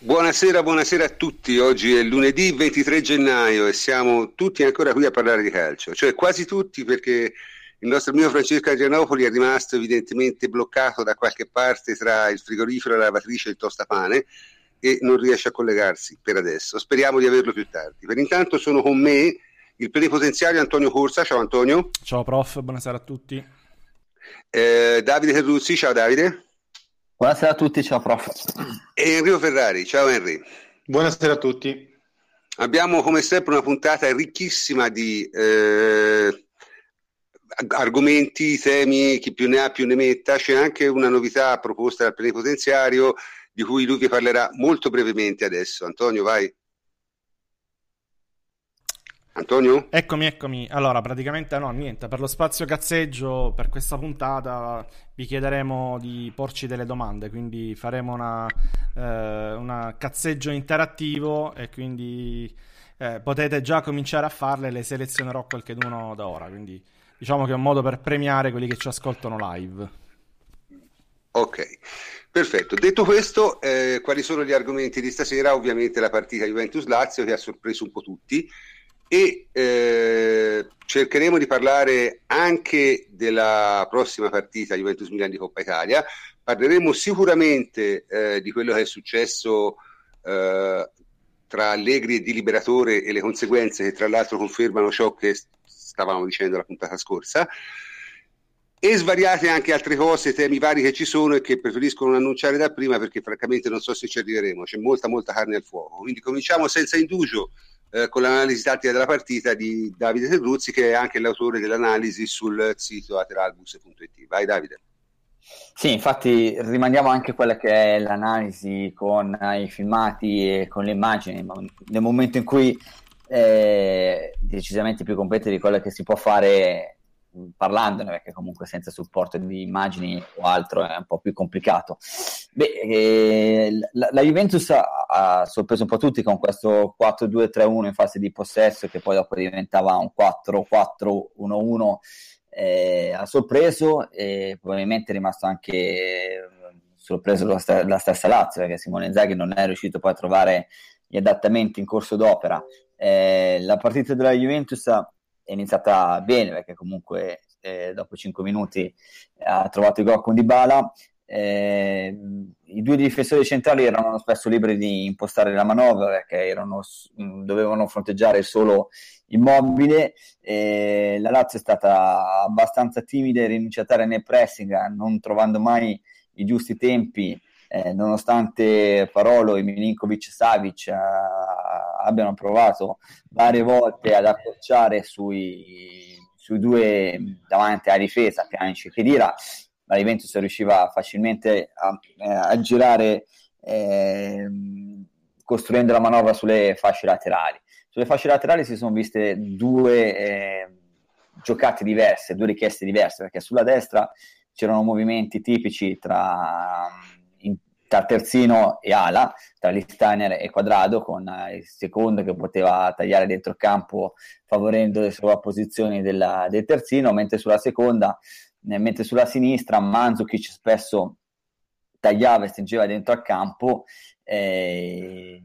Buonasera, buonasera a tutti. Oggi è lunedì 23 gennaio e siamo tutti ancora qui a parlare di calcio, cioè quasi tutti perché il nostro amico Francesco Adrianopoli è rimasto evidentemente bloccato da qualche parte tra il frigorifero, la lavatrice e il tostapane e non riesce a collegarsi per adesso. Speriamo di averlo più tardi. Per intanto sono con me il plenipotenziario Antonio Corsa. Ciao Antonio. Ciao prof, buonasera a tutti. Eh, Davide Terruzzi, ciao Davide. Buonasera a tutti, ciao prof. E Enrico Ferrari, ciao Henry. Buonasera a tutti. Abbiamo come sempre una puntata ricchissima di eh, argomenti, temi, chi più ne ha più ne metta. C'è anche una novità proposta dal plenipotenziario di cui lui vi parlerà molto brevemente adesso. Antonio, vai. Antonio? Eccomi, eccomi. Allora, praticamente no, niente, per lo spazio cazzeggio, per questa puntata vi chiederemo di porci delle domande, quindi faremo una, eh, una cazzeggio interattivo e quindi eh, potete già cominciare a farle, le selezionerò qualcheduno da ora, quindi diciamo che è un modo per premiare quelli che ci ascoltano live. Ok. Perfetto, detto questo, eh, quali sono gli argomenti di stasera? Ovviamente la partita Juventus-Lazio che ha sorpreso un po' tutti e eh, cercheremo di parlare anche della prossima partita Juventus Milan di Coppa Italia. Parleremo sicuramente eh, di quello che è successo eh, tra Allegri e Di Liberatore e le conseguenze che tra l'altro confermano ciò che stavamo dicendo la puntata scorsa e svariate anche altre cose, temi vari che ci sono e che preferisco non annunciare da prima perché francamente non so se ci arriveremo, c'è molta molta carne al fuoco. Quindi cominciamo senza indugio eh, con l'analisi tattica della partita di Davide Terruzzi, che è anche l'autore dell'analisi sul sito ateralbus.it. Vai Davide. Sì, infatti rimandiamo anche quella che è l'analisi con i filmati e con le immagini, nel momento in cui è decisamente più completa di quella che si può fare parlandone, perché comunque senza supporto di immagini o altro è un po' più complicato. Beh, eh, la, la, Juventus ha, ha, sorpreso un po' tutti con questo 4-2-3-1 in fase di possesso, che poi dopo diventava un 4-4-1-1. Eh, ha sorpreso e probabilmente è rimasto anche eh, sorpreso la, st- la stessa Lazio, perché Simone Zaghi non è riuscito poi a trovare gli adattamenti in corso d'opera. Eh, la partita della Juventus è iniziata bene perché comunque eh, dopo 5 minuti ha trovato il gol con Dybala eh, i due difensori centrali erano spesso liberi di impostare la manovra perché erano, dovevano fronteggiare solo immobile. Eh, la Lazio è stata abbastanza timida e rinunciataria nel pressing non trovando mai i giusti tempi eh, nonostante Parolo e Milinkovic Savic eh, abbiano provato varie volte ad accorciare sui, sui due davanti alla difesa, Pjanic e Khedira, la Juventus riusciva facilmente a, eh, a girare eh, costruendo la manovra sulle fasce laterali. Sulle fasce laterali si sono viste due eh, giocate diverse, due richieste diverse, perché sulla destra c'erano movimenti tipici tra tra terzino e ala, tra Listeiner e Quadrado, con eh, il secondo che poteva tagliare dentro campo favorendo le sovrapposizioni della, del terzino, mentre sulla seconda, eh, mentre sulla sinistra Manzukic spesso tagliava e stringeva dentro al campo eh,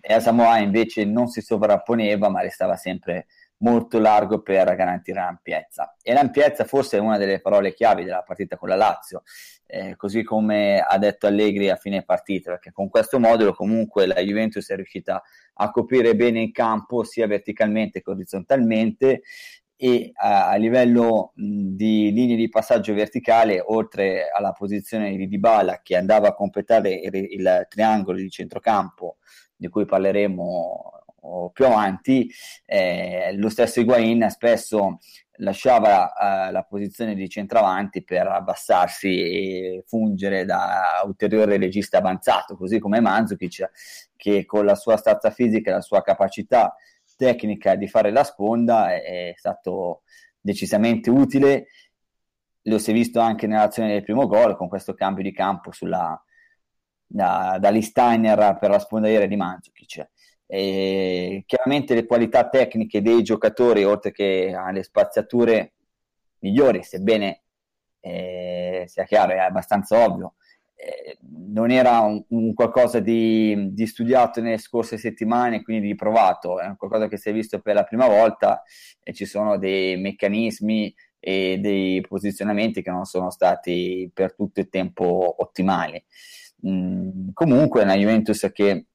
e Asamoah invece non si sovrapponeva ma restava sempre molto largo per garantire l'ampiezza. E l'ampiezza forse è una delle parole chiavi della partita con la Lazio, eh, così come ha detto Allegri a fine partita, perché con questo modulo comunque la Juventus è riuscita a coprire bene il campo sia verticalmente che orizzontalmente e a, a livello mh, di linee di passaggio verticale, oltre alla posizione di Dybala che andava a completare il, il triangolo di centrocampo di cui parleremo più avanti, eh, lo stesso Higuain spesso lasciava eh, la posizione di centravanti per abbassarsi e fungere da ulteriore regista avanzato, così come Mandzukic che con la sua stazza fisica e la sua capacità tecnica di fare la sponda è, è stato decisamente utile. Lo si è visto anche nell'azione del primo gol con questo cambio di campo sulla, da, da Listeiner per la sponda aerea di Mandzukic. E chiaramente le qualità tecniche dei giocatori, oltre che alle spaziature migliori, sebbene eh, sia chiaro, è abbastanza ovvio, eh, non era un, un qualcosa di, di, studiato nelle scorse settimane, quindi di provato, è qualcosa che si è visto per la prima volta e ci sono dei meccanismi e dei posizionamenti che non sono stati per tutto il tempo ottimali. Mm, comunque una Juventus che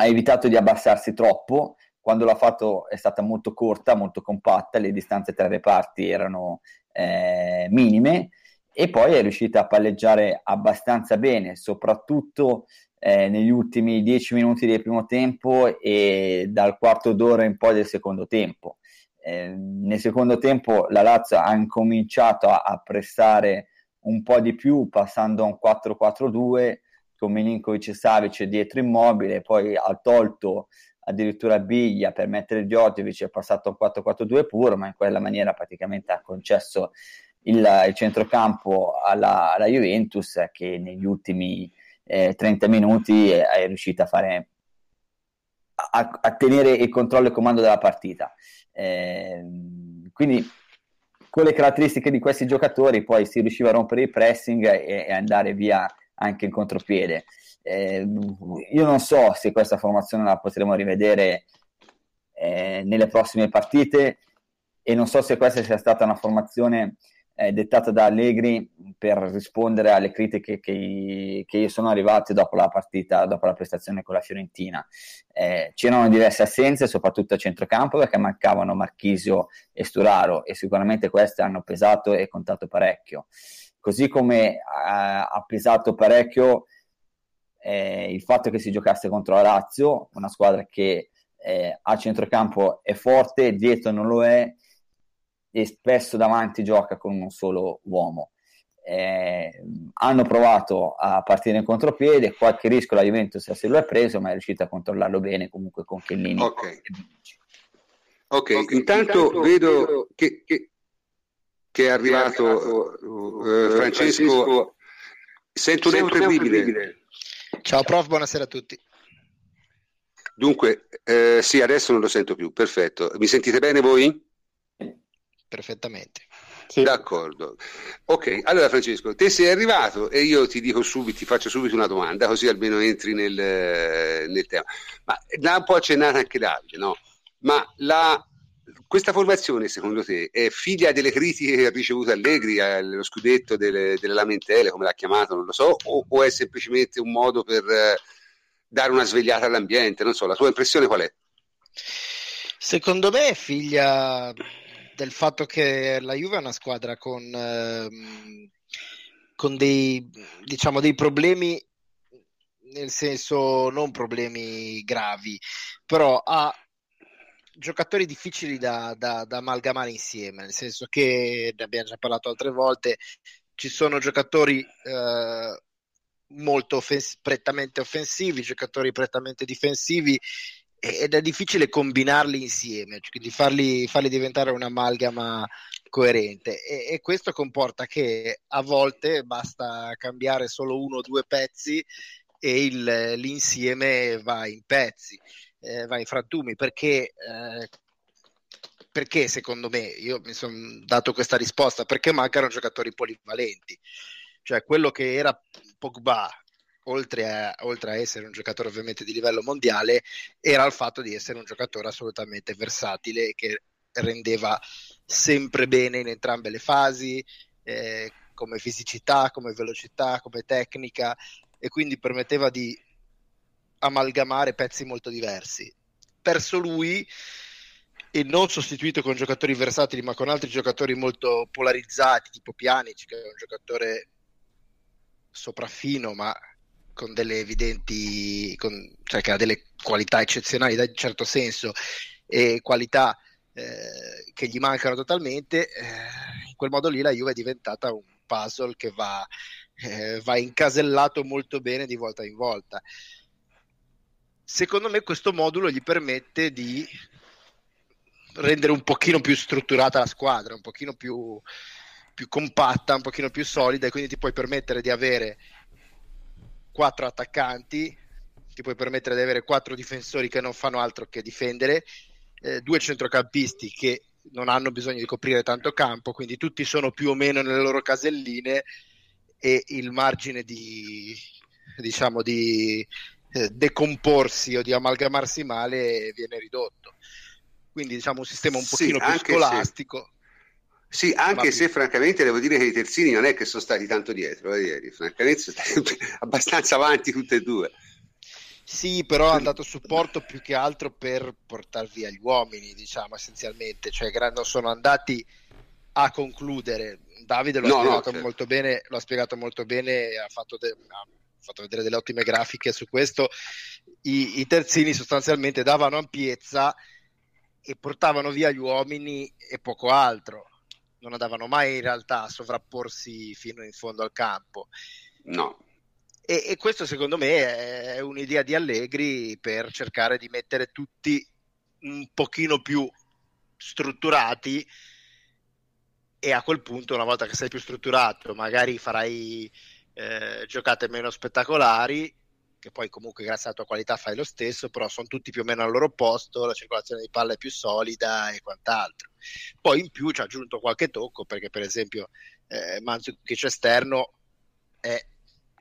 ha evitato di abbassarsi troppo, quando l'ha fatto è stata molto corta, molto compatta, le distanze tra i reparti erano eh, minime e poi è riuscita a palleggiare abbastanza bene, soprattutto eh, negli ultimi dieci minuti del primo tempo e dal quarto d'ora in poi del secondo tempo. Eh, nel secondo tempo la Lazio ha incominciato a, a pressare un po' di più passando a un 4-4-2 con Milinkovic e Savic dietro immobile, poi ha tolto addirittura Biglia per mettere Djordjevic è passato a un 4-4-2 puro, ma in quella maniera praticamente ha concesso il, il centrocampo alla, alla, Juventus che negli ultimi eh, 30 minuti è, è riuscita a fare a, a, tenere il controllo e il comando della partita. Eh, quindi con le caratteristiche di questi giocatori poi si riusciva a rompere il pressing e, e andare via anche in contropiede. Eh, io non so se questa formazione la potremo rivedere eh, nelle prossime partite e non so se questa sia stata una formazione eh, dettata da Allegri per rispondere alle critiche che, che sono arrivate dopo la partita, dopo la prestazione con la Fiorentina. Eh, c'erano diverse assenze, soprattutto a centrocampo, perché mancavano Marchisio e Sturaro e sicuramente queste hanno pesato e contato parecchio. Così come ha, ha pesato parecchio eh, il fatto che si giocasse contro la Lazio, una squadra che eh, a centrocampo è forte, dietro non lo è, e spesso davanti gioca con un solo uomo. Eh, hanno provato a partire in contropiede, qualche rischio la Juventus se lo è preso, ma è riuscita a controllarlo bene comunque con Chiellini. Ok, okay. okay. Intanto, intanto vedo che, che, che, è arrivato, è arrivato uh, Francesco. Francesco. Sento un eco terribile. Ciao prof, buonasera a tutti. Dunque, eh, sì, adesso non lo sento più, perfetto. Mi sentite bene voi? perfettamente. Sì. D'accordo. Ok, allora Francesco, te sei arrivato e io ti dico subito, ti faccio subito una domanda, così almeno entri nel, nel tema. Ma l'ha un po' accennata anche Davide, no? Ma la, questa formazione, secondo te, è figlia delle critiche che ha ricevuto Allegri, allo scudetto delle, delle lamentele, come l'ha chiamato, non lo so, o, o è semplicemente un modo per eh, dare una svegliata all'ambiente? Non so, la tua impressione qual è? Secondo me è figlia del fatto che la Juve è una squadra con, ehm, con dei, diciamo, dei problemi, nel senso non problemi gravi, però ha giocatori difficili da, da, da, amalgamare insieme, nel senso che ne abbiamo già parlato altre volte, ci sono giocatori eh, molto offens- prettamente offensivi, giocatori prettamente difensivi ed è difficile combinarli insieme, quindi farli, farli diventare un'amalgama coerente. E, e, questo comporta che a volte basta cambiare solo uno o due pezzi e il, l'insieme va in pezzi, eh, va in frantumi perché, eh, perché secondo me, io mi sono dato questa risposta, perché mancano giocatori polivalenti, cioè quello che era Pogba oltre a, oltre a, essere un giocatore ovviamente di livello mondiale, era il fatto di essere un giocatore assolutamente versatile che rendeva sempre bene in entrambe le fasi, eh, come fisicità, come velocità, come tecnica e quindi permetteva di amalgamare pezzi molto diversi. Perso lui e non sostituito con giocatori versatili ma con altri giocatori molto polarizzati tipo Pjanic che è un giocatore sopraffino ma con delle evidenti, con, cioè che ha delle qualità eccezionali in certo senso e qualità eh, che gli mancano totalmente, eh, in quel modo lì la Juve è diventata un puzzle che va, eh, va incasellato molto bene di volta in volta. Secondo me questo modulo gli permette di rendere un pochino più strutturata la squadra, un pochino più, più compatta, un pochino più solida e quindi ti puoi permettere di avere quattro attaccanti, ti puoi permettere di avere quattro difensori che non fanno altro che difendere, eh, due centrocampisti che non hanno bisogno di coprire tanto campo, quindi tutti sono più o meno nelle loro caselline e il margine di, diciamo, di eh, decomporsi o di amalgamarsi male viene ridotto. Quindi diciamo un sistema un Sì, pochino più anche scolastico. Sì, anche se francamente devo dire che i terzini non è che sono stati tanto dietro eh, ieri, francamente sono stati abbastanza avanti tutte e due. Sì, però ha dato supporto più che altro per portare via gli uomini, diciamo, essenzialmente, cioè non sono andati a concludere. Davide lo ha No, no, spiegato certo. molto bene, lo ha spiegato molto bene, ha fatto, de- ha fatto vedere delle ottime grafiche su questo. I, i terzini sostanzialmente davano ampiezza e portavano via gli uomini e poco altro. Non andavano mai in realtà a sovrapporsi fino in fondo al campo. No, E, e questo secondo me è un'idea di Allegri per cercare di mettere tutti un pochino più strutturati e a quel punto una volta che sei più strutturato magari farai eh, giocate meno spettacolari che poi comunque grazie alla tua qualità fai lo stesso però sono tutti più o meno al loro posto la circolazione di palla è più solida e quant'altro. Poi in più ci ha aggiunto qualche tocco perché per esempio eh, Mandzukic esterno è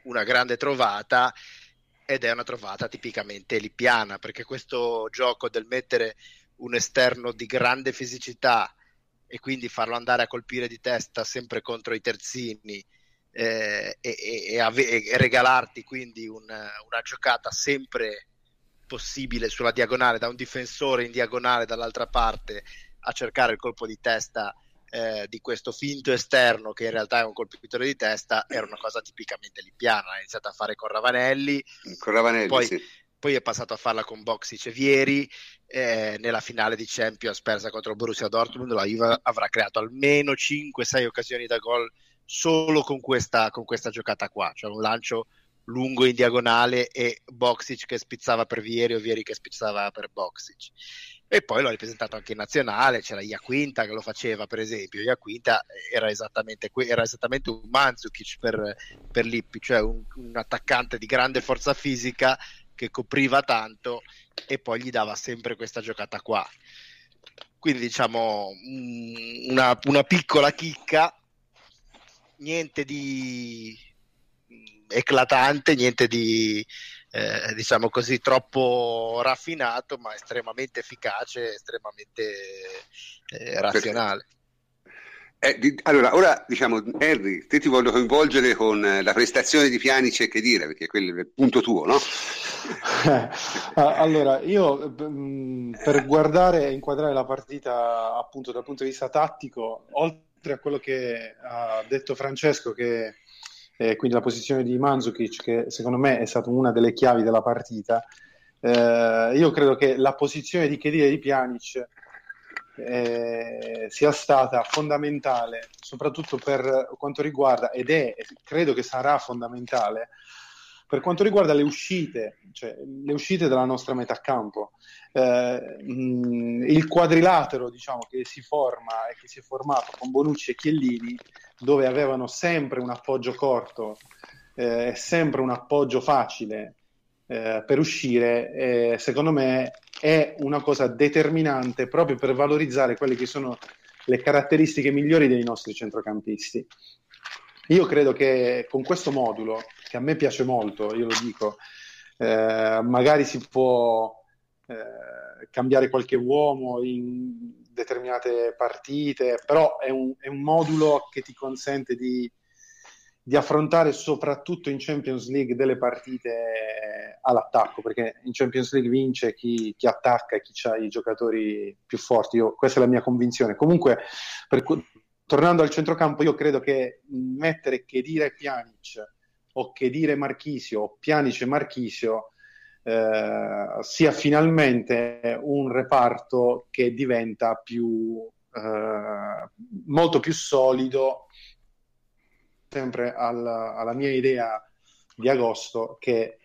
una grande trovata ed è una trovata tipicamente lippiana perché questo gioco del mettere un esterno di grande fisicità e quindi farlo andare a colpire di testa sempre contro i terzini eh, e, e- ave- e regalarti quindi un- una giocata sempre possibile sulla diagonale da un difensore in diagonale dall'altra parte a cercare il colpo di testa eh, di questo finto esterno che in realtà è un colpitore di testa era una cosa tipicamente lippiana ha iniziato a fare con Ravanelli con Ravanelli, Poi- sì. poi è passato a farla con Boxic e Vieri eh, nella finale di Champions persa contro Borussia Dortmund la Juve avrà creato almeno 5-6 occasioni da gol solo con questa, con questa giocata qua. Cioè un lancio lungo in diagonale e Boxic che spizzava per Vieri o Vieri che spizzava per Boxic. E poi l'ho ripresentato anche in nazionale c'era Iaquinta che lo faceva per esempio. Iaquinta era esattamente, era esattamente un Mandzukic per, per Lippi cioè un, un attaccante di grande forza fisica che copriva tanto e poi gli dava sempre questa giocata qua. Quindi diciamo una, una piccola chicca, niente di eclatante, niente di eh, diciamo così troppo raffinato, ma estremamente efficace, estremamente eh, razionale. Eh, di- allora, ora diciamo, Henry, te ti voglio coinvolgere con eh, la prestazione di Pianic e che dire, perché quello è il punto tuo, no? Allora, io per guardare e inquadrare la partita appunto dal punto di vista tattico, oltre a quello che ha detto Francesco, che eh, quindi la posizione di Mandzukic, che secondo me è stata una delle chiavi della partita, eh, io credo che la posizione di Khedira e di Pjanic eh, sia stata fondamentale, soprattutto per quanto riguarda, ed è, credo che sarà fondamentale, per quanto riguarda le uscite, cioè le uscite della nostra metà campo. Eh, il quadrilatero diciamo, che si forma e che si è formato con Bonucci e Chiellini, dove avevano sempre un appoggio corto eh, e sempre un appoggio facile eh, per uscire, eh, secondo me è una cosa determinante proprio per valorizzare quelle che sono le caratteristiche migliori dei nostri centrocampisti. Io credo che con questo modulo, che a me piace molto, io lo dico, eh, magari si può eh, cambiare qualche uomo in determinate partite, però è un, è un modulo che ti consente di, di affrontare soprattutto in Champions League delle partite all'attacco, perché in Champions League vince chi, chi attacca e chi ha i giocatori più forti. Io, questa è la mia convinzione. Comunque, per, tornando al centrocampo, io credo che mettere che dire Pjanic o che dire Marchisio o Pjanic e Marchisio eh, sia finalmente un reparto che diventa più eh, molto più solido sempre alla, alla mia idea di agosto che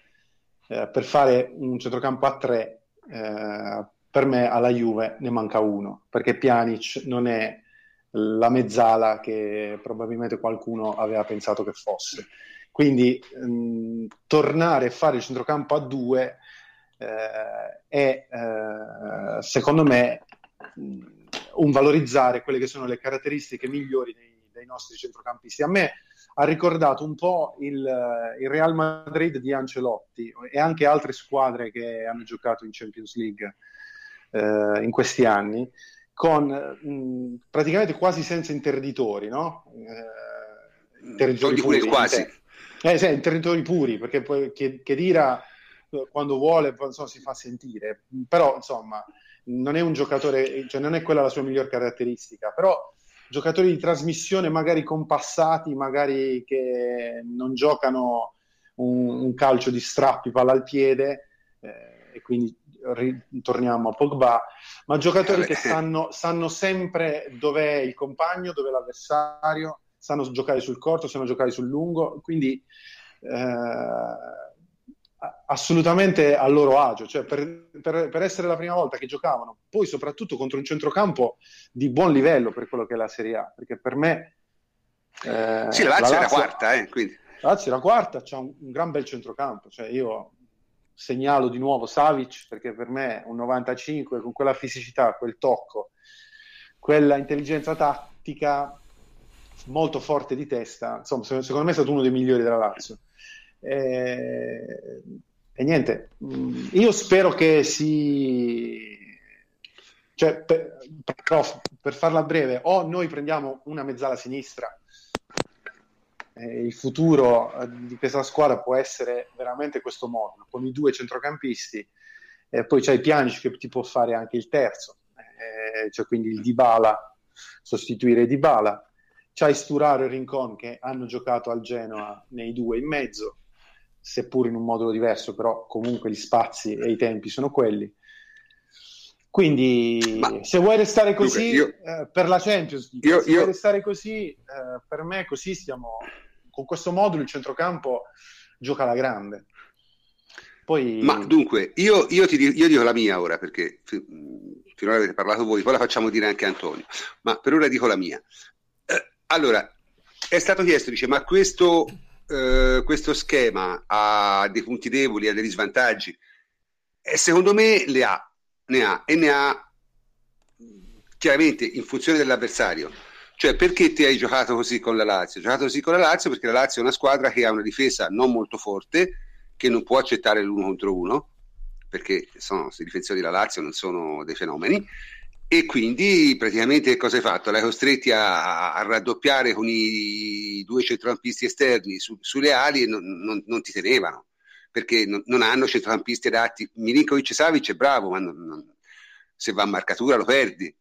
eh, per fare un centrocampo a tre eh, per me alla Juve ne manca uno perché Pjanic non è la mezzala che probabilmente qualcuno aveva pensato che fosse quindi mh, tornare a fare il centrocampo a due eh, è eh, secondo me mh, un valorizzare quelle che sono le caratteristiche migliori dei, dei nostri centrocampisti a me ha ricordato un po' il, il, Real Madrid di Ancelotti e anche altre squadre che hanno giocato in Champions League eh, in questi anni, con mh, praticamente quasi senza interditori, no? Eh, interditori puri, quasi. Eh, sì, interditori puri, perché poi Chedira eh, quando vuole insomma, si fa sentire, però insomma non è un giocatore, cioè non è quella la sua miglior caratteristica, però giocatori di trasmissione magari compassati, magari che non giocano un, un calcio di strappi, palla al piede, eh, e quindi ritorniamo a Pogba, ma giocatori che sanno, sanno sempre dov'è il compagno, dov'è l'avversario, sanno giocare sul corto, sanno giocare sul lungo, quindi eh, assolutamente a loro agio, cioè per, per, per, essere la prima volta che giocavano, poi soprattutto contro un centrocampo di buon livello per quello che è la Serie A, perché per me... Eh, sì, la Lazio, la era quarta, eh, quindi. La Lazio era quarta, c'ha un, un, gran bel centrocampo, cioè io segnalo di nuovo Savic perché per me un 95 con quella fisicità, quel tocco, quella intelligenza tattica molto forte di testa, insomma secondo me è stato uno dei migliori della Lazio. E, e niente, mm, io spero che si... Cioè, per, però, per farla breve, o noi prendiamo una mezzala sinistra, eh, il futuro eh, di questa squadra può essere veramente questo modulo, con i due centrocampisti, e poi c'è Pjanic che ti può fare anche il terzo, eh, cioè quindi il Dybala, sostituire Dybala, c'hai Sturaro e Rincon che hanno giocato al Genoa nei due in mezzo, seppur in un modulo diverso, però comunque gli spazi e i tempi sono quelli. Quindi, Ma, se vuoi restare così io, eh, per la Champions, io, se io, vuoi restare così, eh, per me così stiamo con questo modulo il centrocampo gioca alla grande. Poi... Ma dunque, io, io, ti, io dico la mia ora perché finora avete parlato voi, poi la facciamo dire anche a Antonio, ma per ora dico la mia. Allora, è stato chiesto, dice, ma questo eh, questo schema ha dei punti deboli, ha degli svantaggi? E secondo me le ha, ne ha e ne ha chiaramente in funzione dell'avversario. Cioè, perché ti hai giocato così con la Lazio? Hai giocato così con la Lazio perché la Lazio è una squadra che ha una difesa non molto forte, che non può accettare l'uno contro uno, perché sono, i difensori della Lazio non sono dei fenomeni, e quindi praticamente cosa hai fatto? L'hai costretti a, a raddoppiare con i due centrocampisti esterni su, sulle ali e non, non, non, ti tenevano perché non, non hanno centrocampisti adatti. Milinkovic Savic è bravo, ma se va a marcatura lo perdi.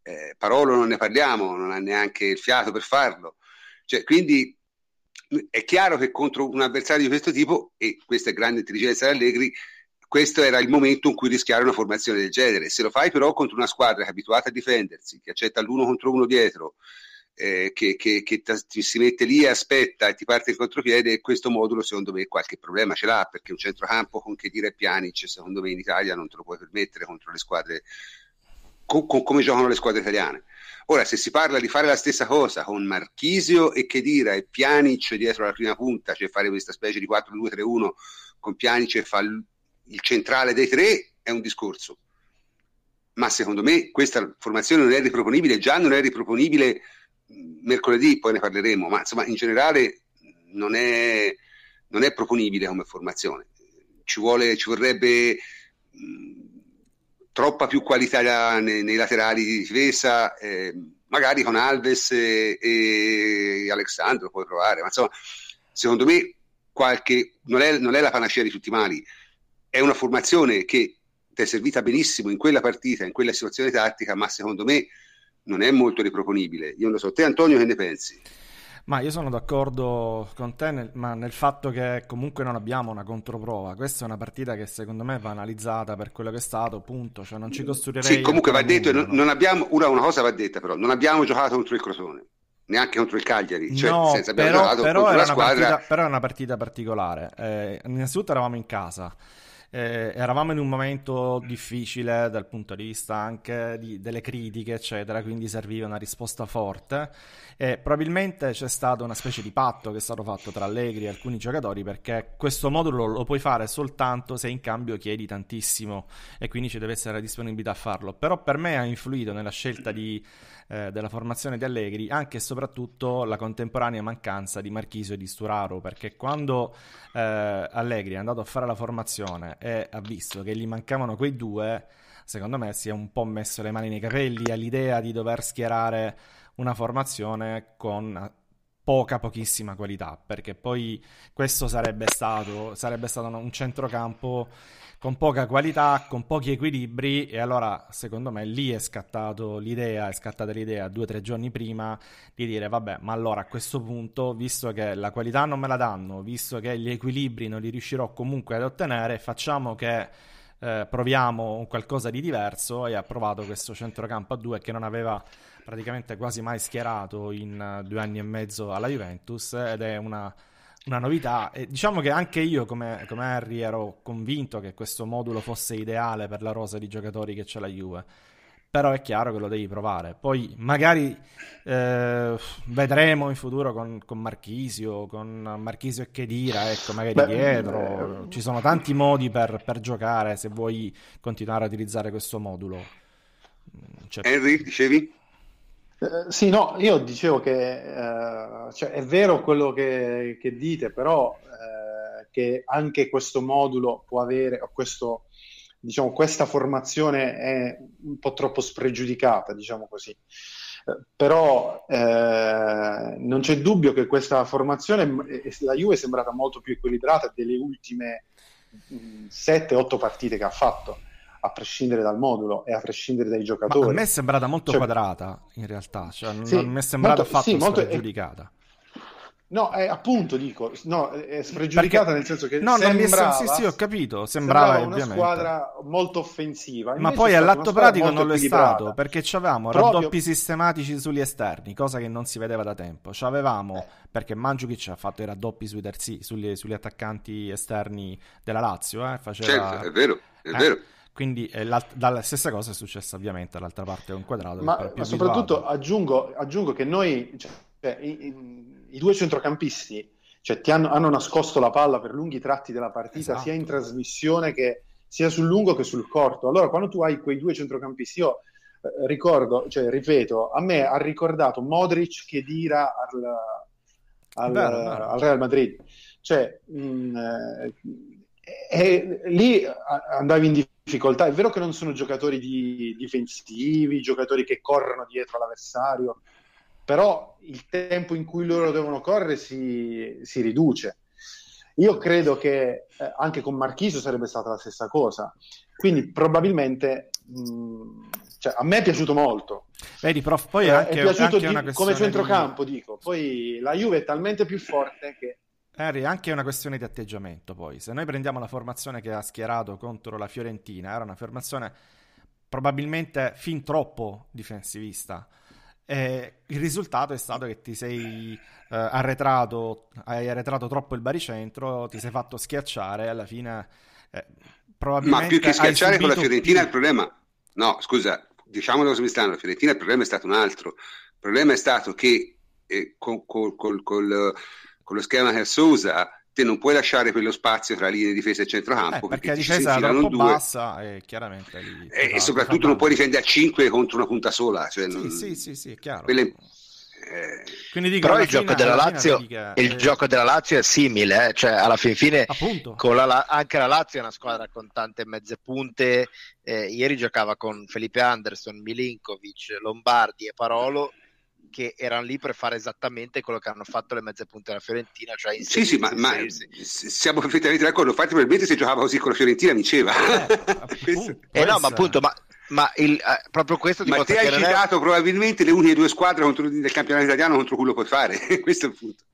Eh, Parolo non ne parliamo, non ha neanche il fiato per farlo. Cioè, quindi è chiaro che contro un avversario di questo tipo, e questa è grande intelligenza di Allegri, questo era il momento in cui rischiare una formazione del genere. Se lo fai però contro una squadra che è abituata a difendersi, che accetta l'uno contro uno dietro, eh, che, che, che ti si mette lì e aspetta e ti parte in contropiede, questo modulo secondo me qualche problema ce l'ha, perché un centrocampo con che dire Pjanic secondo me in Italia non te lo puoi permettere contro le squadre, con, con, come giocano le squadre italiane. Ora, se si parla di fare la stessa cosa con Marchisio e Chedira e Pjanic dietro la prima punta, cioè fare questa specie di 4-2-3-1 con Pjanic e fa il centrale dei tre è un discorso, ma secondo me questa formazione non è riproponibile, già non è riproponibile mercoledì, poi ne parleremo, ma insomma in generale non è, non è proponibile come formazione. Ci, vuole, ci vorrebbe mh, troppa più qualità nei, nei, laterali di difesa, eh, magari con Alves e, e Alexandro puoi provare, ma insomma secondo me qualche, non, è, non è la panacea di tutti i mali, è una formazione che ti è servita benissimo in quella partita, in quella situazione tattica, ma secondo me non è molto riproponibile. Io non lo so, te Antonio che ne pensi? Ma io sono d'accordo con te, nel, ma nel fatto che comunque non abbiamo una controprova. Questa è una partita che secondo me va analizzata per quello che è stato, punto. Cioè non ci costruirei... Sì, comunque va detto, non, non abbiamo, una, una cosa va detta però, non abbiamo giocato contro il Crotone neanche contro il Cagliari, cioè no, senza però, però una squadra... Partita, però è una partita particolare. Eh, innanzitutto eravamo in casa eh, eravamo in un momento difficile dal punto di vista anche di, delle critiche, eccetera, quindi serviva una risposta forte e probabilmente c'è stato una specie di patto che è stato fatto tra Allegri e alcuni giocatori perché questo modulo lo puoi fare soltanto se in cambio chiedi tantissimo e quindi ci deve essere la disponibilità a farlo. Però per me ha influito nella scelta di eh, della formazione di Allegri, anche e soprattutto la contemporanea mancanza di Marchisio e di Sturaro, perché quando eh, Allegri è andato a fare la formazione e ha visto che gli mancavano quei due, secondo me si è un po' messo le mani nei capelli all'idea di dover schierare una formazione con poca, pochissima qualità, perché poi questo sarebbe stato, sarebbe stato un centrocampo con poca qualità, con pochi equilibri e allora secondo me lì è scattato l'idea, è scattata l'idea due o tre giorni prima di dire vabbè ma allora a questo punto visto che la qualità non me la danno, visto che gli equilibri non li riuscirò comunque ad ottenere, facciamo che eh, proviamo qualcosa di diverso e ha provato questo centrocampo a due che non aveva praticamente quasi mai schierato in uh, due anni e mezzo alla Juventus ed è una una novità. E diciamo che anche io, come, come, Harry, ero convinto che questo modulo fosse ideale per la rosa di giocatori che c'è la Juve. Però è chiaro che lo devi provare. Poi magari eh, vedremo in futuro con, con, Marchisio, con Marchisio e Chedira, ecco, magari Beh, dietro. Eh, Ci sono tanti modi per, per, giocare se vuoi continuare a utilizzare questo modulo. Cioè... Henry, dicevi? Eh, sì, no, io dicevo che eh, cioè, è vero quello che, che dite, però eh, che anche questo modulo può avere, o questo, diciamo, questa formazione è un po' troppo spregiudicata, diciamo così. Eh, però eh, non c'è dubbio che questa formazione, la Juve è sembrata molto più equilibrata delle ultime 7-8 partite che ha fatto a prescindere dal modulo e a prescindere dai giocatori. Ma a me è sembrata molto cioè, quadrata in realtà, cioè, non, sì, non mi è sembrata molto, affatto sì, molto, spregiudicata. No, è, appunto dico, no, è spregiudicata Perché, nel senso che no, sembrava, sì, sì, ho capito, sembrava, sembrava una squadra molto offensiva. Ma poi all'atto pratico non lo è stato, perché avevamo Proprio... raddoppi sistematici sugli esterni, cosa che non si vedeva da tempo. C'avevamo, eh. perché Mandzukic ha fatto i raddoppi sui terzi, sugli, sugli attaccanti esterni della Lazio, eh, faceva... Certo, è vero, è eh, vero. Quindi eh, la stessa cosa è successa ovviamente dall'altra parte con quadrato. Ma, ma soprattutto aggiungo, aggiungo, che noi, cioè, i, i, i, due centrocampisti cioè, ti hanno, hanno, nascosto la palla per lunghi tratti della partita, esatto. sia in trasmissione che sia sul lungo che sul corto. Allora, quando tu hai quei due centrocampisti, io eh, ricordo, cioè, ripeto, a me ha ricordato Modric che dira al, al, al Real Madrid. Cioè, mh, mm, eh, e lì andavi in difficoltà. È vero che non sono giocatori di, difensivi, giocatori che corrono dietro l'avversario, però il tempo in cui loro devono correre si, si riduce. Io credo che eh, anche con Marchiso sarebbe stata la stessa cosa. Quindi probabilmente mh, cioè, a me è piaciuto molto. Vedi, prof, poi è, anche, è piaciuto anche di, come centrocampo, di... dico. Poi la Juve è talmente più forte che Harry, anche una questione di atteggiamento poi. Se noi prendiamo la formazione che ha schierato contro la Fiorentina, era una formazione probabilmente fin troppo difensivista. E il risultato è stato che ti sei eh, arretrato, hai arretrato troppo il baricentro, ti sei fatto schiacciare alla fine eh, probabilmente... Ma più che schiacciare con la Fiorentina più... il problema... No, scusa, diciamolo come stanno, la Fiorentina il problema è stato un altro. Il problema è stato che eh, col, col, col, col con lo schema che si usa te non puoi lasciare quello spazio tra linee di difesa e centrocampo eh, perché, perché la difesa è troppo due. bassa e chiaramente lì, e, e soprattutto non puoi difendere a 5 contro una punta sola cioè sì, non... sì, sì, sì, è chiaro Quelle... Eh... Dico, però il, fine, gioco della Lazio, che... il eh... gioco della Lazio è simile, eh? cioè alla fin fine la, anche la Lazio è una squadra con tante mezze punte. Eh, ieri giocava con Felipe Anderson, Milinkovic, Lombardi e Parolo che erano lì per fare esattamente quello che hanno fatto le mezze punte della Fiorentina. Cioè sì, sì, ma, ma, siamo perfettamente d'accordo. Infatti, probabilmente se giocava così con la Fiorentina vinceva. Eh, eh no, ma appunto, ma, ma il, eh, proprio questo Ma te hai citato è... probabilmente le uniche due squadre contro, del campionato italiano contro cui lo puoi fare. questo è il punto.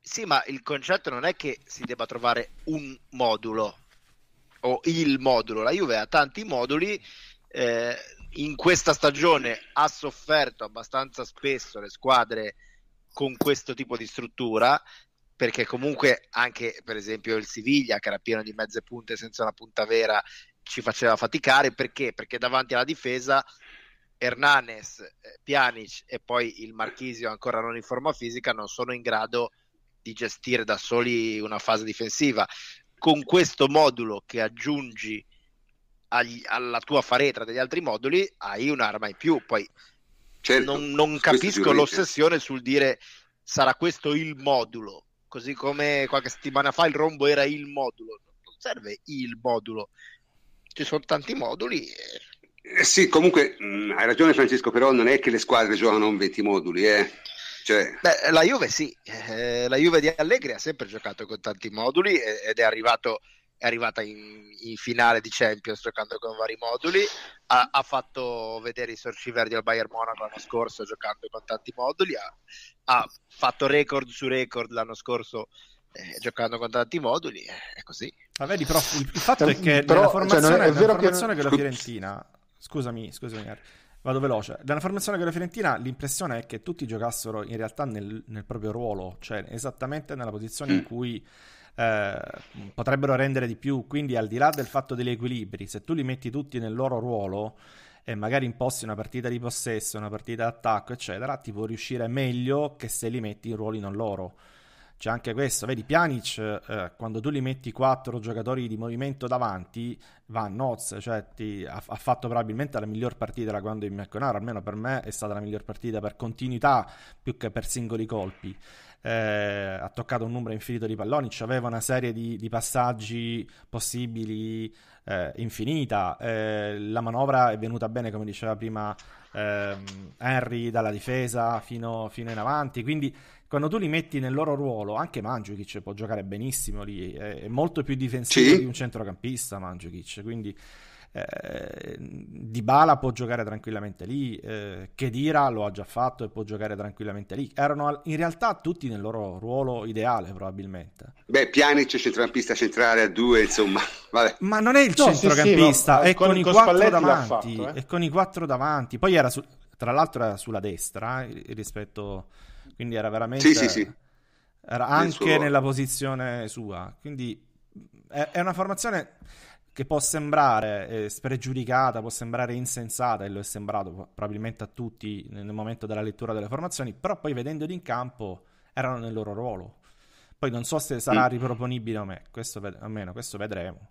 Sì, ma il concetto non è che si debba trovare un modulo o il modulo. La Juve ha tanti moduli. Eh, in questa stagione ha sofferto abbastanza spesso le squadre con questo tipo di struttura perché comunque anche per esempio il Siviglia che era pieno di mezze punte senza una punta vera ci faceva faticare perché? Perché davanti alla difesa Hernanes, eh, Pjanic e poi il Marchisio ancora non in forma fisica non sono in grado di gestire da soli una fase difensiva. Con questo modulo che aggiungi agli, alla tua faretra degli altri moduli hai un'arma in più. Poi certo, non, non capisco l'ossessione sul dire sarà questo il modulo, così come qualche settimana fa il rombo era il modulo. Non serve il modulo, ci sono tanti moduli. E eh sì, comunque mh, mm, hai ragione Francesco, però non è che le squadre giocano con 20 moduli, eh. Cioè... Beh, la Juve sì, eh, la Juve di Allegri ha sempre giocato con tanti moduli ed è, arrivato, è arrivata in, in, finale di Champions giocando con vari moduli, ha, ha, fatto vedere i sorci verdi al Bayern Monaco l'anno scorso giocando con tanti moduli, ha, ha fatto record su record l'anno scorso eh, giocando con tanti moduli, è così. Ma vedi, prof, il, il fatto è che però, nella formazione, cioè, è vero formazione che... che la Fiorentina Scusami, scusami, vado veloce. Dalla formazione della Fiorentina l'impressione è che tutti giocassero in realtà nel, nel proprio ruolo, cioè esattamente nella posizione mm. in cui eh, potrebbero rendere di più. Quindi, al di là del fatto degli equilibri, se tu li metti tutti nel loro ruolo e magari imposti una partita di possesso, una partita d'attacco, eccetera, ti può riuscire meglio che se li metti in ruoli non loro c'è anche questo, vedi Pjanic eh, quando tu li metti quattro giocatori di movimento davanti va a nozze, cioè ti, ha, ha, fatto probabilmente la miglior partita da quando in Merconaro, almeno per me è stata la miglior partita per continuità più che per singoli colpi. Eh, ha toccato un numero infinito di palloni, aveva una serie di, di passaggi possibili eh, infinita, eh, la manovra è venuta bene come diceva prima ehm, Henry dalla difesa fino, fino in avanti, quindi quando tu li metti nel loro ruolo, anche Mandzukic può giocare benissimo lì, è, è molto più difensivo sì. di un centrocampista Mandzukic, quindi eh, Dybala può giocare tranquillamente lì, eh, Kedira lo ha già fatto e può giocare tranquillamente lì. Erano in realtà tutti nel loro ruolo ideale probabilmente. Beh, Pjanic centrocampista centrale a due, insomma. Vabbè. Ma non è il no, centrocampista, sì, sì, è con, con, i quattro davanti, fatto, eh? è con i quattro davanti. Poi era su, tra l'altro era sulla destra eh, rispetto quindi era veramente... Sì, sì, sì. Era anche suo... nella posizione sua. Quindi è, è una formazione che può sembrare eh, spregiudicata, può sembrare insensata, e lo è sembrato probabilmente a tutti nel momento della lettura delle formazioni, però poi vedendoli in campo erano nel loro ruolo. Poi non so se sarà mm. riproponibile o me, questo, almeno questo vedremo.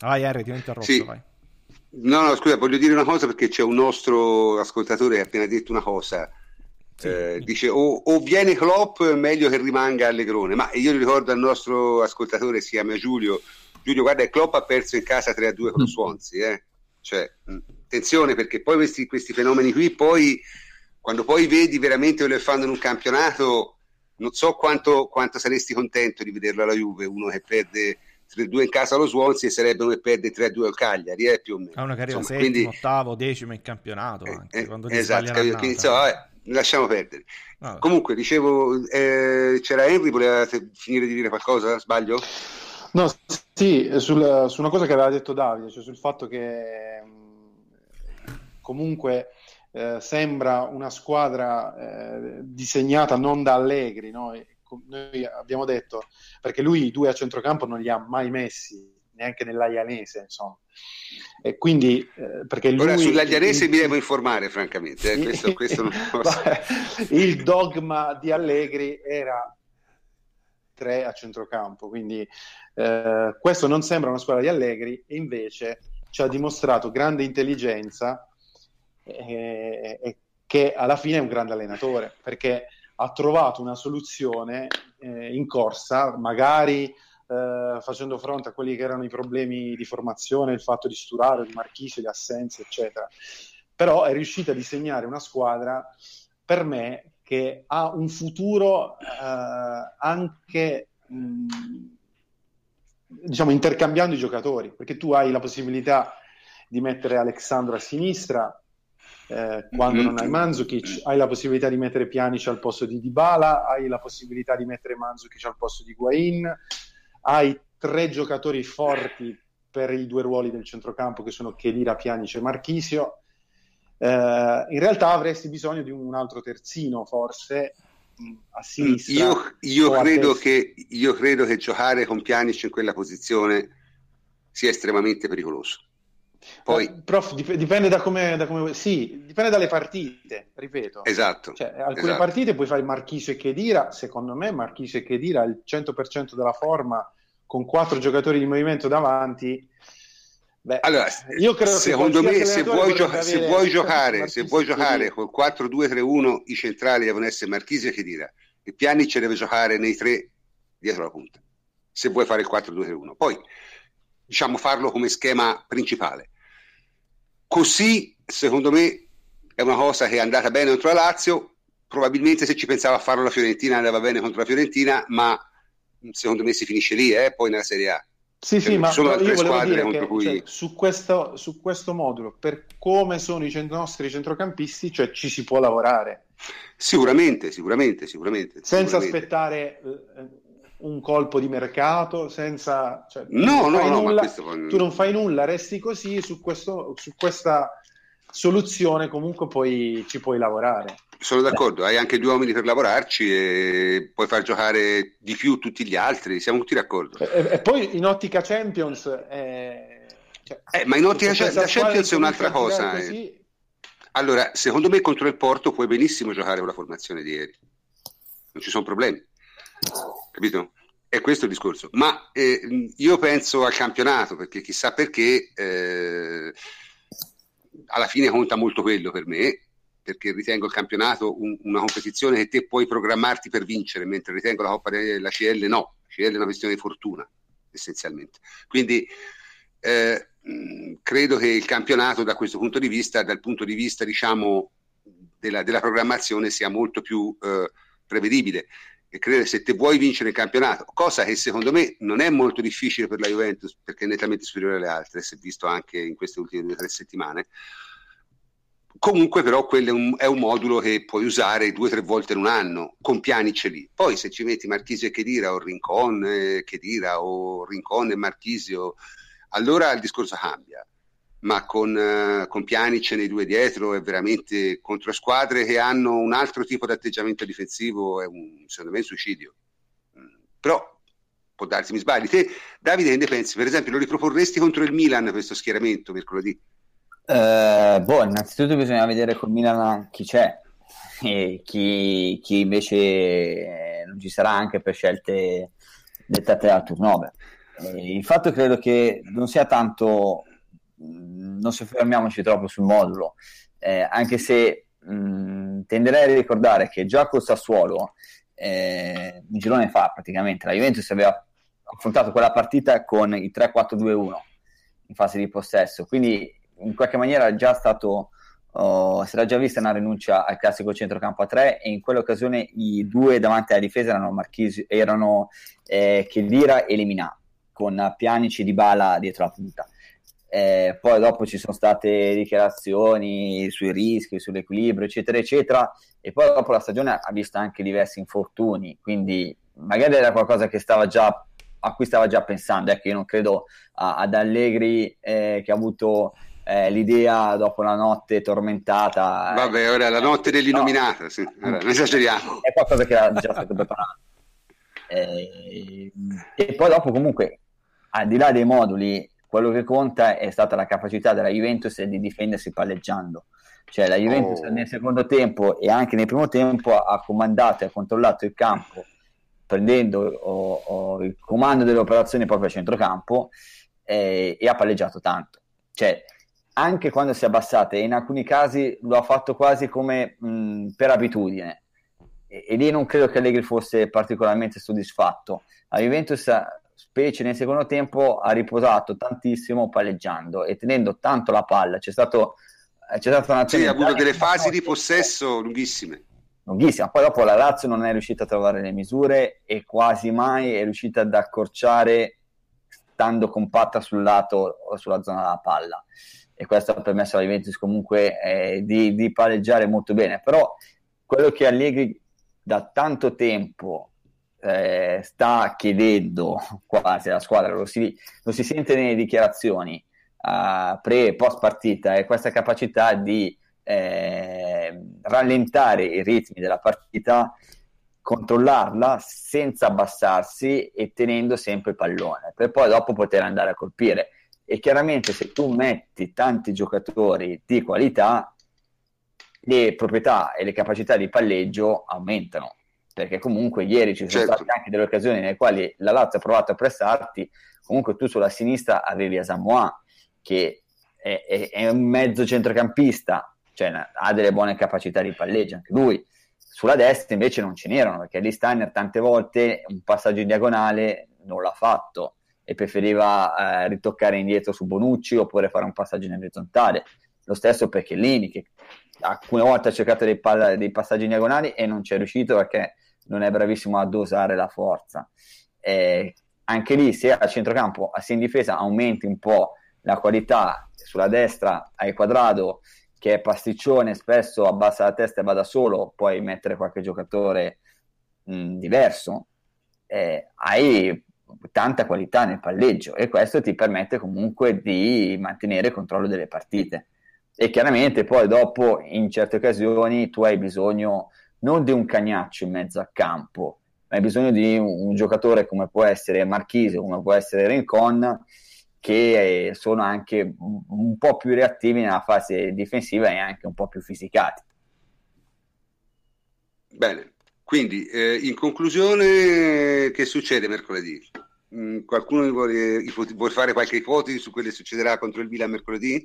Vai Harry, ti ho interrotto, sì. vai. No, no, scusa, voglio dire una cosa perché c'è un nostro ascoltatore che ha appena detto una cosa sì. Eh, dice o, o, viene Klopp meglio che rimanga Allegrone ma io ricordo al nostro ascoltatore si chiama Giulio Giulio guarda Klopp ha perso in casa 3-2 con lo mm. Swansea eh? cioè, mh, attenzione perché poi questi, questi, fenomeni qui poi quando poi vedi veramente quello che fanno in un campionato non so quanto, quanto saresti contento di vederlo alla Juve uno che perde 3-2 in casa allo Swansea e sarebbe uno che perde 3-2 al Cagliari eh, più o meno ha una carriera Insomma, settimo, quindi... ottavo, decimo in campionato eh, anche, eh, esatto, quindi, insomma, lasciamo perdere. Ah, Comunque, dicevo, eh, c'era Henry, voleva finire di dire qualcosa? Sbaglio? No, sì, sul, su una cosa che aveva detto Davide, cioè sul fatto che comunque eh, sembra una squadra eh, disegnata non da Allegri, no? noi abbiamo detto, perché lui i due a centrocampo non li ha mai messi, neanche nell'Aianese, insomma. E quindi, eh, perché lui, Ora sull'Aglianese il, mi devo informare, francamente. Eh, questo, questo non il dogma di Allegri era tre a centrocampo, quindi eh, questo non sembra una squadra di Allegri, e invece ci ha dimostrato grande intelligenza e eh, che alla fine è un grande allenatore, perché ha trovato una soluzione eh, in corsa, magari eh, facendo fronte a quelli che erano i problemi di formazione, il fatto di Sturaro, di Marchisio, di assenze, eccetera. Però è riuscita a disegnare una squadra per me che ha un futuro eh, anche mh, diciamo intercambiando i giocatori, perché tu hai la possibilità di mettere Alexandro a sinistra, eh, quando non hai Mandzukic, hai la possibilità di mettere Pjanic al posto di Dybala, hai la possibilità di mettere Mandzukic al posto di Guain, hai tre giocatori forti per i due ruoli del centrocampo che sono Chedira, Pianice e Marchisio. Eh, in realtà avresti bisogno di un altro terzino, forse, a sinistra. Io, io, credo che, io, credo che, giocare con Pjanic in quella posizione sia estremamente pericoloso. Poi... Eh, prof, dipende da come, da come, Sì, dipende dalle partite, ripeto. Esatto. Cioè, alcune esatto. partite puoi fare Marchisio e Chedira, secondo me Marchisio e Chedira il 100% della forma con quattro giocatori di movimento davanti Beh, allora, io credo secondo me se vuoi, gioca- se vuoi giocare, se vuoi giocare col 4-2-3-1 i centrali devono essere Marchisi e Chedira e Pjanic deve giocare nei tre dietro la punta se vuoi fare il 4-2-3-1 poi diciamo farlo come schema principale. Così secondo me è una cosa che è andata bene contro la Lazio. Probabilmente se ci pensava a farlo la Fiorentina andava bene contro la Fiorentina ma secondo me si finisce lì eh, poi nella Serie A sì, sì, ma io volevo dire che cui... cioè, su, questo, su, questo, modulo, per come sono i cent- nostri centrocampisti, cioè ci si può lavorare. Sicuramente, sicuramente, sicuramente. Senza sicuramente. aspettare eh, un colpo di mercato, senza... Cioè, no, no, no, nulla, questo... tu non fai nulla, resti così, su, questo, su questa soluzione comunque poi ci puoi lavorare. Sono d'accordo, hai anche due uomini per lavorarci e puoi far giocare di più tutti gli altri, siamo tutti d'accordo. E, e poi in ottica Champions... Eh, cioè, eh, ma in ottica Champions è un'altra cosa. Eh. Così... Allora, secondo me contro il Porto puoi benissimo giocare con la formazione di ieri, non ci sono problemi, capito? È questo il discorso. Ma eh, io penso al campionato, perché chissà perché eh, alla fine conta molto quello per me, perché ritengo il campionato un, una competizione che te puoi programmarti per vincere, mentre ritengo la Coppa della CL no, la CL è una questione di fortuna essenzialmente. Quindi eh, credo che il campionato da questo punto di vista, dal punto di vista diciamo della, della programmazione sia molto più eh, prevedibile e credo che se te vuoi vincere il campionato, cosa che secondo me non è molto difficile per la Juventus perché è nettamente superiore alle altre, si è visto anche in queste ultime due o tre settimane, Comunque, però, quello è un, è un, modulo che puoi usare due o tre volte in un anno, con piani ce lì. Poi, se ci metti Marchisio e Chedira, o Rincon e Chedira, o Rincon e Marchisio, allora il discorso cambia. Ma con, uh, con Pianic nei due dietro è veramente contro squadre che hanno un altro tipo di atteggiamento difensivo, è un, secondo me un suicidio. Mm, però può darsi mi sbagli. Te, Davide, che ne pensi? Per esempio, lo riproporresti contro il Milan questo schieramento mercoledì? Eh, boh, innanzitutto bisogna vedere col Milan chi c'è e chi, chi invece non ci sarà anche per scelte dettate dal turnover. E il fatto credo che non sia tanto, non soffermiamoci troppo sul modulo, eh, anche se mh, tenderei a ricordare che già col Sassuolo, eh, un girone fa praticamente, la Juventus aveva affrontato quella partita con il 3-4-2-1 in fase di possesso, quindi in qualche maniera già stato uh, si era già vista una rinuncia al classico centrocampo a tre e in quell'occasione i due davanti alla difesa erano Marchisi, erano eh, Chedira e Lemina con Pianici di Bala dietro la punta. Eh, poi dopo ci sono state dichiarazioni sui rischi, sull'equilibrio eccetera eccetera e poi dopo la stagione ha visto anche diversi infortuni quindi magari era qualcosa già a cui stava già pensando. Ecco io non credo a, ad Allegri eh, che ha avuto eh, l'idea dopo la notte tormentata. Eh, Vabbè, ora la notte dell'innominata, no. sì. allora, non esageriamo. È qualcosa che era già stato preparato. Eh, e poi dopo comunque, al di là dei moduli, quello che conta è stata la capacità della Juventus di difendersi palleggiando. Cioè la Juventus oh. nel secondo tempo e anche nel primo tempo ha comandato e ha controllato il campo prendendo oh, oh, il comando delle operazioni proprio a centrocampo eh, e ha palleggiato tanto. Cioè, anche quando si è abbassata e in alcuni casi lo ha fatto quasi come mh, per abitudine. E, e, lì non credo che Allegri fosse particolarmente soddisfatto. La Juventus specie nel secondo tempo ha riposato tantissimo palleggiando e tenendo tanto la palla. C'è stato c'è stata una sì, ha avuto delle fasi di possesso lunghissime. Lunghissima. Poi dopo la Lazio non è riuscita a trovare le misure e quasi mai è riuscita ad accorciare stando compatta sul lato o sulla zona della palla e questo ha permesso alla Juventus comunque eh, di, di pareggiare molto bene. Però quello che Allegri da tanto tempo eh, sta chiedendo quasi alla squadra, lo si, lo si sente nelle dichiarazioni uh, pre e post partita, è questa capacità di eh, rallentare i ritmi della partita controllarla senza abbassarsi e tenendo sempre il pallone, per poi dopo poter andare a colpire. E chiaramente se tu metti tanti giocatori di qualità, le proprietà e le capacità di palleggio aumentano. Perché comunque ieri ci sono certo. state anche delle occasioni nelle quali la Lazio ha provato a pressarti, comunque tu sulla sinistra avevi Asamoah, che è, è, è un mezzo centrocampista, cioè ha delle buone capacità di palleggio anche lui sulla destra invece non ce n'erano perché Lee Steiner tante volte un passaggio in diagonale non l'ha fatto e preferiva eh, ritoccare indietro su Bonucci oppure fare un passaggio in orizzontale. Lo stesso per Chiellini che alcune volte ha cercato dei, palla, dei passaggi in diagonali e non ci è riuscito perché non è bravissimo a dosare la forza. Eh, anche lì se a centrocampo, sia in difesa, aumenti un po' la qualità sulla destra hai quadrato che è pasticcione, spesso abbassa la testa e va da solo, puoi mettere qualche giocatore mh, diverso, eh, hai tanta qualità nel palleggio e questo ti permette comunque di mantenere il controllo delle partite. E chiaramente poi dopo in certe occasioni tu hai bisogno non di un cagnaccio in mezzo al campo, ma hai bisogno di un, un giocatore come può essere Marchise, come può essere Rincon, che sono anche un po' più reattivi nella fase difensiva e anche un po' più fisicati. Bene, quindi eh, in conclusione che succede mercoledì? Mm, qualcuno vuole, vuole, fare qualche ipotesi su quello che succederà contro il Milan mercoledì?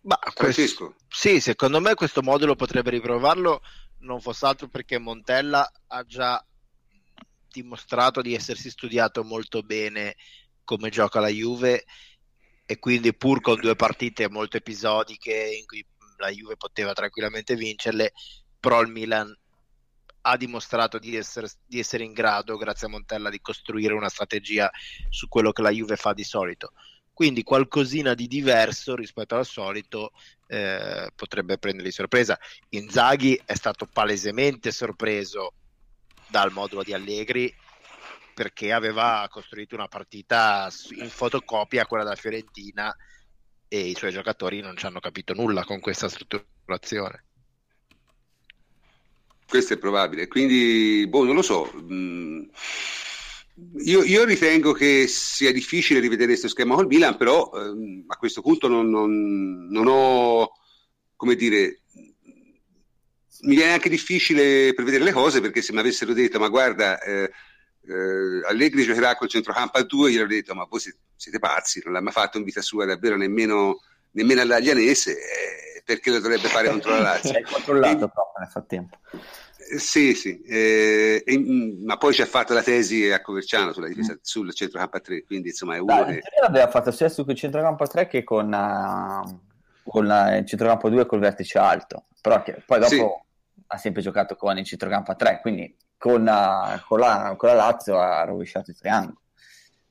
Ma Francesco? Questo, sì, secondo me questo modulo potrebbe riprovarlo non fosse altro perché Montella ha già dimostrato di essersi studiato molto bene come gioca la Juve e quindi pur con due partite molto episodiche in cui la Juve poteva tranquillamente vincerle, però il Milan ha dimostrato di essere, di essere in grado, grazie a Montella, di costruire una strategia su quello che la Juve fa di solito. Quindi qualcosina di diverso rispetto al solito eh, potrebbe prenderli sorpresa. Inzaghi è stato palesemente sorpreso dal modulo di Allegri perché aveva costruito una partita in fotocopia quella da Fiorentina e i suoi giocatori non ci hanno capito nulla con questa strutturazione. Questo è probabile, quindi boh, non lo so. Mm, io, io, ritengo che sia difficile rivedere questo schema col Milan, però ehm, a questo punto non, non, non ho, come dire, mi viene anche difficile prevedere le cose perché se mi avessero detto ma guarda eh, eh, Allegri giocherà col centrocampo a due io avrei detto ma voi siete, siete, pazzi non l'ha mai fatto in vita sua davvero nemmeno, nemmeno all'Aglianese eh, perché lo dovrebbe fare contro la Lazio è controllato e, proprio nel frattempo eh, sì, sì, eh, e, mm, ma poi ci ha fatto la tesi a Coverciano sulla difesa, mm. sul centrocampo a 3, quindi insomma è uno Dai, che... l'aveva fatto sia sul centrocampo a 3 che con, uh, con la, il centrocampo a 2 col vertice alto, però che, poi dopo sì ha sempre giocato con il centrocampo a 3, quindi con, uh, con, la, con la Lazio ha rovesciato il triangolo.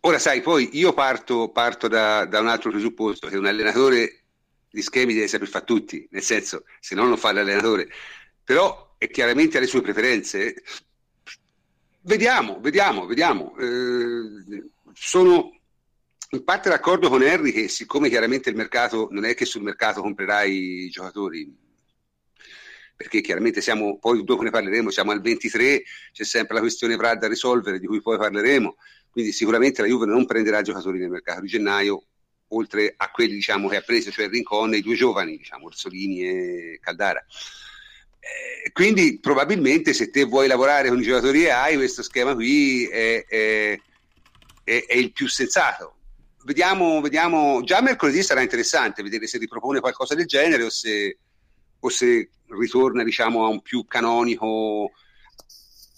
Ora sai, poi io parto, parto da, da, un altro presupposto, che un allenatore di schemi deve saper fare tutti, nel senso, se no non fa l'allenatore, però è chiaramente alle sue preferenze. Vediamo, vediamo, vediamo. Eh, sono in parte d'accordo con Henry che siccome chiaramente il mercato non è che sul mercato comprerai i giocatori, perché chiaramente siamo, poi dopo ne parleremo, siamo al 23, c'è sempre la questione Vrad da risolvere, di cui poi parleremo, quindi sicuramente la Juve non prenderà giocatori nel mercato di gennaio, oltre a quelli diciamo, che ha preso, cioè Rincon e i due giovani, diciamo, Orsolini e Caldara. Eh, quindi probabilmente se te vuoi lavorare con i giocatori che hai, questo schema qui è, è, è, è il più sensato. Vediamo, vediamo, già mercoledì sarà interessante vedere se ripropone qualcosa del genere o se, o se ritorna diciamo a un più canonico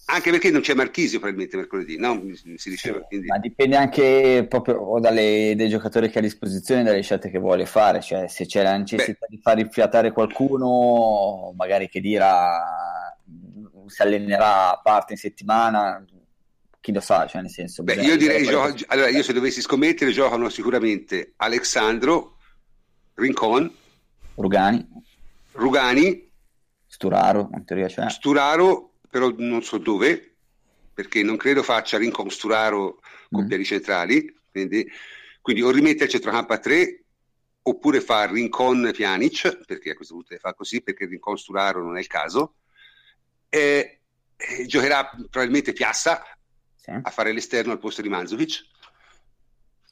anche perché non c'è Marchisio probabilmente mercoledì, no? Si diceva, sì, Ma dipende anche proprio dalle, dai giocatori che ha a disposizione dalle scelte che vuole fare, cioè se c'è la necessità Beh. di far rifiatare qualcuno, magari che dirà si allenerà a parte in settimana, chi lo sa, cioè nel senso... Beh, io direi, gioco, allora io se dovessi scommettere giocano sicuramente Alexandro, Rincon, Rugani, Rugani Sturaro, in teoria c'è. Sturaro, però non so dove, perché non credo faccia Rincon Sturaro con mm. piedi centrali, quindi, quindi o rimette il centrocampo a tre oppure fa Rincon Pjanic, perché a questo punto fa così, perché Rincon Sturaro non è il caso, eh, eh, giocherà probabilmente Piazza sì. a fare l'esterno al posto di Manzovic.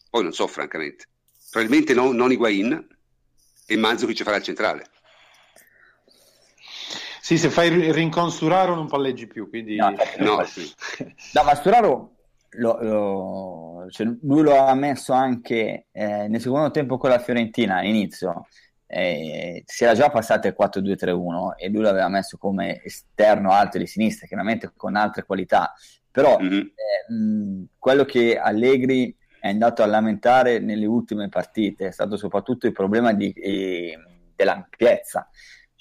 Poi non so, francamente. Probabilmente no, non Higuain e Manzovic farà il centrale. Sì, se fai rincon Sturaro non palleggi più, quindi... No, no. no ma Sturaro lo, lo, cioè lui lo ha messo anche eh, nel secondo tempo con la Fiorentina all'inizio eh, si era già passato il 4-2-3-1 e lui l'aveva messo come esterno alto di sinistra chiaramente con altre qualità però mm-hmm. eh, mh, quello che Allegri è andato a lamentare nelle ultime partite è stato soprattutto il problema di, eh, dell'ampiezza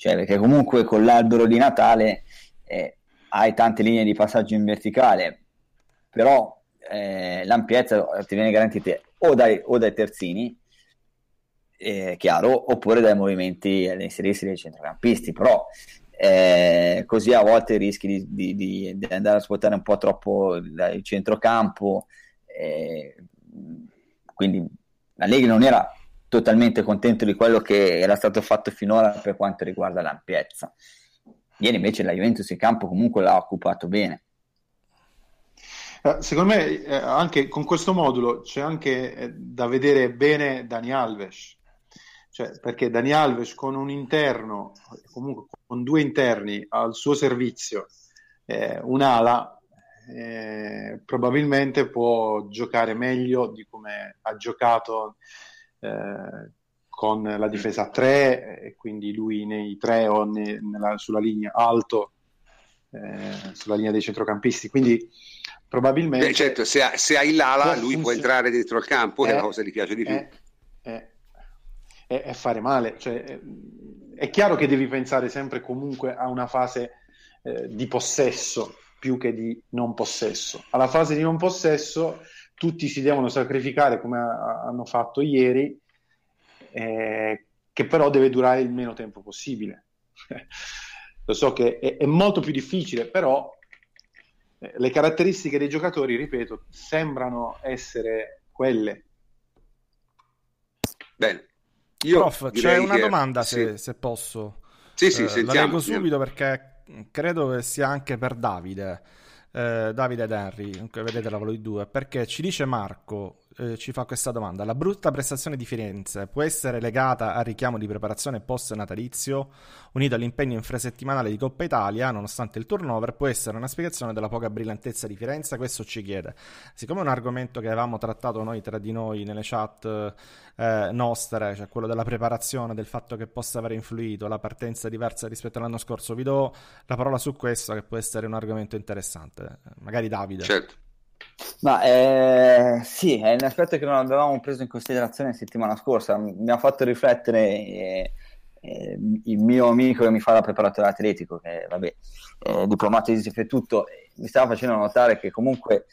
cioè perché comunque con l'albero di Natale eh, hai tante linee di passaggio in verticale però eh, l'ampiezza ti viene garantita o dai, o dai terzini, eh, chiaro, oppure dai movimenti ad inserirsi dei centrocampisti, però eh, così a volte rischi di, di, di, di, andare a svuotare un po' troppo il centrocampo, eh, quindi la Lega non era totalmente contento di quello che era stato fatto finora per quanto riguarda l'ampiezza. Ieri invece la Juventus in campo comunque l'ha occupato bene. Eh, secondo me eh, anche con questo modulo c'è anche eh, da vedere bene Dani Alves, cioè, perché Dani Alves con un interno, comunque con due interni al suo servizio, eh, un'ala, eh, probabilmente può giocare meglio di come ha giocato eh, con la difesa a 3 e quindi lui nei 3 o ne, nella, sulla linea alto, sulla linea dei centrocampisti. Quindi probabilmente... Beh, certo, se, ha, se hai l'ala lui funziona... può entrare dentro il campo, è, è la cosa che gli piace di più. È, è, è fare male, cioè, è chiaro che devi pensare sempre comunque a una fase eh, di possesso più che di non possesso. Alla fase di non possesso tutti si devono sacrificare come a, hanno fatto ieri, eh, che però deve durare il meno tempo possibile. Lo so che è, è molto più difficile, però le caratteristiche dei giocatori, ripeto, sembrano essere quelle. Bene. Io Prof, c'è una che... domanda se, sì. se, posso. Sì, sì, eh, sentiamo. La leggo subito perché credo che sia anche per Davide. Eh, Davide ed Henry, vedete la di due, perché ci dice Marco eh, ci fa questa domanda. La brutta prestazione di Firenze può essere legata al richiamo di preparazione post-natalizio, unito all'impegno infrasettimanale di Coppa Italia, nonostante il turnover, può essere una spiegazione della poca brillantezza di Firenze? Questo ci chiede. Siccome è un argomento che avevamo trattato noi tra di noi nelle chat eh, nostre, cioè quello della preparazione, del fatto che possa aver influito la partenza diversa rispetto all'anno scorso, vi do la parola su questo che può essere un argomento interessante. Magari Davide. Certo. Ma eh, sì, è un aspetto che non avevamo preso in considerazione la settimana scorsa. Mi ha fatto riflettere eh, eh, il mio amico che mi fa la preparatoria atletico, che vabbè, è diplomato di e tutto, mi stava facendo notare che comunque,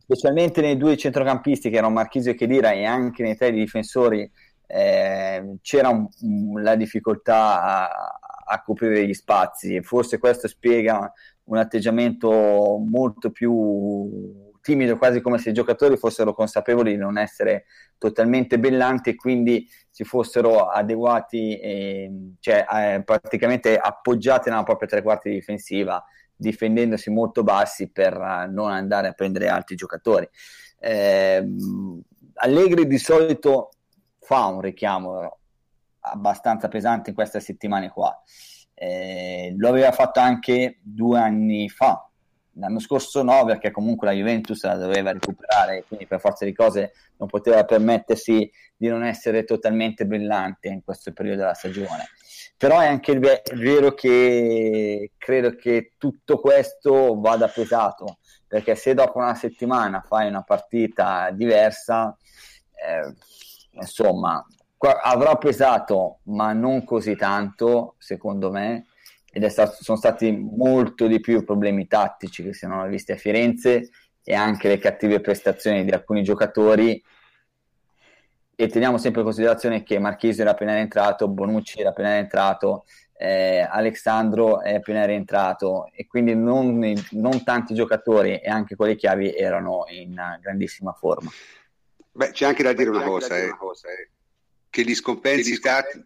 specialmente nei due centrocampisti che erano Marchisio e Chedira e anche nei tre difensori, eh, c'era un, la difficoltà a, a coprire gli spazi. Forse questo spiega un atteggiamento molto più timido, quasi come se i giocatori fossero consapevoli di non essere totalmente bellanti e quindi si fossero adeguati, eh, cioè eh, praticamente appoggiati nella propria tre quarti difensiva, difendendosi molto bassi per uh, non andare a prendere altri giocatori. Eh, Allegri di solito fa un richiamo abbastanza pesante in queste settimane qua. Eh, lo aveva fatto anche due anni fa. L'anno scorso no, perché comunque la Juventus la doveva recuperare, quindi per forza di cose non poteva permettersi di non essere totalmente brillante in questo periodo della stagione. Però è anche vero che credo che tutto questo vada pesato, perché se dopo una settimana fai una partita diversa, eh, insomma, avrà pesato, ma non così tanto, secondo me, ed stato, sono stati molto di più i problemi tattici che si erano visti a Firenze e anche le cattive prestazioni di alcuni giocatori. E teniamo sempre in considerazione che Marchesi era appena rientrato, Bonucci era appena rientrato, eh, Alexandro è appena rientrato e quindi non, non tanti giocatori e anche quelli chiavi erano in grandissima forma. Beh, c'è anche da dire una cosa, eh. una cosa eh che gli scompensi stati...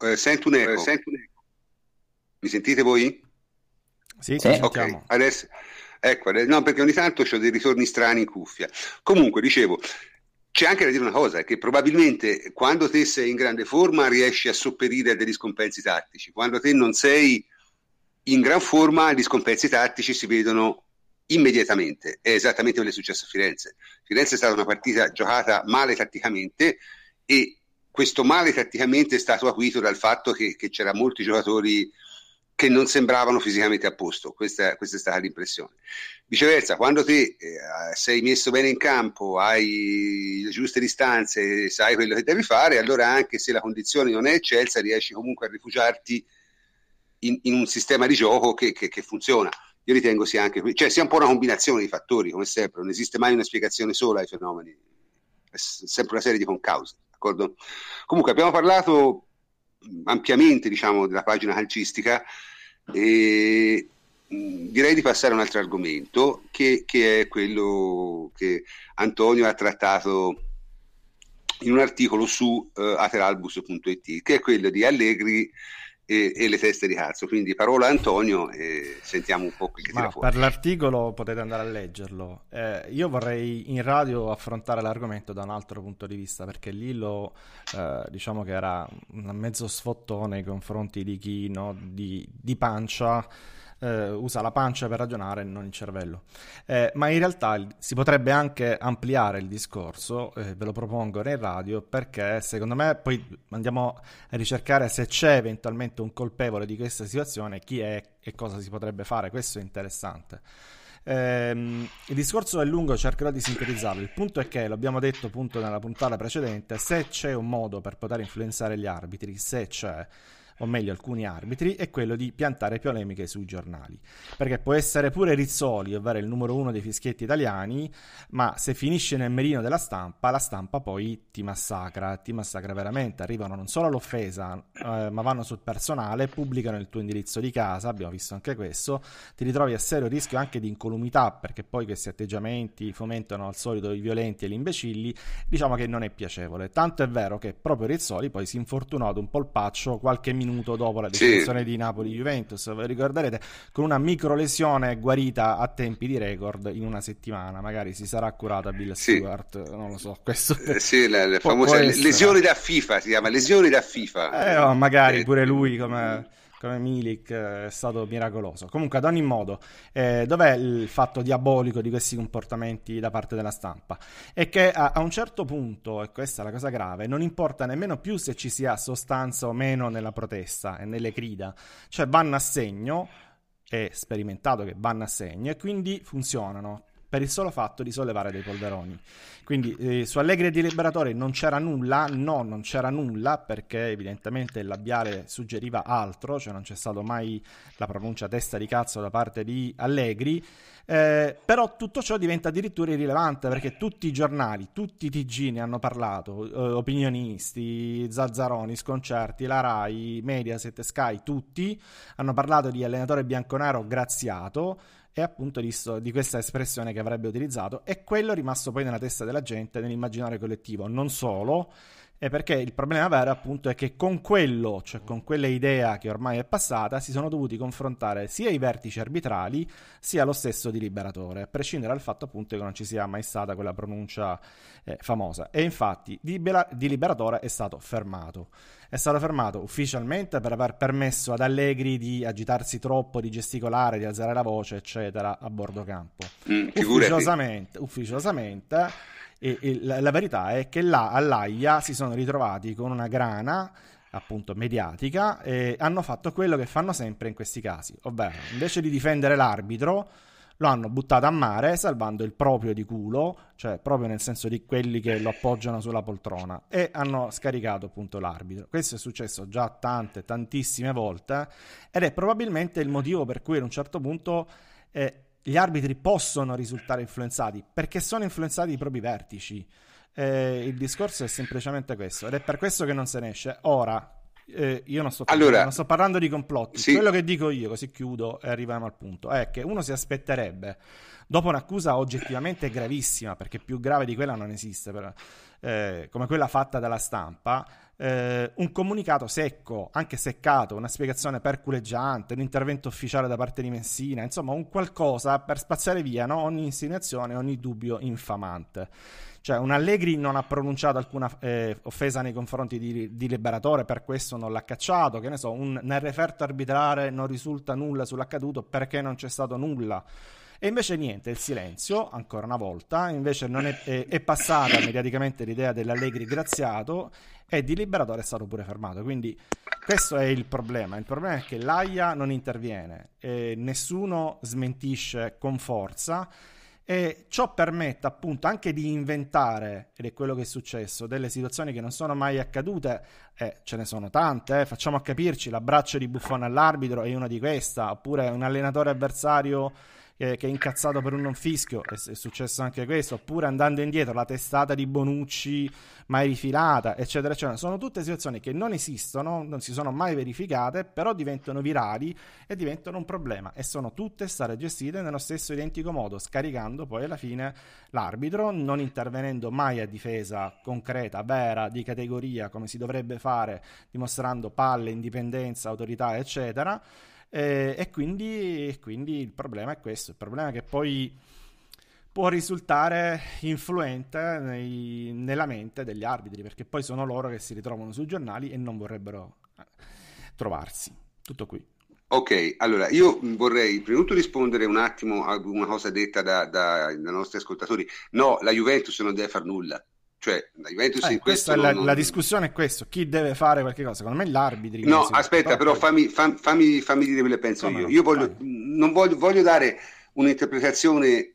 Eh, sento un eco. Eh, sento un eco. Mi sentite voi? Sì, sì. ok. Adesso, ecco, no, perché ogni tanto ho dei ritorni strani in cuffia. Comunque, dicevo, c'è anche da dire una cosa, che probabilmente quando te sei in grande forma riesci a sopperire a degli scompensi tattici, quando te non sei in gran forma gli scompensi tattici si vedono immediatamente. È esattamente quello che è successo a Firenze. Firenze è stata una partita giocata male tatticamente e questo male tatticamente è stato acuito dal fatto che, che c'erano molti giocatori che non sembravano fisicamente a posto, questa, questa è stata l'impressione. Viceversa, quando te eh, sei messo bene in campo, hai le giuste distanze, sai quello che devi fare, allora anche se la condizione non è eccelsa, riesci comunque a rifugiarti in, in un sistema di gioco che, che, che, funziona. Io ritengo sia anche, cioè sia un po' una combinazione di fattori, come sempre, non esiste mai una spiegazione sola ai fenomeni, è sempre una serie di concause, d'accordo? Comunque abbiamo parlato ampiamente, diciamo, della pagina calcistica, e direi di passare a un altro argomento che, che, è quello che Antonio ha trattato in un articolo su uh, ateralbus.it che è quello di Allegri e, e, le teste di cazzo. Quindi parola a Antonio e sentiamo un po' che tira fuori. per l'articolo potete andare a leggerlo. Eh, io vorrei in radio affrontare l'argomento da un altro punto di vista perché lì lo eh, diciamo che era un mezzo sfottone nei confronti di chi no, di, di pancia eh, usa la pancia per ragionare e non il cervello. Eh, ma in realtà si potrebbe anche ampliare il discorso, eh, ve lo propongo nel radio, perché secondo me poi andiamo a ricercare se c'è eventualmente un colpevole di questa situazione, chi è e cosa si potrebbe fare, questo è interessante. Ehm, il discorso è lungo, cercherò di sintetizzarlo. Il punto è che, l'abbiamo detto appunto nella puntata precedente, se c'è un modo per poter influenzare gli arbitri, se c'è, o meglio alcuni arbitri, è quello di piantare polemiche sui giornali. Perché può essere pure Rizzoli, ovvero il numero uno dei fischietti italiani, ma se finisce nel merino della stampa, la stampa poi ti massacra, ti massacra veramente. Arrivano non solo all'offesa, eh, ma vanno sul personale, pubblicano il tuo indirizzo di casa, abbiamo visto anche questo, ti ritrovi a serio rischio anche di incolumità, perché poi questi atteggiamenti fomentano al solito i violenti e gli imbecilli, diciamo che non è piacevole. Tanto è vero che proprio Rizzoli poi si infortunò ad un polpaccio qualche minuto minuto dopo la definizione sì. di Napoli-Juventus, ricorderete, con una micro lesione guarita a tempi di record in una settimana, magari si sarà curata Bill sì. Stewart, non lo so, questo eh, sì, le, le famose lesioni da FIFA, si chiama lesioni da FIFA. Eh, oh, magari eh, pure lui come come Milik eh, è stato miracoloso. Comunque, ad ogni modo, eh, dov'è il fatto diabolico di questi comportamenti da parte della stampa? È che a, a, un certo punto, e questa è la cosa grave, non importa nemmeno più se ci sia sostanza o meno nella protesta e nelle grida, cioè vanno a segno. È sperimentato che vanno a segno e quindi funzionano per il solo fatto di sollevare dei polveroni. Quindi eh, su Allegri e di Liberatore non c'era nulla, no, non c'era nulla perché evidentemente il labiale suggeriva altro, cioè non c'è stato mai la pronuncia testa di cazzo da parte di Allegri. Eh, però tutto ciò diventa addirittura irrilevante perché tutti i giornali, tutti i TG ne hanno parlato, eh, opinionisti, Zazzaroni, Sconcerti, la Rai, Mediaset, Sky, tutti hanno parlato di allenatore bianconero graziato e appunto di, di, questa espressione che avrebbe utilizzato e quello è rimasto poi nella testa della gente, nell'immaginario collettivo. Non solo, è perché il problema vero appunto è che con quello, cioè con quella idea che ormai è passata, si sono dovuti confrontare sia i vertici arbitrali sia lo stesso di Liberatore, a prescindere dal fatto appunto che non ci sia mai stata quella pronuncia eh, famosa. E infatti di, di Liberatore è stato fermato è stato fermato ufficialmente per aver permesso ad Allegri di agitarsi troppo, di gesticolare, di alzare la voce, eccetera, a bordo campo. Mm, ufficiosamente, ufficiosamente e, e la, la, verità è che là all'AIA si sono ritrovati con una grana appunto mediatica e hanno fatto quello che fanno sempre in questi casi, ovvero invece di difendere l'arbitro lo hanno buttato a mare salvando il proprio di culo, cioè proprio nel senso di quelli che lo appoggiano sulla poltrona e hanno scaricato appunto l'arbitro. Questo è successo già tante, tantissime volte ed è probabilmente il motivo per cui ad un certo punto eh, gli arbitri possono risultare influenzati perché sono influenzati i propri vertici. Eh, il discorso è semplicemente questo ed è per questo che non se ne esce. Ora, eh, io non sto, parlando, Allora- non sto parlando di complotti. Sì. Quello che dico io, così chiudo e arriviamo al punto, è che uno si aspetterebbe, dopo un'accusa oggettivamente gravissima, perché più grave di quella non esiste, però, eh, come quella fatta dalla stampa, eh, un comunicato secco, anche seccato, una spiegazione perculeggiante, un intervento ufficiale da parte di Messina, insomma un qualcosa per spazzare via no? ogni insinuazione, ogni dubbio infamante. Cioè, un Allegri non ha pronunciato alcuna eh, offesa nei confronti di, di Liberatore, per questo non l'ha cacciato. Che ne so, un- nel referto arbitrale non risulta nulla sull'accaduto perché non c'è stato nulla. E invece niente, il silenzio, ancora una volta, invece è, è- è passata mediaticamente l'idea dell'Allegri graziato e di Liberatore è stato pure fermato. Quindi questo è il problema. Il problema è che l'AIA non interviene, nessuno smentisce con forza e ciò permette appunto anche di inventare, ed è quello che è successo, delle situazioni che non sono mai accadute, e ce ne sono tante, eh, facciamo a capirci, l'abbraccio di Buffon all'arbitro è una di queste, oppure un allenatore avversario che, che è incazzato per un non fischio, è, è successo anche questo, oppure andando indietro la testata di Bonucci mai rifilata, eccetera, eccetera. Sono tutte situazioni che non esistono, non si sono mai verificate, però diventano virali e diventano un problema e sono tutte state gestite nello stesso identico modo, scaricando poi alla fine l'arbitro, non intervenendo mai a difesa concreta, vera, di categoria, come si dovrebbe fare, dimostrando palle, indipendenza, autorità, eccetera. Eh, e quindi, e quindi il problema è questo, il problema è che poi può risultare influente nei- nella mente degli arbitri, perché poi sono loro che si ritrovano sui giornali e non vorrebbero eh, trovarsi. Tutto qui. Ok, allora io vorrei prima di tutto rispondere un attimo a una cosa detta da- da- dai nostri ascoltatori. No, la Juventus non deve far nulla. Cioè, la Juventus Eh, in questo questa la, non- la discussione è questo, chi deve fare qualche cosa? Secondo me gli arbitri. No, aspetta, però fammi, fam- fammi- fammi dire quello che penso Come io. no? Io voglio, non voglio, voglio dare un'interpretazione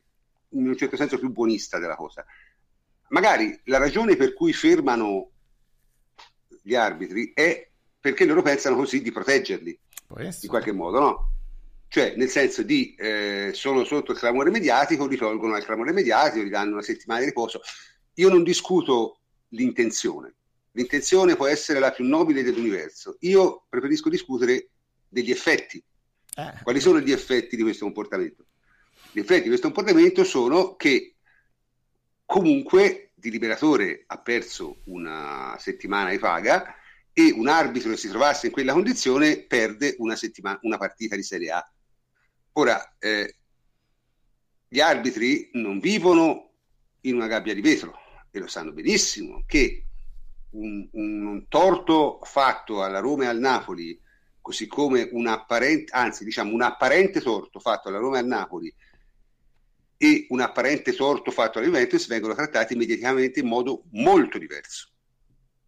in un certo senso più buonista della cosa. Magari la ragione per cui fermano gli arbitri è perché loro pensano così di proteggerli in qualche modo, no? Cioè, nel senso di eh, sono sotto il clamore mediatico, li tolgono dal clamore mediatico, gli danno una settimana di riposo. Io non discuto l'intenzione. L'intenzione può essere la più nobile dell'universo. Io preferisco discutere degli effetti. Eh, Quali sono gli effetti di questo comportamento? Gli effetti di questo comportamento sono che comunque Di Liberatore ha perso una settimana di paga e un arbitro che si trovasse in quella condizione perde una, settimana, una partita di Serie A. Ora, eh, gli arbitri non vivono in una gabbia di vetro e lo sanno benissimo che un, un torto fatto alla Roma e al Napoli, così come un apparente, anzi diciamo un apparente torto fatto alla Roma e al Napoli e un apparente torto fatto alla Juventus vengono trattati mediaticamente in modo molto diverso.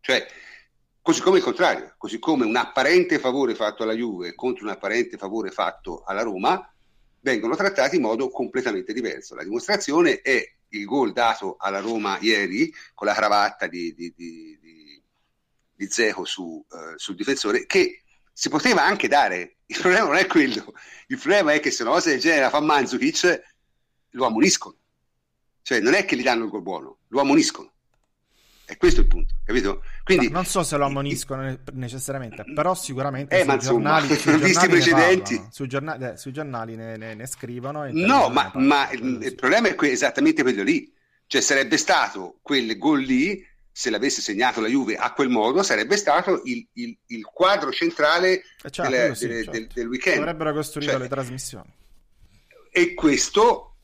Cioè, così come il contrario, così come un apparente favore fatto alla Juve contro un apparente favore fatto alla Roma, vengono trattati in modo completamente diverso. La dimostrazione è il gol dato alla Roma ieri con la cravatta di, di, di, di, di Zeco su, eh, sul difensore, che si poteva anche dare. Il problema non è quello, il problema è che se una cosa del genere la fa Manzukic, lo ammoniscono. Cioè, non è che gli danno il gol buono, lo ammoniscono. E questo è il punto, capito? Quindi, No, non so se lo ammoniscono ne- necessariamente, però sicuramente Eh, sui ma insomma, giornali, sui giornali parlano, sui, giornali, eh, sui giornali ne, ne- ne scrivono. e No, ma, ne ma il, il problema è que- esattamente quello lì. Cioè, sarebbe stato quel gol lì, se l'avesse segnato la Juve a quel modo, sarebbe stato il, il- il quadro centrale Eh, cioè, delle- quello sì, delle- certo. del, del weekend. Avrebbero costruito Cioè, le trasmissioni. E questo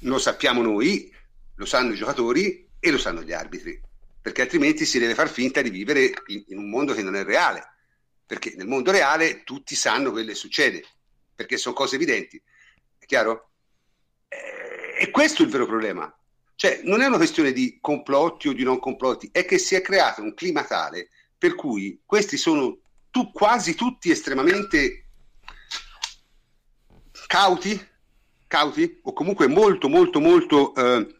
lo sappiamo noi, lo sanno i giocatori e lo sanno gli arbitri, perché altrimenti si deve far finta di vivere in, in un mondo che non è reale, perché nel mondo reale tutti sanno quello che succede, perché sono cose evidenti, è chiaro? Eh, E questo è il vero problema. Cioè, non è una questione di complotti o di non complotti, è che si è creato un clima tale per cui questi sono tu, quasi tutti estremamente cauti, cauti o comunque molto molto molto eh,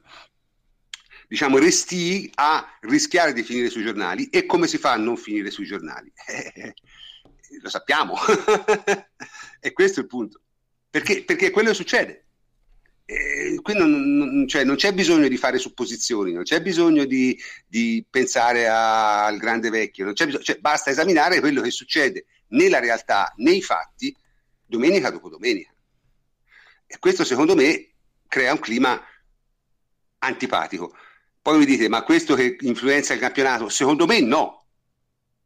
diciamo restii a rischiare di finire sui giornali e come si fa a non finire sui giornali Eh, lo sappiamo e questo è il punto perché, perché quello succede Eh, qui non, non, cioè, non, c'è bisogno di fare supposizioni, non c'è bisogno di, di pensare a, al grande vecchio, bisogno, cioè, basta esaminare quello che succede nella realtà, nei fatti, domenica dopo domenica. E questo secondo me crea un clima antipatico. Poi mi dite, ma questo che influenza il campionato? Secondo me no.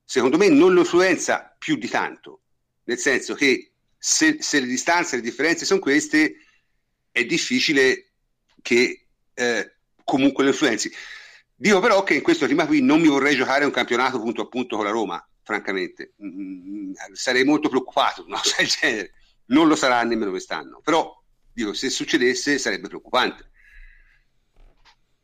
Secondo me non lo influenza più di tanto. Nel senso che se, se le distanze, le differenze sono queste, è difficile che eh, comunque lo influenzi. Dico però che in questo clima qui non mi vorrei giocare un campionato punto a punto con la Roma, francamente. Mm, sarei molto preoccupato, cosa del genere. Non lo sarà nemmeno quest'anno. Però, dico, se succedesse sarebbe preoccupante.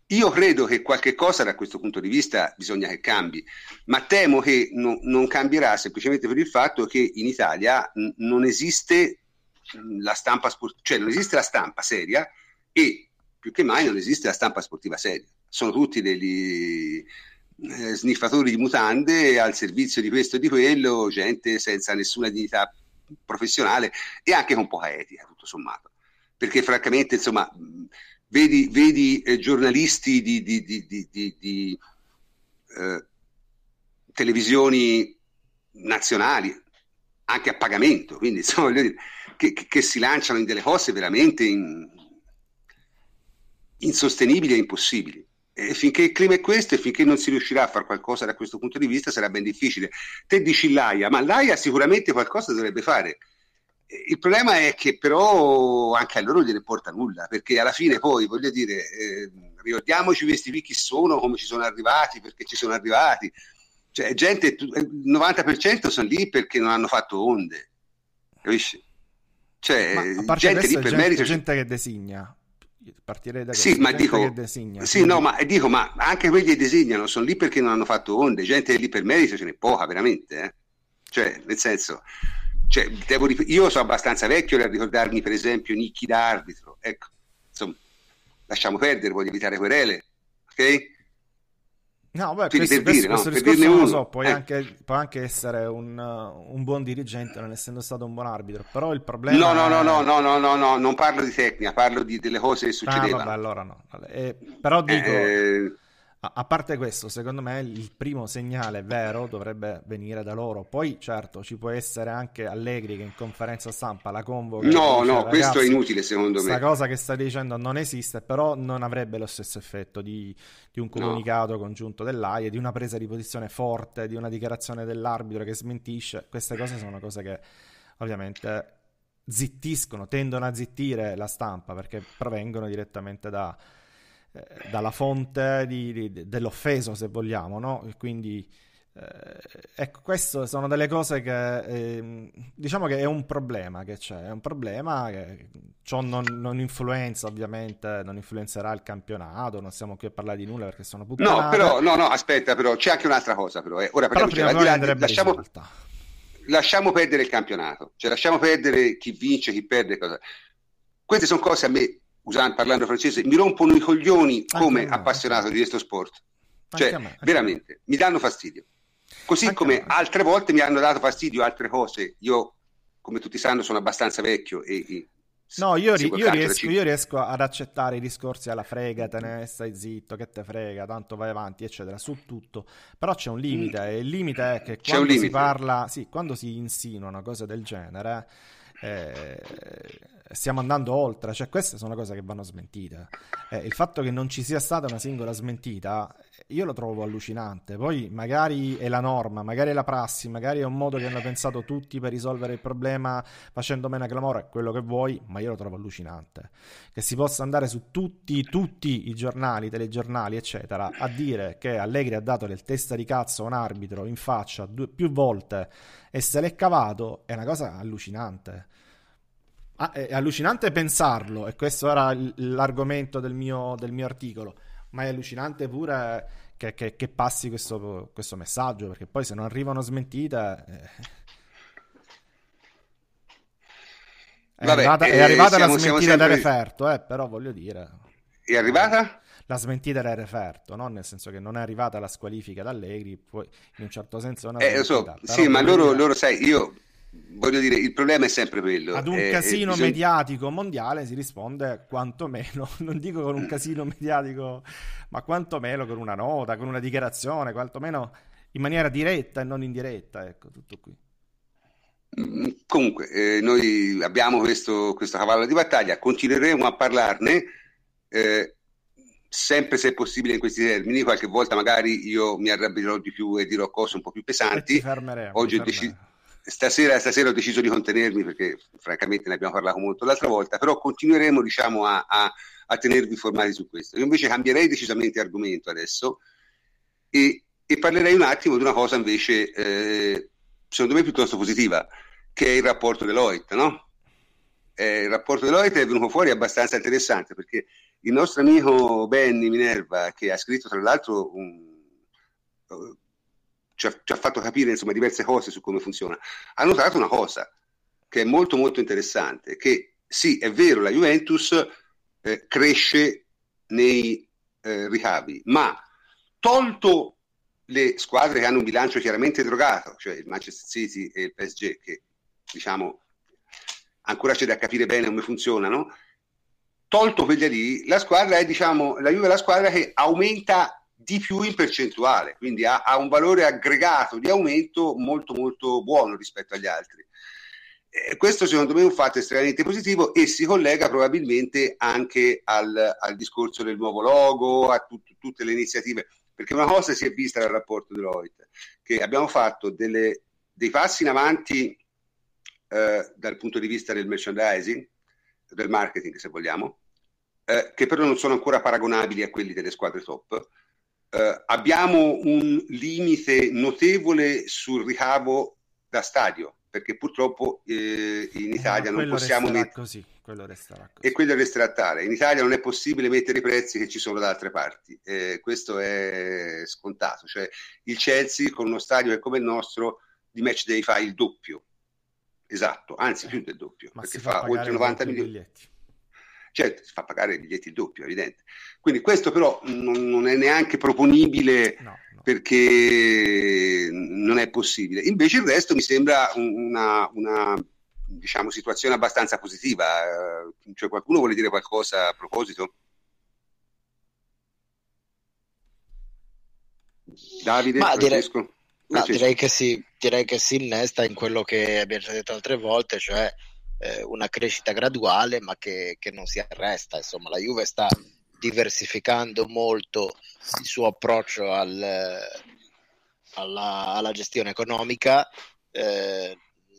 Io credo che qualche cosa da questo punto di vista bisogna che cambi, ma temo che no, non cambierà semplicemente per il fatto che in Italia n- non esiste la stampa sport- cioè non esiste la stampa seria e più che mai non esiste la stampa sportiva seria. Sono tutti degli eh, sniffatori di mutande al servizio di questo e di quello, gente senza nessuna dignità professionale e anche con poca etica, tutto sommato. Perché francamente, insomma, vedi, vedi eh, giornalisti di, di, di, di eh, televisioni nazionali, anche a pagamento, quindi insomma, dire, che, che, si lanciano in delle cose veramente in, insostenibili e impossibili. E finché il clima è questo e finché non si riuscirà a fare qualcosa da questo punto di vista sarà ben difficile. Te dici Laia, ma Laia sicuramente qualcosa dovrebbe fare. Il problema è che però anche a loro gliene porta nulla, perché alla fine poi, voglio dire, eh, ricordiamoci questi qui chi sono, come ci sono arrivati, perché ci sono arrivati. Cioè, gente, il 90% sono lì perché non hanno fatto onde, capisci? Cioè, gente lì per gente, merito... gente che designa. Partirei da questo, sì, ma dico, designa, sì, no, ma dico, ma anche quelli che designano sono lì perché non hanno fatto onde, gente lì per merito ce n'è poca, veramente, eh? Cioè, nel senso, cioè, devo, io sono abbastanza vecchio per ricordarmi, per esempio, Nicchi d'arbitro. Ecco, insomma, lasciamo perdere, voglio evitare querele, ok? No, beh, questo, per dire, questo, no? questo per non lo so, puoi, eh. anche, anche essere un, un, buon dirigente non essendo stato un buon arbitro, però il problema No, no, è... no, no, no, no, no, no, non parlo di tecnica, parlo di, delle cose che succedevano. Ah, vabbè, allora no. Eh, però dico... Eh, a parte questo, secondo me il primo segnale vero dovrebbe venire da loro. Poi, certo, ci può essere anche Allegri che in conferenza stampa la convoca. No, dice, no, questo è inutile secondo me. Questa cosa che stai dicendo non esiste, però non avrebbe lo stesso effetto di, di un comunicato no. congiunto dell'AIE, di una presa di posizione forte, di una dichiarazione dell'arbitro che smentisce. Queste cose sono cose che ovviamente zittiscono, tendono a zittire la stampa perché provengono direttamente da eh, dalla fonte di, di, dell'offeso, se vogliamo, no? Quindi, eh, ecco, queste sono delle cose che eh, diciamo che è un problema che c'è, è un problema che ciò non, non, influenza, ovviamente, non influenzerà il campionato, non stiamo qui a parlare di nulla perché sono puttanate. No, però, no, no, aspetta, però c'è anche un'altra cosa, però. Eh. Ora però prima di là, lasciamo, lasciamo perdere il campionato, cioè lasciamo perdere chi vince, chi perde, cosa. Queste sono cose a me usando, parlando francese, mi rompono i coglioni come appassionato di questo sport. Cioè, me, veramente, mi danno fastidio. Così anche come altre volte mi hanno dato fastidio altre cose. Io, come tutti sanno, sono abbastanza vecchio e... e no, io, ri- io, riesco, io, riesco, ad accettare i discorsi alla frega, te ne stai zitto, che te frega, tanto vai avanti, eccetera, su tutto. Però c'è un limite, mm. e il limite è che quando si parla, sì, quando si insinuano cose del genere... Eh, stiamo andando oltre, cioè queste sono cose che vanno smentite. Eh, il fatto che non ci sia stata una singola smentita, io lo trovo allucinante. Poi magari è la norma, magari è la prassi, magari è un modo che hanno pensato tutti per risolvere il problema facendo meno clamore, quello che vuoi, ma io lo trovo allucinante. Che si possa andare su tutti, tutti i giornali, telegiornali, eccetera, a dire che Allegri ha dato del testa di cazzo a un arbitro in faccia due, più volte e se l'è cavato, è una cosa allucinante. Ah, è allucinante pensarlo, e questo era l'argomento del mio, del mio articolo, ma è allucinante pure che, che, che passi questo, questo, messaggio, perché poi se non arrivano smentite... Eh... È Vabbè, arrivata, eh, è arrivata siamo, la smentita sempre... da referto, eh, però voglio dire... È arrivata? La smentita da referto, no? nel senso che non è arrivata la squalifica da Allegri, poi in un certo senso è una eh, so, sì, ma loro, loro, sai, io voglio dire, il problema è sempre quello. Ad un eh, casino bisogna... mediatico mondiale si risponde quantomeno, non dico con un casino mediatico, ma quantomeno con una nota, con una dichiarazione, quantomeno in maniera diretta e non indiretta, ecco, tutto qui. Mm, comunque, eh, noi abbiamo questo, questo, cavallo di battaglia, continueremo a parlarne, eh, sempre se possibile in questi termini, qualche volta magari io mi arrabbierò di più e dirò cose un po' più pesanti. Oggi ho deciso Stasera, stasera, ho deciso di contenermi perché francamente ne abbiamo parlato molto l'altra volta, però continueremo diciamo, a, a, a, tenervi informati su questo. Io invece cambierei decisamente argomento adesso e, e parlerei un attimo di una cosa invece eh, secondo me piuttosto positiva, che è il rapporto Deloitte. No? Eh, il rapporto Deloitte è venuto fuori abbastanza interessante perché il nostro amico Benny Minerva, che ha scritto tra l'altro un ci ha, ci ha fatto capire insomma, diverse cose su come funziona, ha notato una cosa che è molto molto interessante, che sì, è vero, la Juventus eh, cresce nei eh, ricavi, ma tolto le squadre che hanno un bilancio chiaramente drogato, cioè il Manchester City e il PSG, che diciamo ancora c'è da capire bene come funzionano, tolto quegli lì, la squadra è, diciamo, la Juve è la squadra che aumenta di più in percentuale, quindi ha, ha, un valore aggregato di aumento molto molto buono rispetto agli altri. Eh, questo secondo me è un fatto estremamente positivo e si collega probabilmente anche al, al discorso del nuovo logo, a tut, tutte le iniziative, perché una cosa si è vista dal rapporto Deloitte, che abbiamo fatto delle, dei passi in avanti eh, dal punto di vista del merchandising, del marketing se vogliamo, eh, che però non sono ancora paragonabili a quelli delle squadre top eh, abbiamo un limite notevole sul ricavo da stadio, perché purtroppo eh, in eh, Italia non possiamo mettere... Così, quello resterà così. E quello resterà tale. In Italia non è possibile mettere i prezzi che ci sono da altre parti. Eh, questo è scontato. Cioè, il Chelsea con uno stadio che è come il nostro di match day fa il doppio. Esatto, anzi più del doppio, Ma perché fa, fa oltre 90 milioni. Biglietti. Certo, si fa pagare i biglietti il doppio, è evidente. Quindi questo però non, non è neanche proponibile no, no. perché non è possibile. Invece il resto mi sembra una, una diciamo, situazione abbastanza positiva. Cioè, qualcuno vuole dire qualcosa a proposito? Davide, Ma Francesco? Direi, no, direi, che si, direi che si innesta in quello che abbiamo già detto altre volte, cioè eh, una crescita graduale ma che, che, non si arresta. Insomma, la Juve sta diversificando molto il suo approccio al, alla, alla, gestione economica. Eh,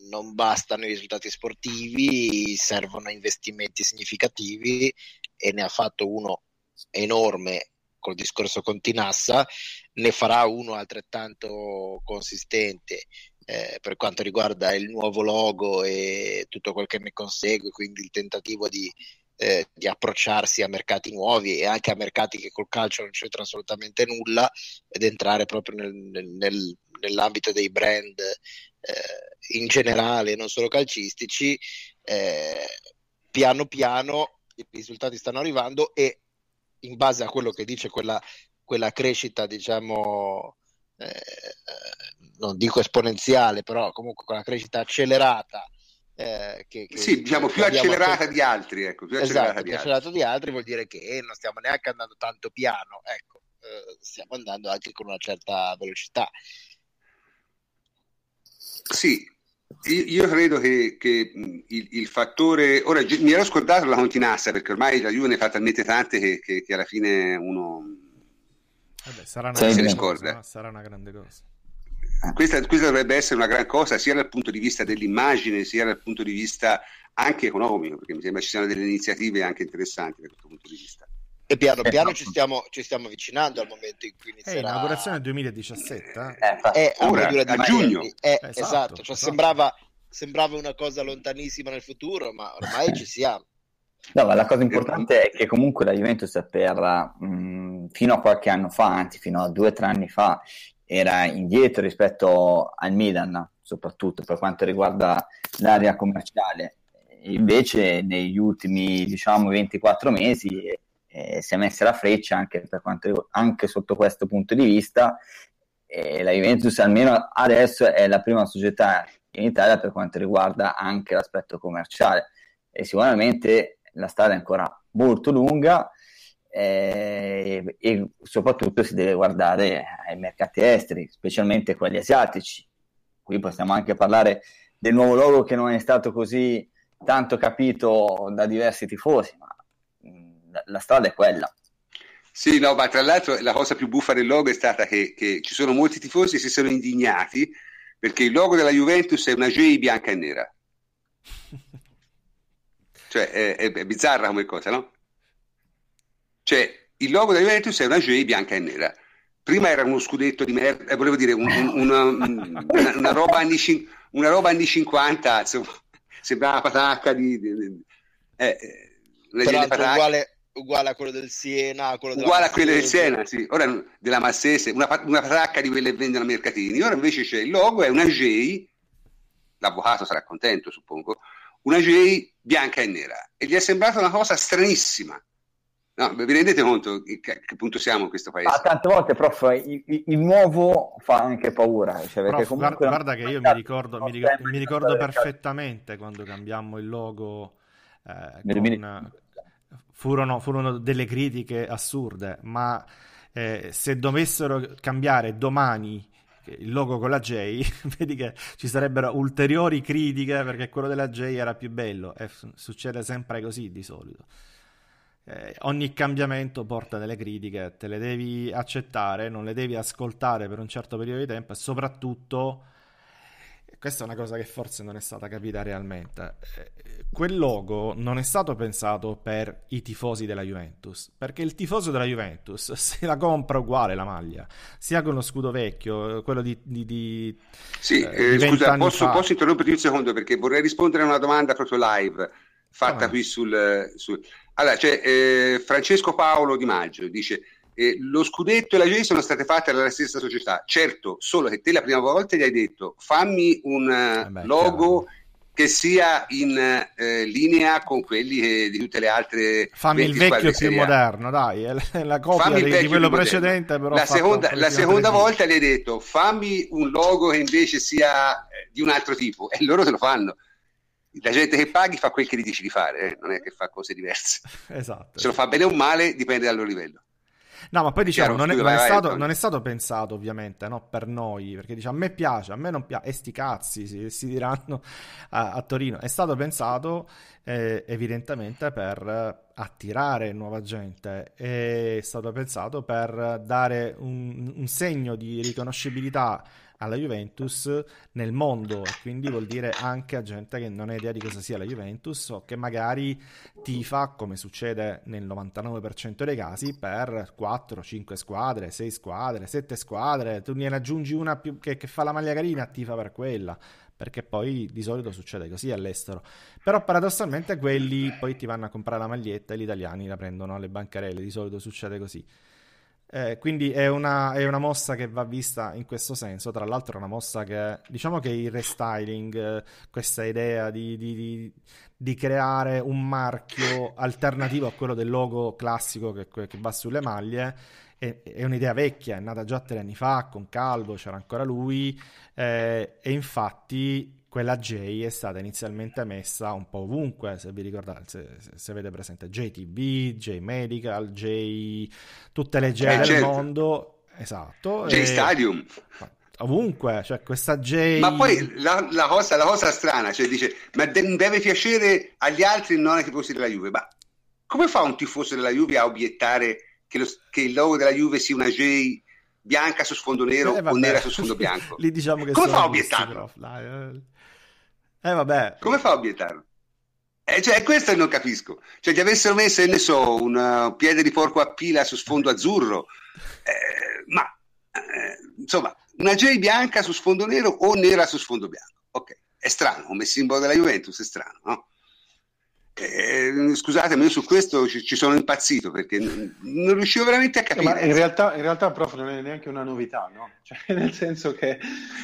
non bastano i risultati sportivi, servono investimenti significativi e ne ha fatto uno enorme col discorso con Tinassa, ne farà uno altrettanto consistente eh, per quanto riguarda il nuovo logo e tutto quel che ne consegue, quindi il tentativo di, eh, di, approcciarsi a mercati nuovi e anche a mercati che col calcio non c'entrano assolutamente nulla ed entrare proprio nel, nel, nell'ambito dei brand eh, in generale, non solo calcistici, eh, piano piano i risultati stanno arrivando e in base a quello che dice quella, quella crescita, diciamo, eh, non dico esponenziale, però comunque con la crescita accelerata. Eh, che, che, sì, diciamo più accelerata di altri, ecco, più esatto, di, accelerata altri. di altri vuol dire che non stiamo neanche andando tanto piano, ecco, eh, stiamo andando anche con una certa velocità. Sì, io credo che, che il, il, fattore. Ora mi ero scordato la Continassa perché ormai la Juve ne fa talmente tante che, che, che alla fine uno. Vabbè, sarà, una grande cosa, sarà una grande cosa. Questa, questa, dovrebbe essere una gran cosa sia dal punto di vista dell'immagine sia dal punto di vista anche economico, perché mi sembra ci siano delle iniziative anche interessanti da questo punto di vista. E piano piano ci stiamo, ci stiamo avvicinando al momento in cui inizierà... Eh, inaugurazione 2017. Eh, eh, a, Ora, a giugno. Eh, esatto, esatto. Cioè, esatto. Sembrava, sembrava una cosa lontanissima nel futuro, ma ormai ci siamo. No, ma la cosa importante è che comunque la Juventus per mh, fino a qualche anno fa, anzi fino a due o tre anni fa, era indietro rispetto al Milan, soprattutto per quanto riguarda l'area commerciale. Invece negli ultimi diciamo 24 mesi eh, si è messa la freccia anche, quanto, anche sotto questo punto di vista e la Juventus almeno adesso è la prima società in Italia per quanto riguarda anche l'aspetto commerciale e sicuramente la strada è ancora molto lunga eh, e soprattutto si deve guardare ai mercati esteri, specialmente quelli asiatici. Qui possiamo anche parlare del nuovo logo che non è stato così tanto capito da diversi tifosi, ma mh, la strada è quella. Sì, no, ma tra l'altro la cosa più buffa del logo è stata che, che ci sono molti tifosi che si sono indignati perché il logo della Juventus è una J bianca e nera. Cioè, è, è, è bizzarra come cosa, no? Cioè, il logo della Juventus è una J bianca e nera. Prima era uno scudetto di merda, eh, volevo dire, un, un, una, una, una, roba anni, una, roba anni, 50, insomma, sembrava una patacca di... di, di eh, eh patacca. uguale, uguale a quello del Siena, quello uguale a quello del Siena, sì. Ora della Massese, una, una patacca di quelle che vendono a mercatini. Ora invece c'è il logo, è una J, l'avvocato sarà contento, suppongo, una J bianca e nera. E gli è sembrata una cosa stranissima. No, vi rendete conto che, che punto siamo in questo paese? Ma tante volte, prof, il, il nuovo fa anche paura. Cioè prof, guarda, guarda, che io mi ricordo, mi ricordo, mi ricordo perfettamente quando cambiammo il logo. Eh, con, furono, furono, delle critiche assurde, ma eh, se dovessero cambiare domani il logo con la J, vedi che ci sarebbero ulteriori critiche perché quello della J era più bello e succede sempre così di solito. Eh, ogni cambiamento porta delle critiche, te le devi accettare, non le devi ascoltare per un certo periodo di tempo e soprattutto questa è una cosa che forse non è stata capita realmente. Eh, quel logo non è stato pensato per i tifosi della Juventus, perché il tifoso della Juventus se la compra uguale la maglia, sia con lo scudo vecchio, quello di... di, di sì, eh, eh scusa, posso, posso interromperti un secondo perché vorrei rispondere a una domanda proprio live fatta oh. qui sul... sul... Allora, c'è eh, Francesco Paolo Di Maggio, dice eh, lo scudetto e la J sono state fatte dalla stessa società. Certo, solo che te la prima volta gli hai detto fammi un eh beh, logo chiaro. che sia in eh, linea con quelli che, di tutte le altre. Fammi il vecchio più moderno, dai, è la copia di, di, quello precedente. Però la seconda, la seconda volta gli hai detto fammi un logo che invece sia eh, di un altro tipo e loro te lo fanno la gente che paghi fa quel che gli dici di fare, eh? non è che fa cose diverse. Esatto. Se lo fa bene o male dipende dal loro livello. No, ma poi diciamo, non, è, non, è stato, non, è, stato, pensato ovviamente no, per noi, perché dice a me piace, a me non piace, e sti cazzi si, si diranno a, a, Torino. È stato pensato eh, evidentemente per attirare nuova gente, è stato pensato per dare un, un segno di riconoscibilità alla Juventus nel mondo e quindi vuol dire anche a gente che non ha idea di cosa sia la Juventus o che magari tifa, come succede nel 99% dei casi, per 4, 5 squadre, 6 squadre, 7 squadre, tu ne aggiungi una più che, che fa la maglia carina, tifa per quella perché poi di solito succede così all'estero. Però paradossalmente quelli poi ti vanno a comprare la maglietta e gli italiani la prendono alle bancarelle, di solito succede così. Eh, quindi è una, è una, mossa che va vista in questo senso. Tra l'altro, è una mossa che diciamo che il restyling, eh, questa idea di, di, di, di, creare un marchio alternativo a quello del logo classico che, che va sulle maglie, è, è, un'idea vecchia, è nata già tre anni fa con Calvo, c'era ancora lui, eh, e infatti quella J è stata inizialmente messa un po' ovunque, se vi ricordate, se, se avete presente JTB, J Medical, J tutte le J eh, del certo. mondo, esatto. J e... Stadium. Ovunque, cioè questa J. Ma poi la, la, cosa, la cosa, strana, cioè dice, ma de- deve piacere agli altri non ai tifosi della Juve. Ma come fa un tifoso della Juve a obiettare che, lo, che il logo della Juve sia una J bianca su sfondo nero eh, o nera su sfondo bianco? Lì diciamo che come fa a obiettarlo? Eh. Eh, vabbè. Come fa a obiettarlo? Eh, cioè, questo non capisco. Cioè, ti avessero messo, ne so, un uh, piede di porco a pila su sfondo azzurro, eh, ma eh, insomma, una J bianca su sfondo nero o nera su sfondo bianco. Ok, è strano, come simbolo della Juventus è strano, no? Eh, scusatemi, io su questo ci, ci, sono impazzito perché non, non riuscivo veramente a capire. Ma in realtà, in realtà, prof, non è neanche una novità, no? Cioè, nel senso che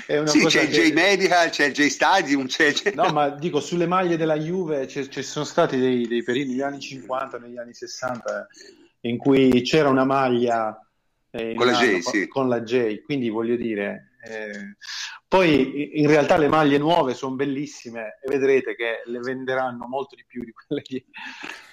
è una sì, c'è che... il J Medical, c'è il J Stadium. C'è, c'è... No, ma dico sulle maglie della Juve ci sono stati dei, dei, periodi negli anni 50, negli anni 60 in cui c'era una maglia eh, con, la J, sì. con la J, quindi voglio dire Eh, poi in realtà le maglie nuove sono bellissime e vedrete che le venderanno molto di più di quelle di,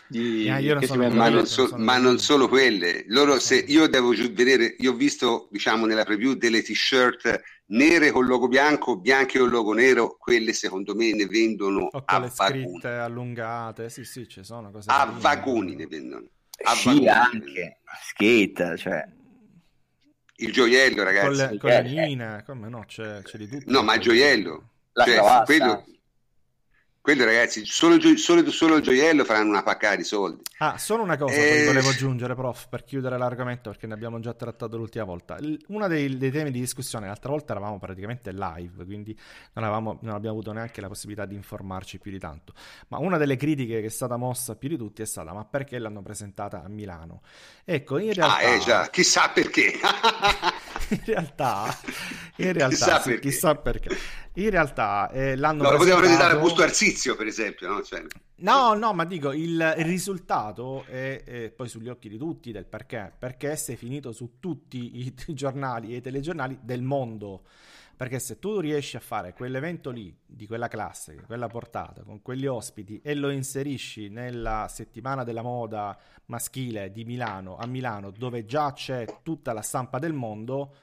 di, ah, non sono ma, non so, ma non solo quelle. Loro, se io devo vedere, io ho visto diciamo nella preview delle t-shirt nere con logo bianco, bianche con logo nero, quelle secondo me ne vendono o a le scritte allungate, sì sì, ci sono cose a vagoni ne vendono. A sì, vagoni anche. skate, cioè il gioiello, ragazzi. Con le, con le mine, come no, c'è, c'è di tutto. No, ma il gioiello. La cioè, quello, quello ragazzi, solo, solo, solo, il gioiello faranno una paccata di soldi. Ah, solo una cosa e... volevo aggiungere, prof, per chiudere l'argomento, perché ne abbiamo già trattato l'ultima volta. Uno dei, dei, temi di discussione, l'altra volta eravamo praticamente live, quindi non, avevamo, non, abbiamo avuto neanche la possibilità di informarci più di tanto. Ma una delle critiche che è stata mossa più di tutti è stata, ma perché l'hanno presentata a Milano? Ecco, in realtà... Ah, eh già, chissà perché. in realtà, in realtà chissà, sì, perché. chissà perché. In realtà eh, l'hanno no, presentato... lo potevano presentare a Busto Arsizio, per esempio, no? Cioè... No, no, ma dico, il risultato è, è, poi sugli occhi di tutti del perché. Perché sei finito su tutti i giornali e i telegiornali del mondo. Perché se tu riesci a fare quell'evento lì, di quella classe, quella portata, con quegli ospiti, e lo inserisci nella settimana della moda maschile di Milano, a Milano, dove già c'è tutta la stampa del mondo,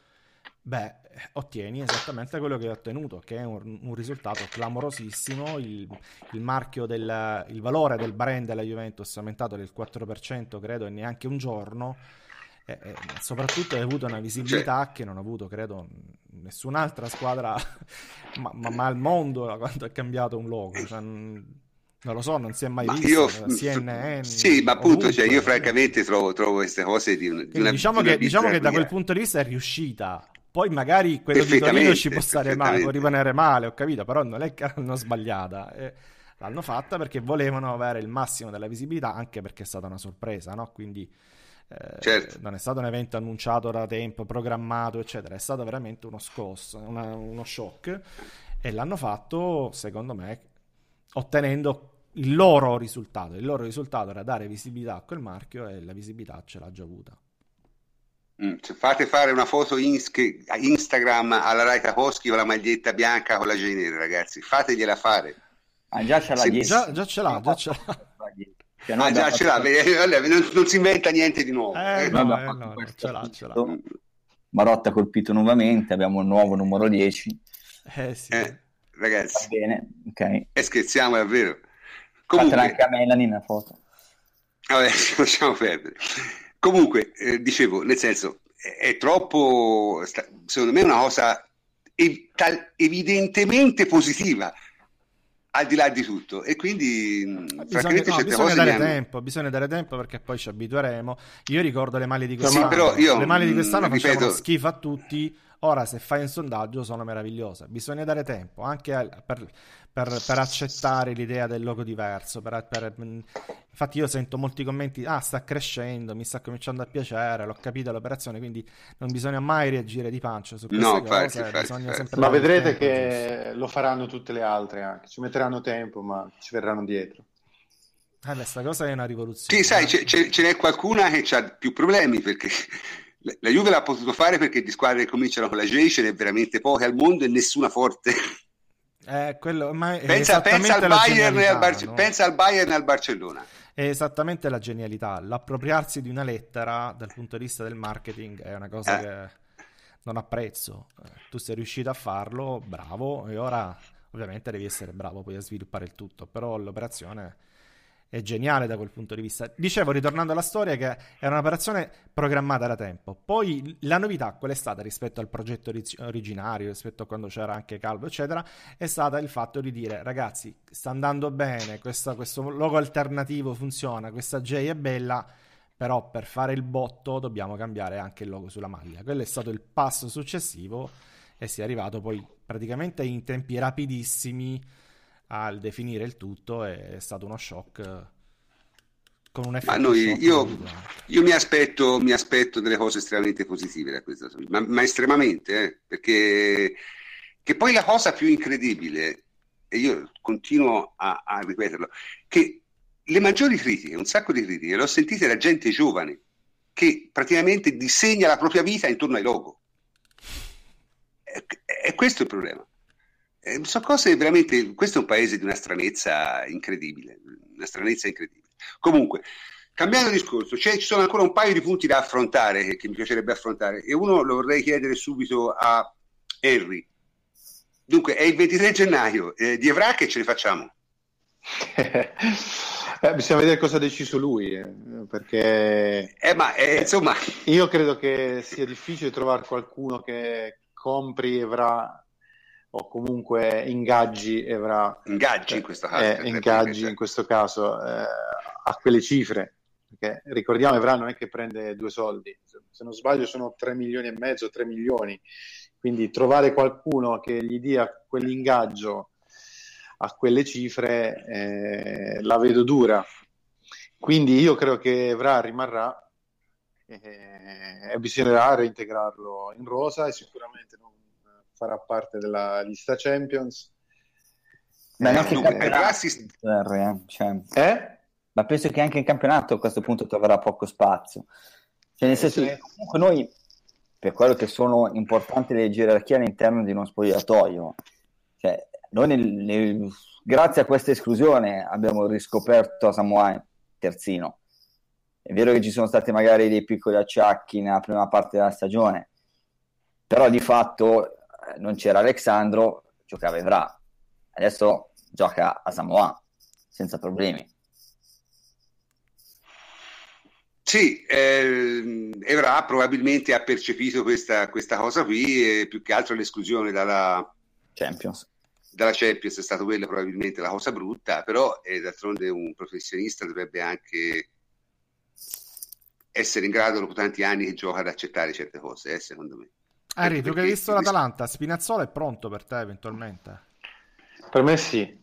beh, ottieni esattamente quello che hai ottenuto, che è un, un risultato clamorosissimo. Il, il marchio del il valore del brand della Juventus è aumentato del 4%, credo, in neanche un giorno. E, e soprattutto hai avuto una visibilità cioè... che non ha avuto, credo, nessun'altra squadra, ma, ma, ma, al mondo quando è cambiato un logo. Cioè, non lo so, non si è mai ma visto. Io, CNN, sì, ma appunto, cioè, io francamente trovo, trovo, queste cose di, di una, diciamo, di una che, diciamo che da quel punto di vista è riuscita. Poi magari quello di Torino ci può stare male, può rimanere male, ho capito, però non è che l'hanno sbagliata. Eh, l'hanno fatta perché volevano avere il massimo della visibilità, anche perché è stata una sorpresa, no? Quindi eh, certo. non è stato un evento annunciato da tempo, programmato, eccetera, è stato veramente uno scosso, una, uno shock e l'hanno fatto, secondo me, ottenendo il loro risultato. Il loro risultato era dare visibilità a quel marchio e la visibilità ce l'ha già avuta. Mm, cioè fate fare una foto in, Instagram alla Raita Hoschi con la maglietta bianca con la genere, ragazzi. Fategliela fare. Ah, già ce l'ha, sì, già, già, ce l'ha, già ce l'ha. Cioè, ah, già ce l'ha, non, non, si inventa niente di nuovo. Eh, no, eh, no, ce l'ha, ce l'ha. Marotta colpito nuovamente, abbiamo un nuovo numero 10. Eh sì. Eh, ragazzi. Va bene, ok. E eh, scherziamo davvero. Comunque... Fatela anche a Melanie una foto. Vabbè, lasciamo perdere. Comunque, eh, dicevo, nel senso, è, è troppo, secondo me è una cosa ev- tal- evidentemente positiva al di là di tutto. E quindi bisogna, no, bisogna dare hanno... tempo bisogna dare tempo perché poi ci abitueremo. Io ricordo le mali di quest'anno. sì, io, le mali di quest'anno ripeto... facevano schifo a tutti. Ora se fai un sondaggio sono meravigliose. Bisogna dare tempo anche per, per, per accettare l'idea del logo diverso. Per, per, infatti, io sento molti commenti: Ah, sta crescendo, mi sta cominciando a piacere, l'ho capito l'operazione. Quindi non bisogna mai reagire di pancia su queste no, cose. Fai, fai, ma vedrete che giusto. lo faranno tutte le altre anche. Ci metteranno tempo, ma ci verranno dietro. Eh, questa cosa è una rivoluzione. Sì, sai, ce, ce n'è qualcuna che ha più problemi perché la Juve l'ha potuto fare perché di squadre che cominciano con la J ce n'è veramente poche al mondo e nessuna forte. Eh, quello, pensa, pensa, al Bayern al Bar- no? pensa al Bayern e al Barcellona. È esattamente la genialità. L'appropriarsi di una lettera dal punto di vista del marketing è una cosa eh. che non apprezzo. Eh, tu sei riuscito a farlo, bravo, e ora ovviamente devi essere bravo poi a sviluppare il tutto, però l'operazione è geniale da quel punto di vista. Dicevo, ritornando alla storia, che era un'operazione programmata da tempo. Poi la novità, qual è stata rispetto al progetto originario, rispetto a quando c'era anche Calvo, eccetera, è stata il fatto di dire, ragazzi, sta andando bene, questa, questo logo alternativo funziona, questa J è bella, però per fare il botto dobbiamo cambiare anche il logo sulla maglia. Quello è stato il passo successivo e si è arrivato poi praticamente in tempi rapidissimi al definire il tutto è stato uno shock con un effetto noi, io, io mi, aspetto, mi, aspetto, delle cose estremamente positive da questa ma, ma estremamente eh, perché che poi la cosa più incredibile e io continuo a, a ripeterlo che le maggiori critiche, un sacco di critiche, le ho sentite da gente giovane che praticamente disegna la propria vita intorno ai logo. è questo il problema. Eh, sono cose veramente. Questo è un paese di una stranezza incredibile. Una stranezza incredibile. Comunque, cambiando discorso, ci sono ancora un paio di punti da affrontare che, che mi piacerebbe affrontare. E uno lo vorrei chiedere subito a Henry. Dunque, è il 23 gennaio. Eh, di Evra che ce ne facciamo? Eh, bisogna vedere cosa ha deciso lui, eh, perché eh, ma, eh, insomma... io credo che sia difficile trovare qualcuno che compri Evra o comunque ingaggi Evra. Ingaggi in questo caso. Eh, ingaggi in questo caso eh, a quelle cifre, perché ricordiamo Evra non è che prende due soldi, se non sbaglio sono 3 milioni e mezzo, 3 milioni, quindi trovare qualcuno che gli dia quell'ingaggio a quelle cifre eh, la vedo dura. Quindi io credo che Evra rimarrà eh, e bisognerà reintegrarlo in rosa e sicuramente non farà parte della lista Champions. Beh, eh, anche per assist... eh, cioè... eh? Ma penso che anche in campionato a questo punto troverà poco spazio. Cioè, nel senso che comunque noi, per quello che sono importanti le gerarchie all'interno di uno spogliatoio, cioè, noi nel, nel, grazie a questa esclusione abbiamo riscoperto Samoa terzino. È vero che ci sono stati magari dei piccoli acciacchi nella prima parte della stagione, però di fatto eh, non c'era Alexandro, giocava Evra. Adesso gioca a Samoa senza problemi. Sì, eh, Evra probabilmente ha percepito questa, questa cosa qui e più che altro l'esclusione dalla Champions dalla Champions è stata quella probabilmente la cosa brutta, però eh, d'altronde un professionista dovrebbe anche essere in grado dopo tanti anni che gioca ad accettare certe cose, eh, secondo me. Ari, tu che hai visto l'Atalanta, Spinazzola è pronto per te eventualmente? Per me sì.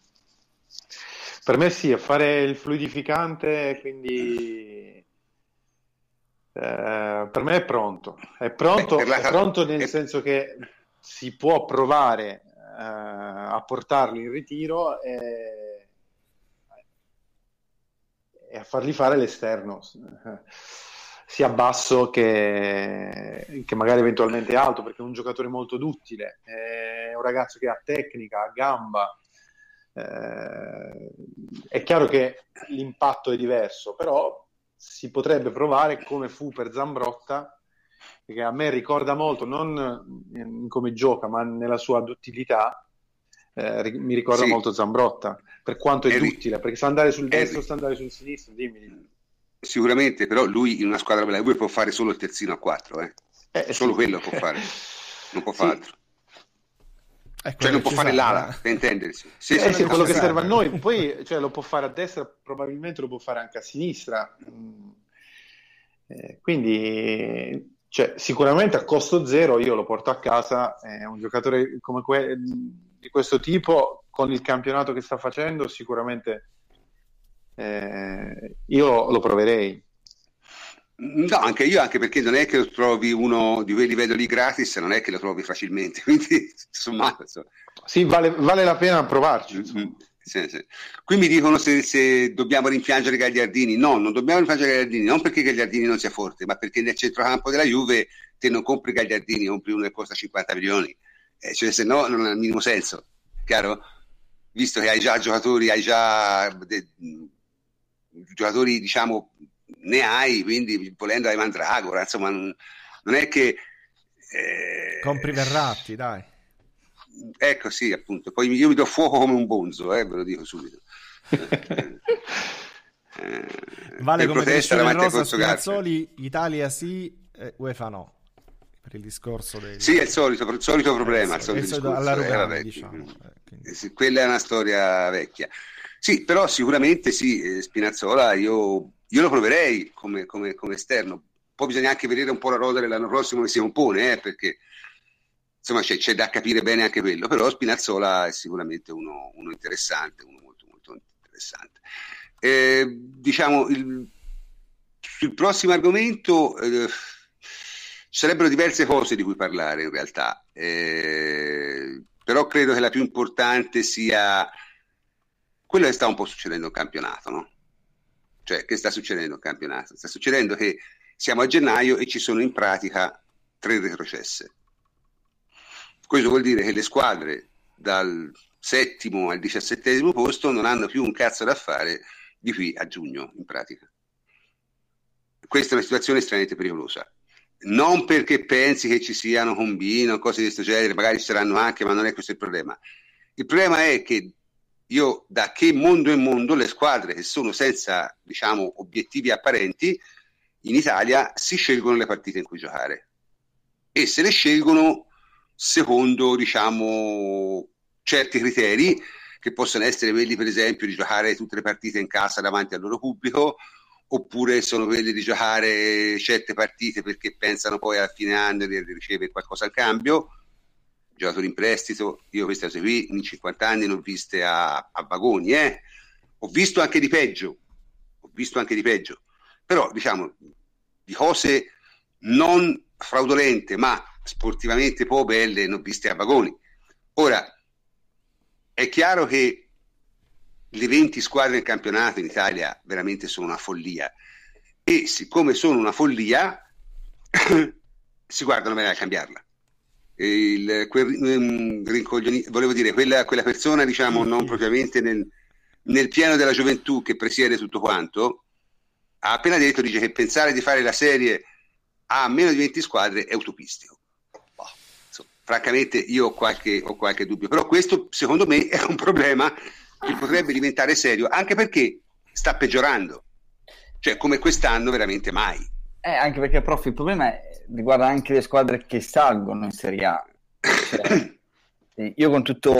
Per me sì, a fare il fluidificante, quindi eh, per me è pronto. È pronto, Beh, è pronto nel è... senso che si può provare eh, a portarli in ritiro e, e, a fargli fare l'esterno sia basso che, che, magari eventualmente alto perché è un giocatore molto duttile è un ragazzo che ha tecnica, ha gamba eh, è chiaro che l'impatto è diverso però si potrebbe provare come fu per Zambrotta che a me ricorda molto, non in come gioca, ma nella sua duttilità, eh, mi ricorda sì. molto Zambrotta, per quanto è Harry, duttile, perché sa andare sul destro, Harry. sa andare sul sinistro, dimmi. Sicuramente, però lui in una squadra bella lui può fare solo il terzino a 4, eh. eh solo sì. quello può fare, non può fare altro. Ecco, cioè non può fare sa, l'ala, per intendersi. Se eh, sì, quello che serve a noi, poi cioè, lo può fare a destra, probabilmente lo può fare anche a sinistra. Mm. Eh, quindi cioè, sicuramente a costo zero io lo porto a casa, è un giocatore come que- di questo tipo, con il campionato che sta facendo, sicuramente eh, io lo proverei. No, anche io, anche perché non è che lo trovi uno di quelli vedo lì gratis, non è che lo trovi facilmente, quindi insomma... Sì, vale, vale la pena provarci. Mm-hmm. Sì, sì. Qui mi dicono se, se, dobbiamo rimpiangere Gagliardini. No, non dobbiamo rimpiangere Gagliardini, non perché Gagliardini non sia forte, ma perché nel centrocampo della Juve te non compri Gagliardini, compri uno che costa 50 milioni. Eh, cioè, se no non ha il minimo senso, chiaro? Visto che hai già giocatori, hai già de, giocatori, diciamo, ne hai, quindi volendo hai Mandragora, insomma, non, non è che... Eh... Compri Verratti, dai. Ecco sì, appunto. Poi io mi do fuoco come un bonzo, eh, ve lo dico subito. eh, vale come dice Rosa Spinazzoli, Italia sì, eh, UEFA no. Per il discorso del... Sì, è il solito, il solito problema. Il solito, il solito discorso, alla Rugani, eh, diciamo. Eh, quella è una storia vecchia. Sì, però sicuramente sì, eh, Spinazzola io, io lo proverei come, come, come, esterno. Poi bisogna anche vedere un po' la rosa dell'anno prossimo che si compone, eh, perché insomma c'è, c'è, da capire bene anche quello, però Spinazzola è sicuramente uno, uno interessante, uno molto molto interessante. Eh, diciamo, il, sul prossimo argomento eh, sarebbero diverse cose di cui parlare in realtà, eh, però credo che la più importante sia quello che sta un po' succedendo in campionato, no? Cioè, che sta succedendo in campionato? Sta succedendo che siamo a gennaio e ci sono in pratica tre retrocesse Questo vuol dire che le squadre dal settimo al diciassettesimo posto non hanno più un cazzo da fare di qui a giugno, in pratica. Questa è una situazione estremamente pericolosa. Non perché pensi che ci siano combini o cose di questo genere, magari ci saranno anche, ma non è questo il problema. Il problema è che io da che mondo in mondo le squadre che sono senza diciamo obiettivi apparenti in Italia si scelgono le partite in cui giocare. E se le scelgono secondo diciamo certi criteri che possono essere quelli per esempio di giocare tutte le partite in casa davanti al loro pubblico oppure sono quelli di giocare certe partite perché pensano poi a fine anno di ricevere qualcosa al cambio giocatori in prestito io queste cose qui in 50 anni non ho viste a, a vagoni eh? ho visto anche di peggio ho visto anche di peggio. Però diciamo di cose non fraudolente ma sportivamente po' belle non viste a vagoni. Ora è chiaro che le 20 squadre del campionato in Italia veramente sono una follia. E siccome sono una follia si guardano bene a cambiarla il, quel, um, volevo dire quella, quella, persona diciamo non propriamente nel, nel pieno della gioventù che presiede tutto quanto ha appena detto dice che pensare di fare la serie a meno di 20 squadre è utopistico boh, insomma, francamente io ho qualche, ho qualche dubbio però questo secondo me è un problema che potrebbe diventare serio, anche perché sta peggiorando. Cioè, come quest'anno, veramente mai. Eh, anche perché, prof, il problema è, riguarda anche le squadre che salgono in Serie A. Cioè, io con tutto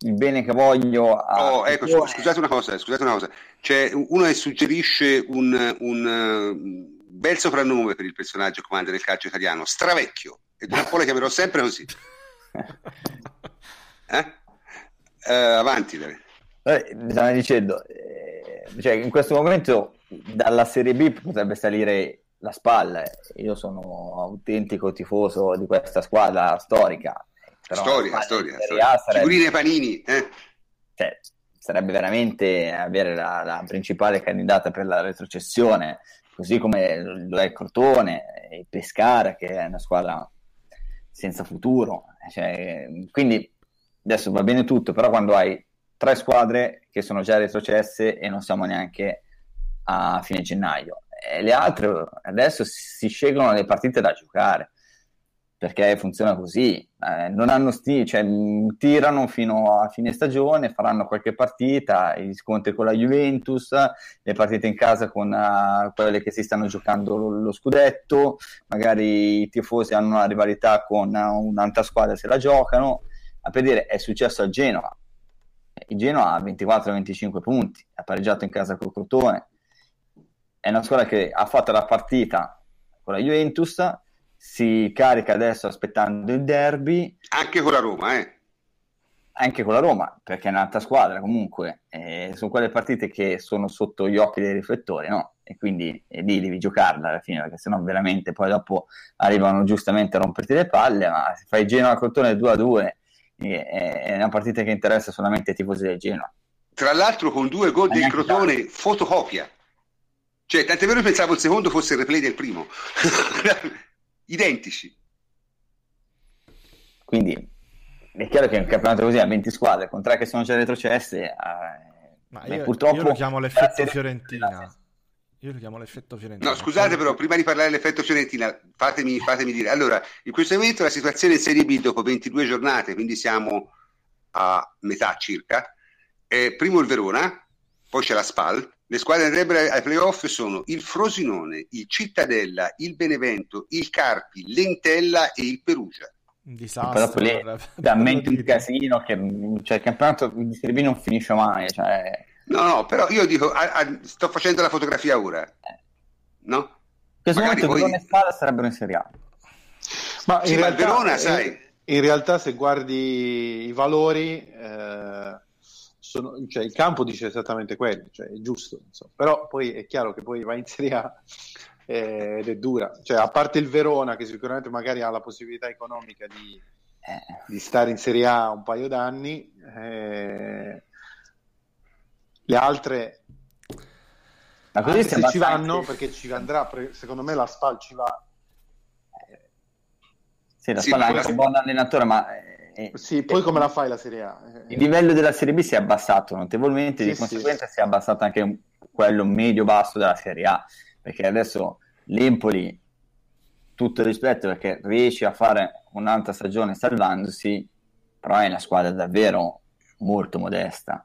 il bene che voglio... Oh, ecco, scu- scusate una cosa, scusate una cosa. C'è uno che suggerisce un, un bel soprannome per il personaggio comando del calcio italiano, Stravecchio. E da un po' lo chiamerò sempre così. eh? eh, avanti. Eh, stavo dicendo, eh, cioè, in questo momento dalla Serie B potrebbe salire la spalla. Io sono autentico tifoso di questa squadra storica. Però storia, storia, storia. Sarebbe... Figurine panini. Eh? Cioè, sarebbe veramente avere la, la, principale candidata per la retrocessione, così come lo è il Crotone, il Pescara, che è una squadra senza futuro. Cioè, quindi adesso va bene tutto, però quando hai tre squadre che sono già retrocesse e non siamo neanche a fine gennaio, e le altre adesso si scelgono le partite da giocare perché funziona così, eh, non hanno sti- cioè, tirano fino a fine stagione, faranno qualche partita, gli scontri con la Juventus, le partite in casa con uh, quelle che si stanno giocando lo, lo, scudetto, magari i tifosi hanno una rivalità con uh, un'altra squadra se la giocano, a per dire è successo al Genoa. Il Genoa ha 24-25 punti ha pareggiato in casa col Crotone è una squadra che ha fatto la partita con la Juventus si carica adesso aspettando il derby anche con la Roma eh anche con la Roma, perché è un'altra squadra comunque, eh, sono quelle partite che sono sotto gli occhi dei riflettori, no? E quindi eh, lì devi giocarla alla fine, perché sennò veramente poi dopo arrivano giustamente a romperti le palle, ma se fai Genoa-Crotone 2 a 2 è una partita che interessa solamente ai tifosi del Genoa. Tra l'altro con due gol del Crotone tanto. fotocopia. Cioè, tant'è vero che pensavo il secondo fosse il replay del primo. Identici. Quindi è chiaro che un campionato così a 20 squadre con tre che sono già retrocesse, eh, ma io, purtroppo io lo chiamo l'effetto Fiorentina. Io lo chiamo l'effetto Fiorentina. No, scusate però, prima di parlare dell'effetto Fiorentina, fatemi, fatemi, dire. Allora, in questo momento la situazione in Serie B dopo 22 giornate, quindi siamo a metà circa, è primo il Verona, poi c'è la Spal, le squadre che andrebbero ai playoff sono il Frosinone, il Cittadella, il Benevento, il Carpi, l'Entella e il Perugia. Un disastro. Però lì, veramente un casino che cioè, il campionato di Serie B non finisce mai. Cioè No, no, però io dico, a, a, sto facendo la fotografia ora. No? In questo momento poi... Verona e Spalla sarebbero in Serie A. Ma in, sì, realtà, Verona, sai... in realtà se guardi i valori, eh, sono, cioè, il campo dice esattamente quello, cioè è giusto. Insomma. Però poi è chiaro che poi va in Serie A eh, ed è dura. Cioè, a parte il Verona, che sicuramente magari ha la possibilità economica di, eh. di stare in Serie A un paio d'anni, eh, le altre ma così se ci vanno perché ci andrà secondo me la SPAL ci va Sì, la sì, Spal è anche un buon allenatore, ma... Eh, sì, poi come la fai la Serie A? Il livello della Serie B si è abbassato notevolmente, sì, di conseguenza sì. si è abbassato anche quello medio-basso della Serie A, perché adesso l'Empoli, tutto rispetto, perché riesce a fare un'altra stagione salvandosi, però è una squadra davvero molto modesta.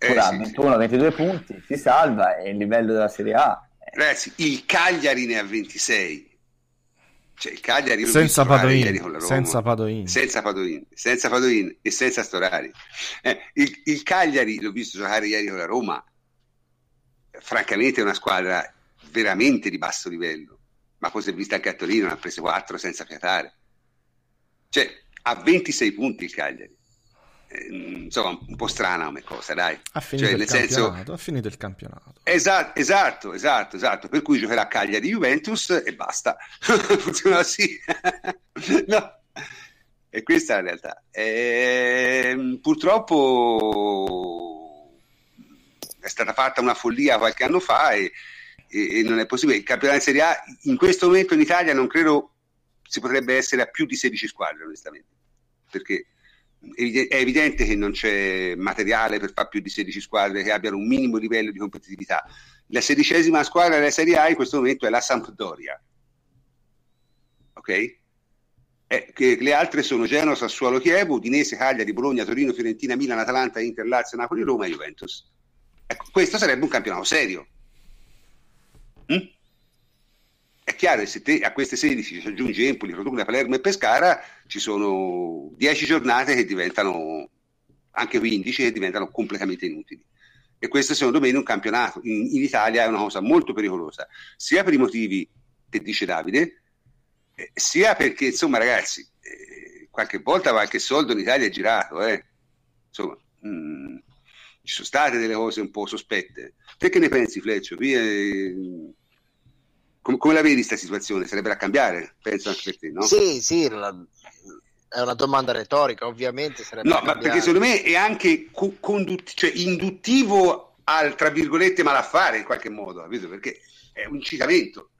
Eh, sì, 21-22 punti, si salva e il livello della Serie A. Ragazzi, il Cagliari ne ha 26 cioè, il Cagliari senza Padoin, senza Padoin, senza Padoin, senza Padoin e senza Storari. Eh, il, il, Cagliari l'ho visto giocare ieri con la Roma. Francamente, è una squadra veramente di basso livello. Ma poi si è vista anche a Torino, ha preso 4 senza fiatare. Cioè, ha 26 punti il Cagliari. Eh, insomma, un po' strana come cosa, dai. Ha finito, cioè, il, campionato, senso... ha finito il campionato. Esatto, esatto, esatto, esatto. Per cui giocherà a Cagliari Juventus e basta. Funziona così. no. E questa è la realtà. E, ehm, purtroppo è stata fatta una follia qualche anno fa e, e, e non è possibile. Il campionato di Serie A in questo momento in Italia non credo si potrebbe essere a più di 16 squadre, onestamente. Perché è evidente che non c'è materiale per fare più di 16 squadre che abbiano un minimo livello di competitività. La sedicesima squadra della Serie A in questo momento è la Sampdoria. Ok? Eh, le altre sono Genoa, Sassuolo, Chievo, Udinese, Cagliari, Bologna, Torino, Fiorentina, Milan, Atalanta, Inter, Lazio, Napoli, Roma e Juventus. Ecco, questo sarebbe un campionato serio. Mm? È chiaro che se te a queste 16 ci aggiungi Empoli, Rotunda, Palermo e Pescara, ci sono 10 giornate che diventano, anche 15, che diventano completamente inutili. E questo secondo me in un campionato in, in Italia è una cosa molto pericolosa, sia per i motivi che dice Davide, eh, sia perché, insomma, ragazzi, eh, qualche volta qualche soldo in Italia è girato, eh. Insomma, mh, mm, ci sono state delle cose un po' sospette. Te che ne pensi, Fleccio? Qui, eh, come, la vedi questa situazione? Sarebbe da cambiare? Penso anche per te, no? Sì, sì, la, è una domanda retorica, ovviamente sarebbe No, ma perché secondo me è anche co- condutt- cioè induttivo al, tra virgolette, malaffare in qualche modo, capito? Perché è un incitamento.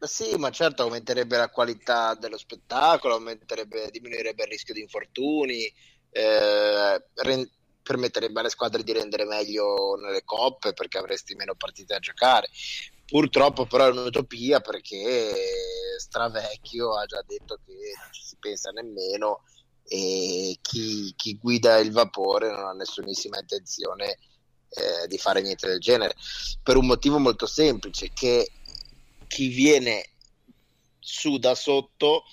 Sì, ma certo aumenterebbe la qualità dello spettacolo, aumenterebbe, diminuirebbe il rischio di infortuni, eh, rend- permetterebbe alle squadre di rendere meglio nelle coppe perché avresti meno partite a giocare. Purtroppo però è un'utopia perché Stravecchio ha già detto che non ci si pensa nemmeno e chi, chi guida il vapore non ha nessunissima intenzione eh, di fare niente del genere. Per un motivo molto semplice che chi viene su da sotto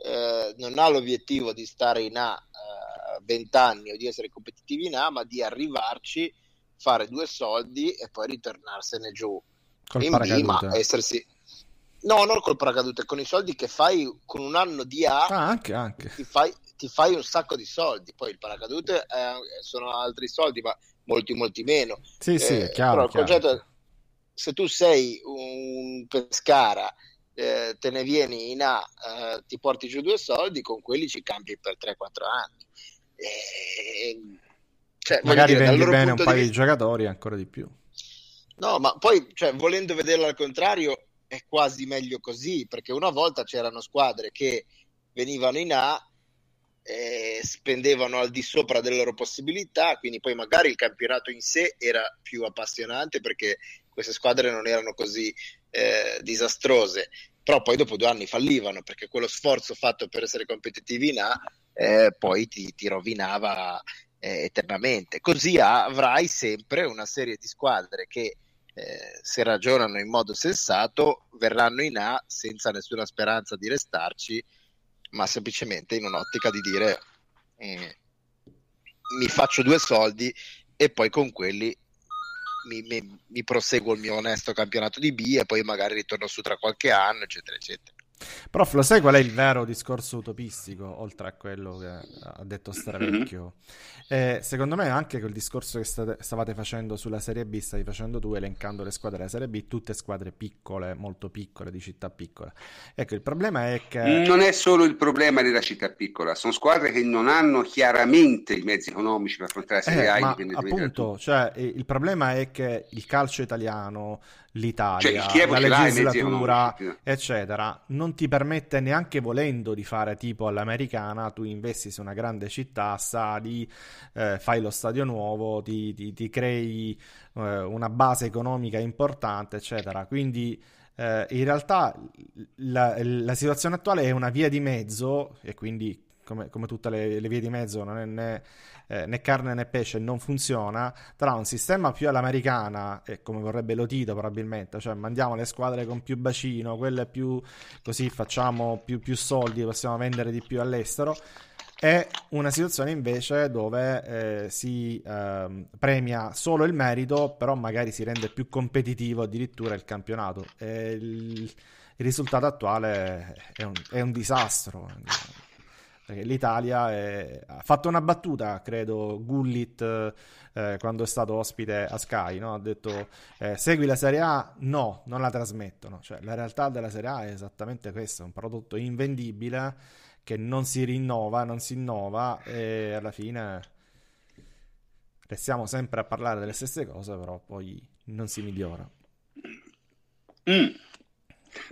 eh, non ha l'obiettivo di stare in A eh, 20 anni o di essere competitivi in A ma di arrivarci fare due soldi e poi ritornarsene giù Col in B, ma essersi... No, non col paracadute, con i soldi che fai con un anno di A, ah, anche, anche. Ti, fai, ti fai un sacco di soldi. Poi il paracadute eh, sono altri soldi, ma molti, molti meno. Sì, eh, sì, è chiaro. Però il concetto è, se tu sei un pescara, eh, te ne vieni in A, eh, ti porti giù due soldi, con quelli ci campi per 3-4 anni. Cioè, Magari dire, vendi bene un paio di, di giocatori ancora di più. No, ma poi, cioè, volendo vederlo al contrario, è quasi meglio così, perché una volta c'erano squadre che venivano in A e spendevano al di sopra delle loro possibilità, quindi poi magari il campionato in sé era più appassionante perché queste squadre non erano così eh, disastrose, però poi dopo due anni fallivano perché quello sforzo fatto per essere competitivi in A eh, poi ti, ti rovinava eh, eternamente. Così avrai sempre una serie di squadre che eh, se ragionano in modo sensato, verranno in A senza nessuna speranza di restarci, ma semplicemente in un'ottica di dire eh, mi faccio due soldi e poi con quelli mi, mi, mi, proseguo il mio onesto campionato di B e poi magari ritorno su tra qualche anno, eccetera, eccetera. Prof, lo sai qual è il vero discorso utopistico, oltre a quello che ha detto Stravecchio? Mm-hmm. Eh, secondo me anche quel discorso che state, stavate facendo sulla Serie B, stai facendo tu elencando le squadre della Serie B, tutte squadre piccole, molto piccole, di città piccole. Ecco, il problema è che... Non è solo il problema della città piccola, sono squadre che non hanno chiaramente i mezzi economici per affrontare la Serie eh, A. Ma appunto, cioè, il problema è che il calcio italiano, l'Italia, cioè, la legislatura, eccetera, non ti permette neanche volendo di fare tipo all'americana, tu investi su una grande città, stadi, eh, fai lo stadio nuovo, ti, ti, ti crei eh, una base economica importante, eccetera. Quindi eh, in realtà la, la, situazione attuale è una via di mezzo e quindi come, come tutte le, le, vie di mezzo non è né, eh, né, carne né pesce, non funziona, tra un sistema più all'americana, e come vorrebbe Lotito probabilmente, cioè mandiamo le squadre con più bacino, quelle più così facciamo più, più soldi, possiamo vendere di più all'estero, è una situazione invece dove eh, si eh, premia solo il merito, però magari si rende più competitivo addirittura il campionato. Il, il, risultato attuale è un, è un disastro. Perché l'Italia è... ha fatto una battuta, credo, Gullit eh, quando è stato ospite a Sky, no? ha detto eh, segui la Serie A? No, non la trasmettono. Cioè, la realtà della Serie A è esattamente questo, un prodotto invendibile che non si rinnova, non si innova e alla fine restiamo sempre a parlare delle stesse cose, però poi non si migliora. Mm.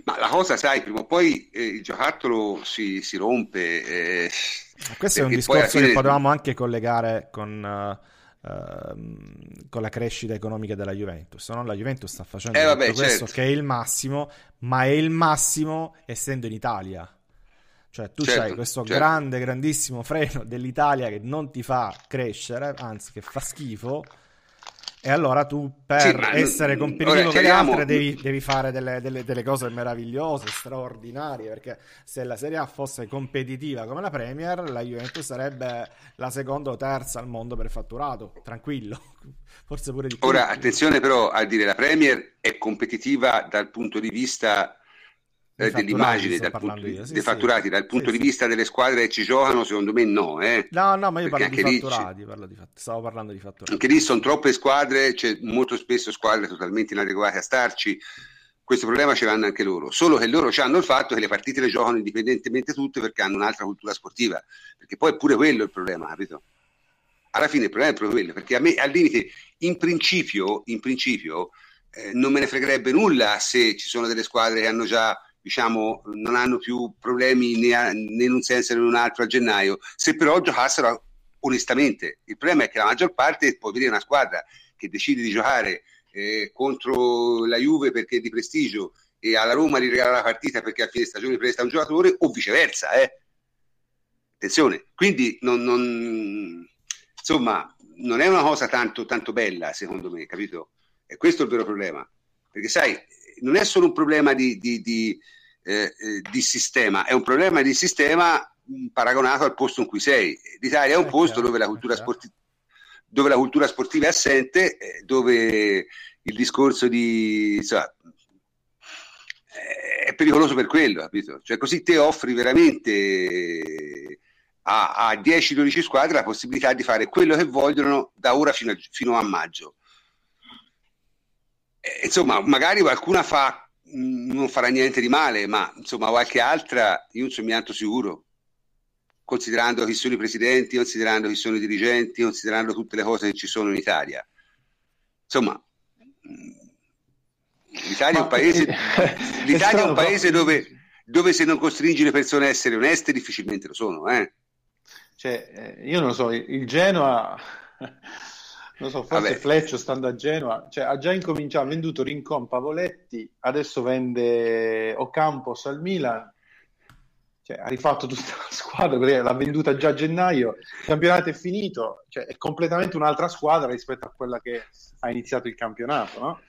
Ma la cosa, sai, prima o poi eh, il giocattolo si, si rompe. Eh, questo è un discorso fine... che potevamo anche collegare con, uh, uh, con, la crescita economica della Juventus. No? La Juventus sta facendo eh, vabbè, questo certo. che è il massimo, ma è il massimo essendo in Italia. Cioè tu certo, hai questo certo. grande, grandissimo freno dell'Italia che non ti fa crescere, anzi che fa schifo e allora tu per sì, essere competitivo con le altre devi, devi fare delle, delle, delle, cose meravigliose, straordinarie, perché se la Serie A fosse competitiva come la Premier, la Juventus sarebbe la seconda o terza al mondo per fatturato, tranquillo, forse pure di più. Ora, attenzione però a dire, la Premier è competitiva dal punto di vista eh, dell'immagine dal punto, io, sì, dei fatturati sì. dal punto sì, di vista delle squadre che ci giocano secondo me no eh. no no ma io parlo di, fatturati, parlo di fatt- stavo parlando di fatturati anche lì sono troppe squadre c'è molto spesso squadre totalmente inadeguate a starci questo problema ce l'hanno anche loro solo che loro hanno il fatto che le partite le giocano indipendentemente tutte perché hanno un'altra cultura sportiva perché poi è pure quello il problema capito alla fine il problema è proprio quello perché a me al limite in principio in principio eh, non me ne fregherebbe nulla se ci sono delle squadre che hanno già diciamo, non hanno più problemi né, né in un senso né in un altro a gennaio, se però giocassero onestamente. Il problema è che la maggior parte può vedere una squadra che decide di giocare eh, contro la Juve perché è di prestigio e alla Roma gli regala la partita perché a fine stagione presta un giocatore o viceversa. Eh. Attenzione, quindi non, non, insomma, non è una cosa tanto, tanto bella secondo me, capito? E questo è il vero problema. Perché sai, non è solo un problema di, di, di, eh, eh, di sistema, è un problema di sistema paragonato al posto in cui sei. L'Italia è un posto dove la cultura sportiva dove la cultura sportiva è assente, eh, dove il discorso di insomma, è pericoloso per quello, capito? Cioè, così te offri veramente a, a 10-12 squadre la possibilità di fare quello che vogliono da ora fino a, fino a maggio eh, insomma, magari qualcuna fa, non farà niente di male, ma insomma, qualche altra, io non sono mianto sicuro, considerando chi sono i presidenti, considerando chi sono i dirigenti, considerando tutte le cose che ci sono in Italia. Insomma, mm, l'Italia è un paese, l'Italia è un paese dove, dove, se non costringi le persone a essere oneste difficilmente lo sono. Eh? Cioè, eh, io non lo so, il Genoa non so, forse Vabbè. Fleccio stando a Genova, cioè, ha già incominciato, ha venduto Rincon Pavoletti, adesso vende Ocampos al Milan, cioè, ha rifatto tutta la squadra perché l'ha venduta già a gennaio, il campionato è finito, cioè, è completamente un'altra squadra rispetto a quella che ha iniziato il campionato, no?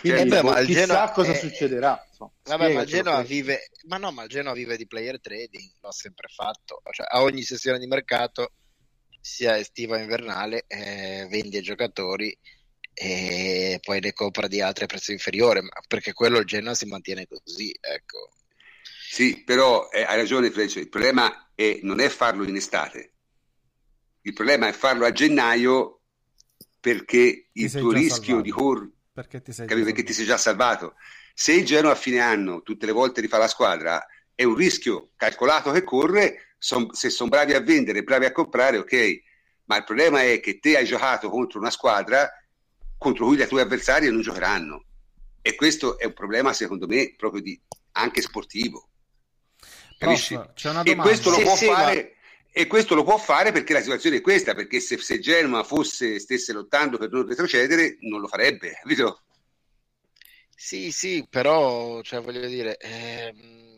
Quindi, eh beh, ma chissà Genoa cosa è... succederà. Insomma, Vabbè, ma Genoa vive, ma no, ma il Genoa vive di player trading, l'ha sempre fatto, cioè, a ogni sessione di mercato sia estiva che invernale, eh, vende giocatori e poi le compra di altri a prezzo inferiore, ma perché quello il Genoa si mantiene così, ecco. Sì, però eh, hai ragione Fleccio, il problema è, non è farlo in estate, il problema è farlo a gennaio perché il tuo rischio salvato. di correre perché, ti sei, perché ti sei già salvato. Se il Genoa a fine anno tutte le volte rifà la squadra, è un rischio calcolato che corre son, se sono bravi a vendere, bravi a comprare, ok, ma il problema è che te hai giocato contro una squadra contro cui i tuoi avversari non giocheranno. E questo è un problema, secondo me, proprio di, anche sportivo. Capisci? Prof, c'è una E questo lo Sì, può sì, fare. E questo lo può fare perché la situazione è questa, perché se, se Genoa fosse, stesse lottando per non retrocedere, non lo farebbe, capito? Sì, sì, però, cioè, voglio dire, ehm,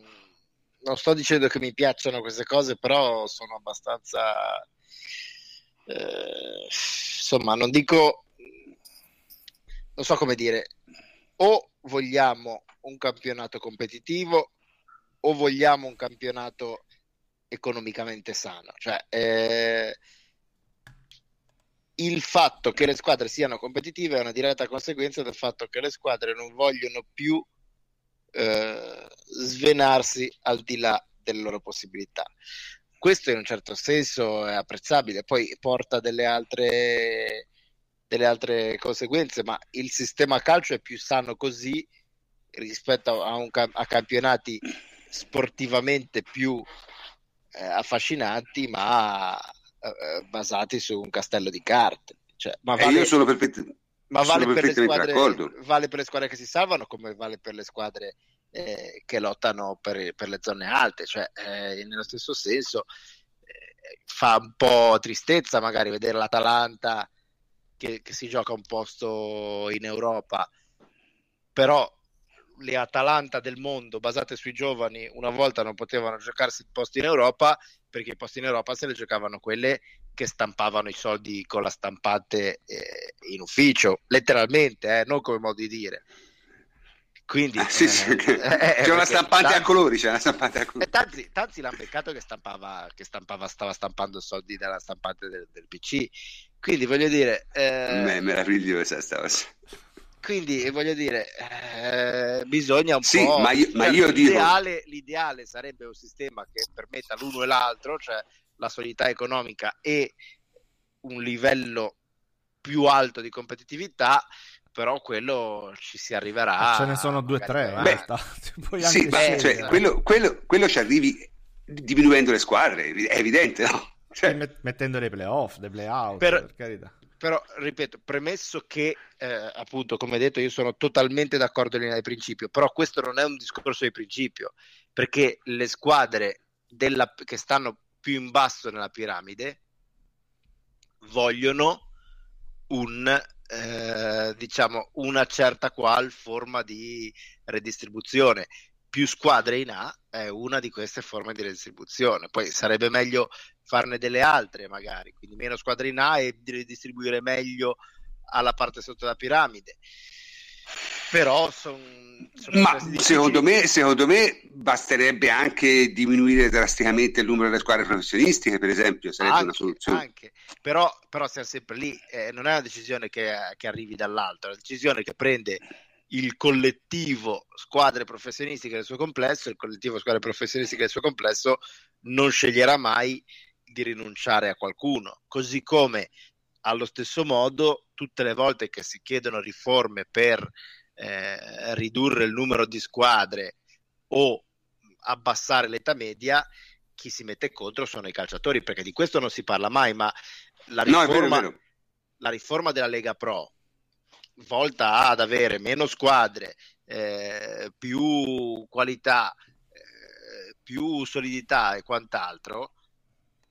non sto dicendo che mi piacciono queste cose, però sono abbastanza, eh, insomma, non dico, non so come dire, o vogliamo un campionato competitivo o vogliamo un campionato economicamente sano. Cioè, eh, il fatto che le squadre siano competitive è una diretta conseguenza del fatto che le squadre non vogliono più eh, svenarsi al di là delle loro possibilità. Questo in un certo senso è apprezzabile, poi porta delle altre, delle altre conseguenze, ma il sistema calcio è più sano così rispetto a, un, a campionati sportivamente più eh, affascinanti, ma eh, basati su un castello di carte. Cioè, ma E vale, io sono, perfett- ma vale per, squadre, vale per le squadre che si salvano come vale per le squadre eh, che lottano per, per le zone alte. Cioè, eh, nello stesso senso eh, fa un po' tristezza magari vedere l'Atalanta che, che si gioca un posto in Europa, però le Atalanta del mondo basate sui giovani una volta non potevano giocarsi il posto in Europa perché i posti in Europa se le giocavano quelle che stampavano i soldi con la stampante eh, in ufficio, letteralmente, eh, non come modo di dire. Quindi Ah, sì, sì, eh, che- eh, c'è una stampante a tanti- colori, c'è una stampante a colori. e tanti, tanti l'hanno beccato che stampava, che stampava, stava stampando soldi dalla stampante del, del PC. Quindi voglio dire, eh, È meravigliosa sta cosa. Quindi voglio dire, eh, bisogna un Sì, po'. ma io- ma cioè, io dico- l'ideale, l'ideale sarebbe un sistema che permetta l'uno e l'altro, cioè la solidità economica e un livello più alto di competitività, però quello ci si arriverà. Ce ne sono due o tre Beh, realtà. Puoi Sì, ma cioè, quello, quello- quello ci arrivi diminuendo le squadre, è evidente, no? Cioè, met- mettendo dei playoff, dei playout, Per- per carità. Però, ripeto, premesso che, eh, appunto, come detto, io sono totalmente d'accordo in linea di principio, però questo non è un discorso di principio, perché le squadre della- che stanno più in basso nella piramide vogliono un, eh, diciamo, una certa qual forma di redistribuzione. Più squadre in A è una di queste forme di redistribuzione. Poi sarebbe meglio farne delle altre, magari, quindi meno squadre in A e ridistribuire meglio alla parte sotto la piramide. Però son- sono ma secondo me, secondo me basterebbe anche diminuire drasticamente il numero delle squadre professionistiche, per esempio, sarebbe una anche, soluzione. anche. Però, però siamo sempre lì, eh, non è una decisione che, che arrivi dall'alto, è una decisione che prende il collettivo squadre professionistiche nel suo complesso, il collettivo squadre professionistiche nel suo complesso non sceglierà mai di rinunciare a qualcuno, così come allo stesso modo tutte le volte che si chiedono riforme per eh, ridurre il numero di squadre o abbassare l'età media, chi si mette contro sono i calciatori, perché di questo non si parla mai, ma la No, è vero, riforma, vero. la riforma della Lega Pro, volta ad avere meno squadre, eh, più qualità, eh, più solidità e quant'altro,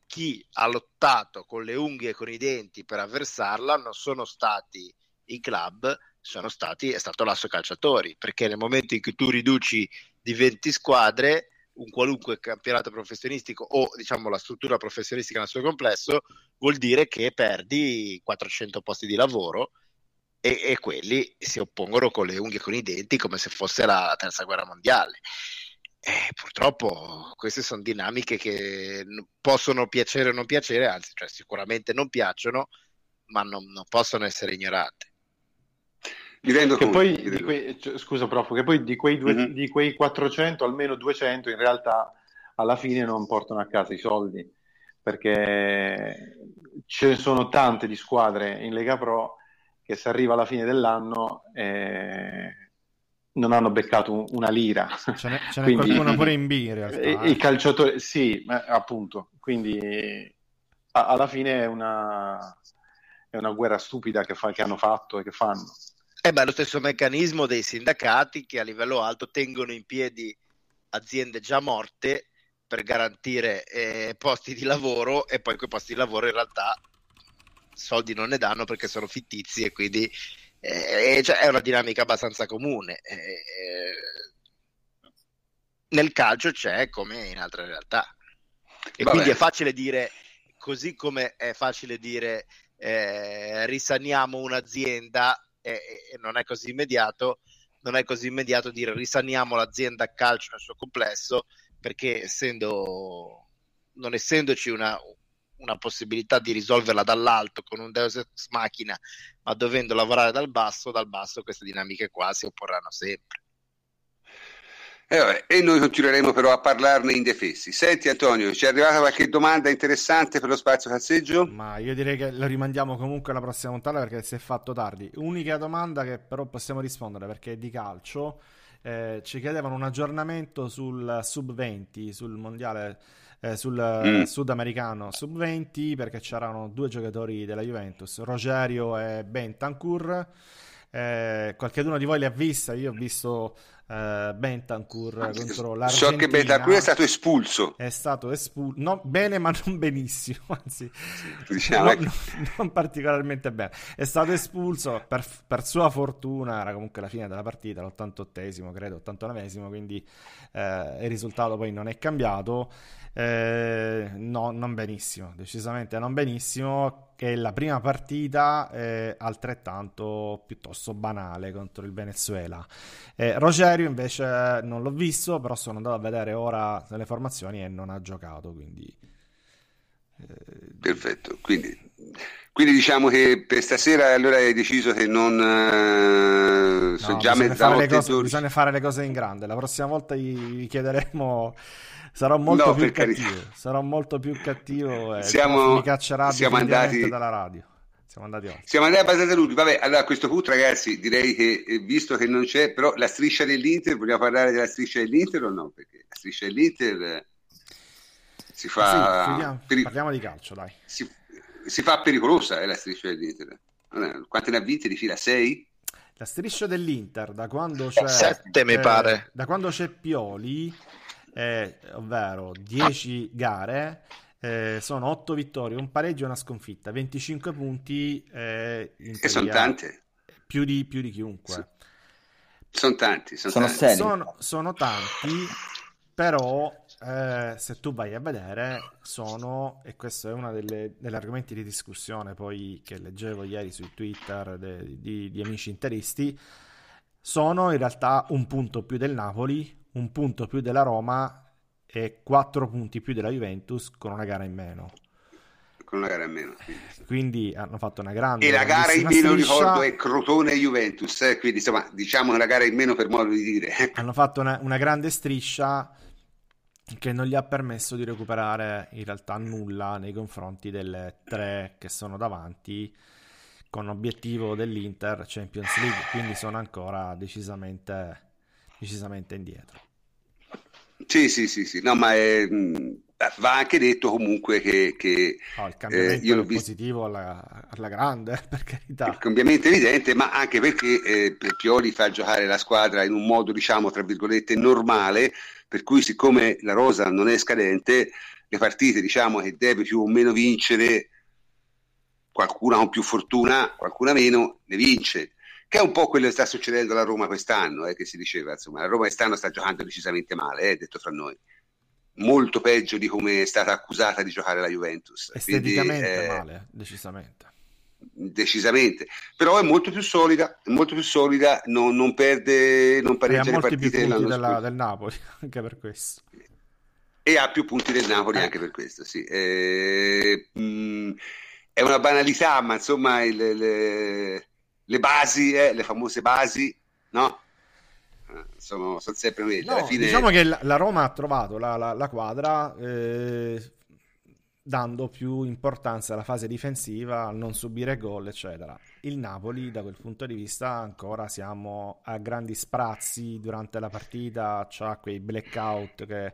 chi ha lottato con le unghie e con i denti per avversarla non sono stati i club, sono stati, è stato l'asso calciatori, perché nel momento in cui tu riduci di 20 squadre, un qualunque campionato professionistico o diciamo la struttura professionistica nel suo complesso, vuol dire che perdi 400 posti di lavoro e, e quelli si oppongono con le unghie e con i denti come se fosse la terza guerra mondiale. Eh, purtroppo queste sono dinamiche che possono piacere o non piacere, anzi, cioè, sicuramente non piacciono, ma non, non possono essere ignorate. Mi rendo Che conto. poi, quei, cioè, scusa prof, che poi di quei, due- Mhm. di quei 400, almeno 200 in realtà alla fine non portano a casa i soldi, perché ce ne sono tante di squadre in Lega Pro che se arriva alla fine dell'anno eh, non hanno beccato un- una lira. Ce n'è, ce n'è Quindi- qualcuno pure in B in realtà. I, eh. i calciatori, sì, ma- appunto, quindi a- alla fine è una, è una guerra stupida che, fa- che hanno fatto e che fanno. Eh beh, lo stesso meccanismo dei sindacati che a livello alto tengono in piedi aziende già morte per garantire eh, posti di lavoro e poi quei posti di lavoro in realtà soldi non ne danno perché sono fittizi e quindi eh, cioè, è una dinamica abbastanza comune. Eh, nel calcio c'è come in altre realtà. E Vabbè. quindi è facile dire, così come è facile dire eh, risaniamo un'azienda e, e, non è così immediato, non è così immediato dire risaniamo l'azienda calcio nel suo complesso, perché essendo, non essendoci una, una possibilità di risolverla dall'alto con un Deus Ex Machina, ma dovendo lavorare dal basso, dal basso queste dinamiche qua si opporranno sempre. E, eh, vabbè, e, noi continueremo però a parlarne indefessi. Senti Antonio, ci è arrivata qualche domanda interessante per lo spazio cazzeggio? Ma io direi che la rimandiamo comunque alla prossima puntata perché si è fatto tardi. Unica domanda che però possiamo rispondere perché è di calcio. Eh, ci chiedevano un aggiornamento sul sub 20, sul mondiale, eh, sul mm. sudamericano sub 20 perché c'erano due giocatori della Juventus, Rogerio e Bentancur. Eh, qualcuno di voi li ha viste? Io ho visto uh, Bentancur contro l'Argentina. So che Bentancur è stato espulso. È stato espulso, no, bene ma non benissimo, anzi, diciamo non, non, particolarmente bene. È stato espulso, per, per, sua fortuna, era comunque la fine della partita, l'88esimo, credo, 89esimo, quindi eh, il risultato poi non è cambiato. Eh, no, non benissimo, decisamente non benissimo. Che la prima partita è altrettanto piuttosto banale contro il Venezuela. Eh, Rogerio invece non l'ho visto, però sono andato a vedere ora le formazioni e non ha giocato. Quindi, eh... Perfetto, quindi, quindi, diciamo che per stasera allora hai deciso che non... Eh, no, già bisogna, fare cose, bisogna fare le cose in grande. La prossima volta gli chiederemo sarò molto no, più cattivo. Carità. Sarò molto più cattivo e siamo, mi caccerà siamo andati dalla radio. Siamo andati oltre. Siamo andati abbastanza lunghi. Vabbè, allora a questo punto, ragazzi, direi che eh, visto che non c'è, però la striscia dell'Inter, vogliamo parlare della striscia dell'Inter o no? Perché la striscia dell'Inter eh, si fa. Sì, vediamo, peri... Parliamo di calcio, dai. Si, si fa pericolosa eh, la striscia dell'Inter. Quante ne ha vinte di fila? Sei? La striscia dell'Inter, da quando c'è. Sette, mi pare. Da quando c'è Pioli eh, ovvero 10 gare, eh, sono 8 vittorie, un pareggio e una sconfitta, 25 punti. Eh, e sono tante. Più di, più di chiunque. Sì. Sono tanti, sono, sono, tanti. Sono, sono tanti, però eh, se tu vai a vedere sono, e questo è uno delle, degli argomenti di discussione poi che leggevo ieri sui Twitter de, di, di amici interisti, sono in realtà un punto più del Napoli, un punto più della Roma e quattro punti più della Juventus con una gara in meno. Con una gara in meno. Sì. Quindi hanno fatto una grande... E la gara in meno, striscia. ricordo, è Crotone e Juventus, eh? quindi insomma diciamo una gara in meno per modo di dire. hanno fatto una, una grande striscia che non gli ha permesso di recuperare in realtà nulla nei confronti delle tre che sono davanti con obiettivo dell'Inter Champions League, quindi sono ancora decisamente, decisamente indietro. Sì, sì, sì, sì, no, ma è, va anche detto comunque che, che no, il cambiamento eh, io l'ho visto... positivo alla, alla, grande, per carità. Il cambiamento evidente, ma anche perché eh, Pioli fa giocare la squadra in un modo, diciamo, tra virgolette, normale, per cui siccome la rosa non è scadente, le partite, diciamo, che deve più o meno vincere qualcuna con più fortuna, qualcuna meno, ne vince. Che è un po' quello che sta succedendo alla Roma quest'anno, eh, che si diceva, insomma, la Roma quest'anno sta giocando decisamente male, eh, detto fra noi. Molto peggio di come è stata accusata di giocare la Juventus. Esteticamente Quindi, eh, male, decisamente. Decisamente, però è molto più solida, molto più solida, non, non perde, non pareggia le partite della, del Napoli, anche per questo e ha più punti del Napoli eh. anche per questo, sì. Eh, mh, mm, è una banalità, ma insomma il, le, le, basi, eh, le famose basi, no? Eh, sono, sono sempre quelle. No, fine... Diciamo che la, Roma ha trovato la, la, la quadra eh, dando più importanza alla fase difensiva, al non subire gol, eccetera. Il Napoli, da quel punto di vista, ancora siamo a grandi sprazzi durante la partita, c'ha quei blackout che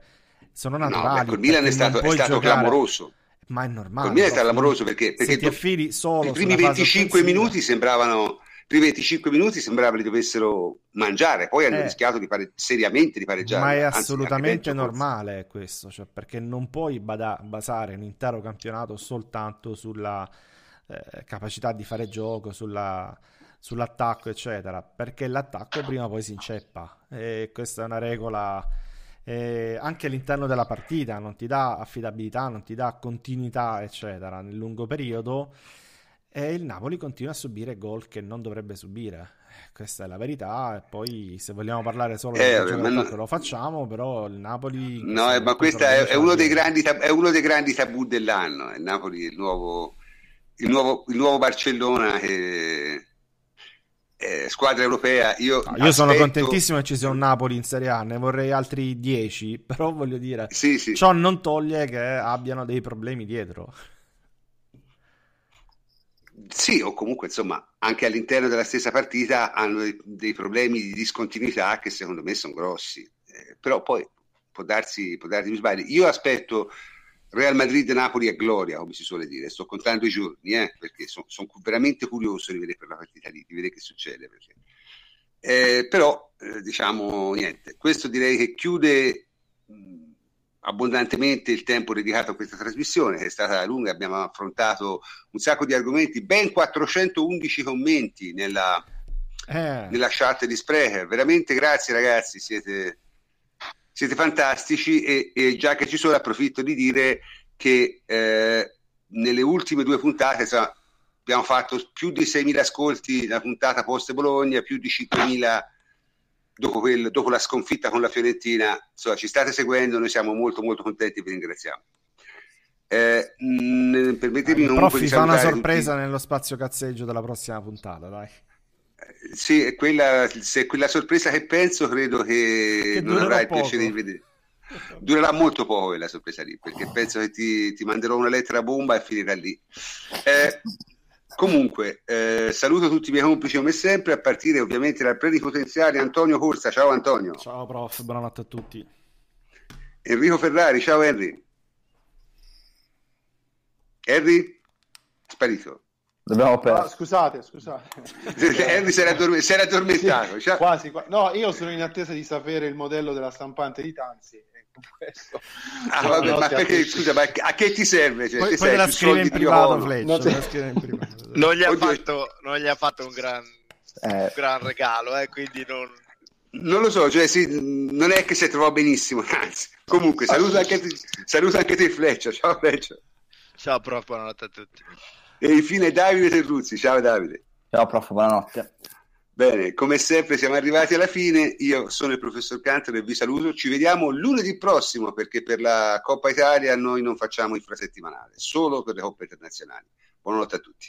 sono naturali. No, ecco, il Milan è stato, è stato clamoroso ma è normale. Per me è clamoroso perché, perché ti affidi solo i primi 25 minuti sembravano, primi 25 minuti sembrava li dovessero mangiare, poi hanno eh, rischiato di fare seriamente di pareggiare. Ma è anzi, assolutamente normale forse. questo, cioè, perché non puoi bada- basare un intero campionato soltanto sulla eh, capacità di fare gioco, sulla, sull'attacco, eccetera, perché l'attacco prima o poi si inceppa e questa è una regola eh, anche all'interno della partita, non ti dà affidabilità, non ti dà continuità, eccetera, nel lungo periodo e il Napoli continua a subire gol che non dovrebbe subire. Questa è la verità. E poi, se vogliamo parlare solo eh, del non... lo facciamo, però il Napoli. No, eh, ma questo è, è, uno tab- è, uno dei grandi tabù dell'anno. Il Napoli, il nuovo, il nuovo, il nuovo Barcellona. Che eh, squadra europea. Io, no, io sono contentissimo che ci sia un Napoli in Serie A, ne vorrei altri 10, però voglio dire, sì, sì. ciò non toglie che abbiano dei problemi dietro. Sì, o comunque insomma anche all'interno della stessa partita hanno dei, dei problemi di discontinuità che secondo me sono grossi, eh, però poi può darsi, può darsi mi sbaglio. Io aspetto Real Madrid-Napoli a gloria, come si suole dire. Sto contando i giorni, eh, perché sono son veramente curioso di vedere per la partita lì, di vedere che succede. Eh, però, eh, diciamo, niente. Questo direi che chiude mh, abbondantemente il tempo dedicato a questa trasmissione, che è stata lunga. Abbiamo affrontato un sacco di argomenti, ben 411 commenti nella, eh. nella chat di Sprecher. Veramente grazie, ragazzi. Siete siete fantastici e, e, già che ci sono approfitto di dire che eh, nelle ultime due puntate insomma, abbiamo fatto più di 6.000 ascolti la puntata post Bologna, più di 5.000 dopo, quel, dopo la sconfitta con la Fiorentina. Insomma, ci state seguendo, noi siamo molto molto contenti e vi ringraziamo. Eh, mh, permettetemi eh, comunque di fa una sorpresa tutti. nello spazio cazzeggio della prossima puntata, dai. Sì, quella, se quella sorpresa che penso, credo che, che non avrai il piacere di vedere. Durerà molto poco quella sorpresa lì, perché penso che ti, ti manderò una lettera bomba e finirà lì. Eh, comunque, eh, saluto tutti i miei complici come sempre, a partire ovviamente dal plenipotenziario Antonio Corsa. Ciao Antonio. Ciao prof, buonanotte a tutti. Enrico Ferrari, ciao Henry. Henry? Sparito. Dobbiamo no, scusate, scusate. Henry si era, addorm- si era addormentato. Sì, quasi, quasi, No, io sono in attesa di sapere il modello della stampante di Tanzi. Ah, vabbè, ma perché, scusa, ma a che ti serve? Cioè, poi, poi te la scrive in privato, Fletch, non, gli ha fatto, non gli ha fatto un gran, eh. un gran regalo, eh, quindi non... Non lo so, cioè, sì, non è che si trovò benissimo, anzi. Comunque, saluta anche, saluta anche te, Fleccia. Ciao, Fleccia. Ciao, prof, buonanotte a tutti. E infine Davide Terruzzi. Ciao Davide. Ciao prof, buonanotte. Bene, come sempre siamo arrivati alla fine. Io sono il professor Cantor e vi saluto. Ci vediamo lunedì prossimo perché per la Coppa Italia noi non facciamo infrasettimanale, solo per le coppe internazionali. Buonanotte a tutti.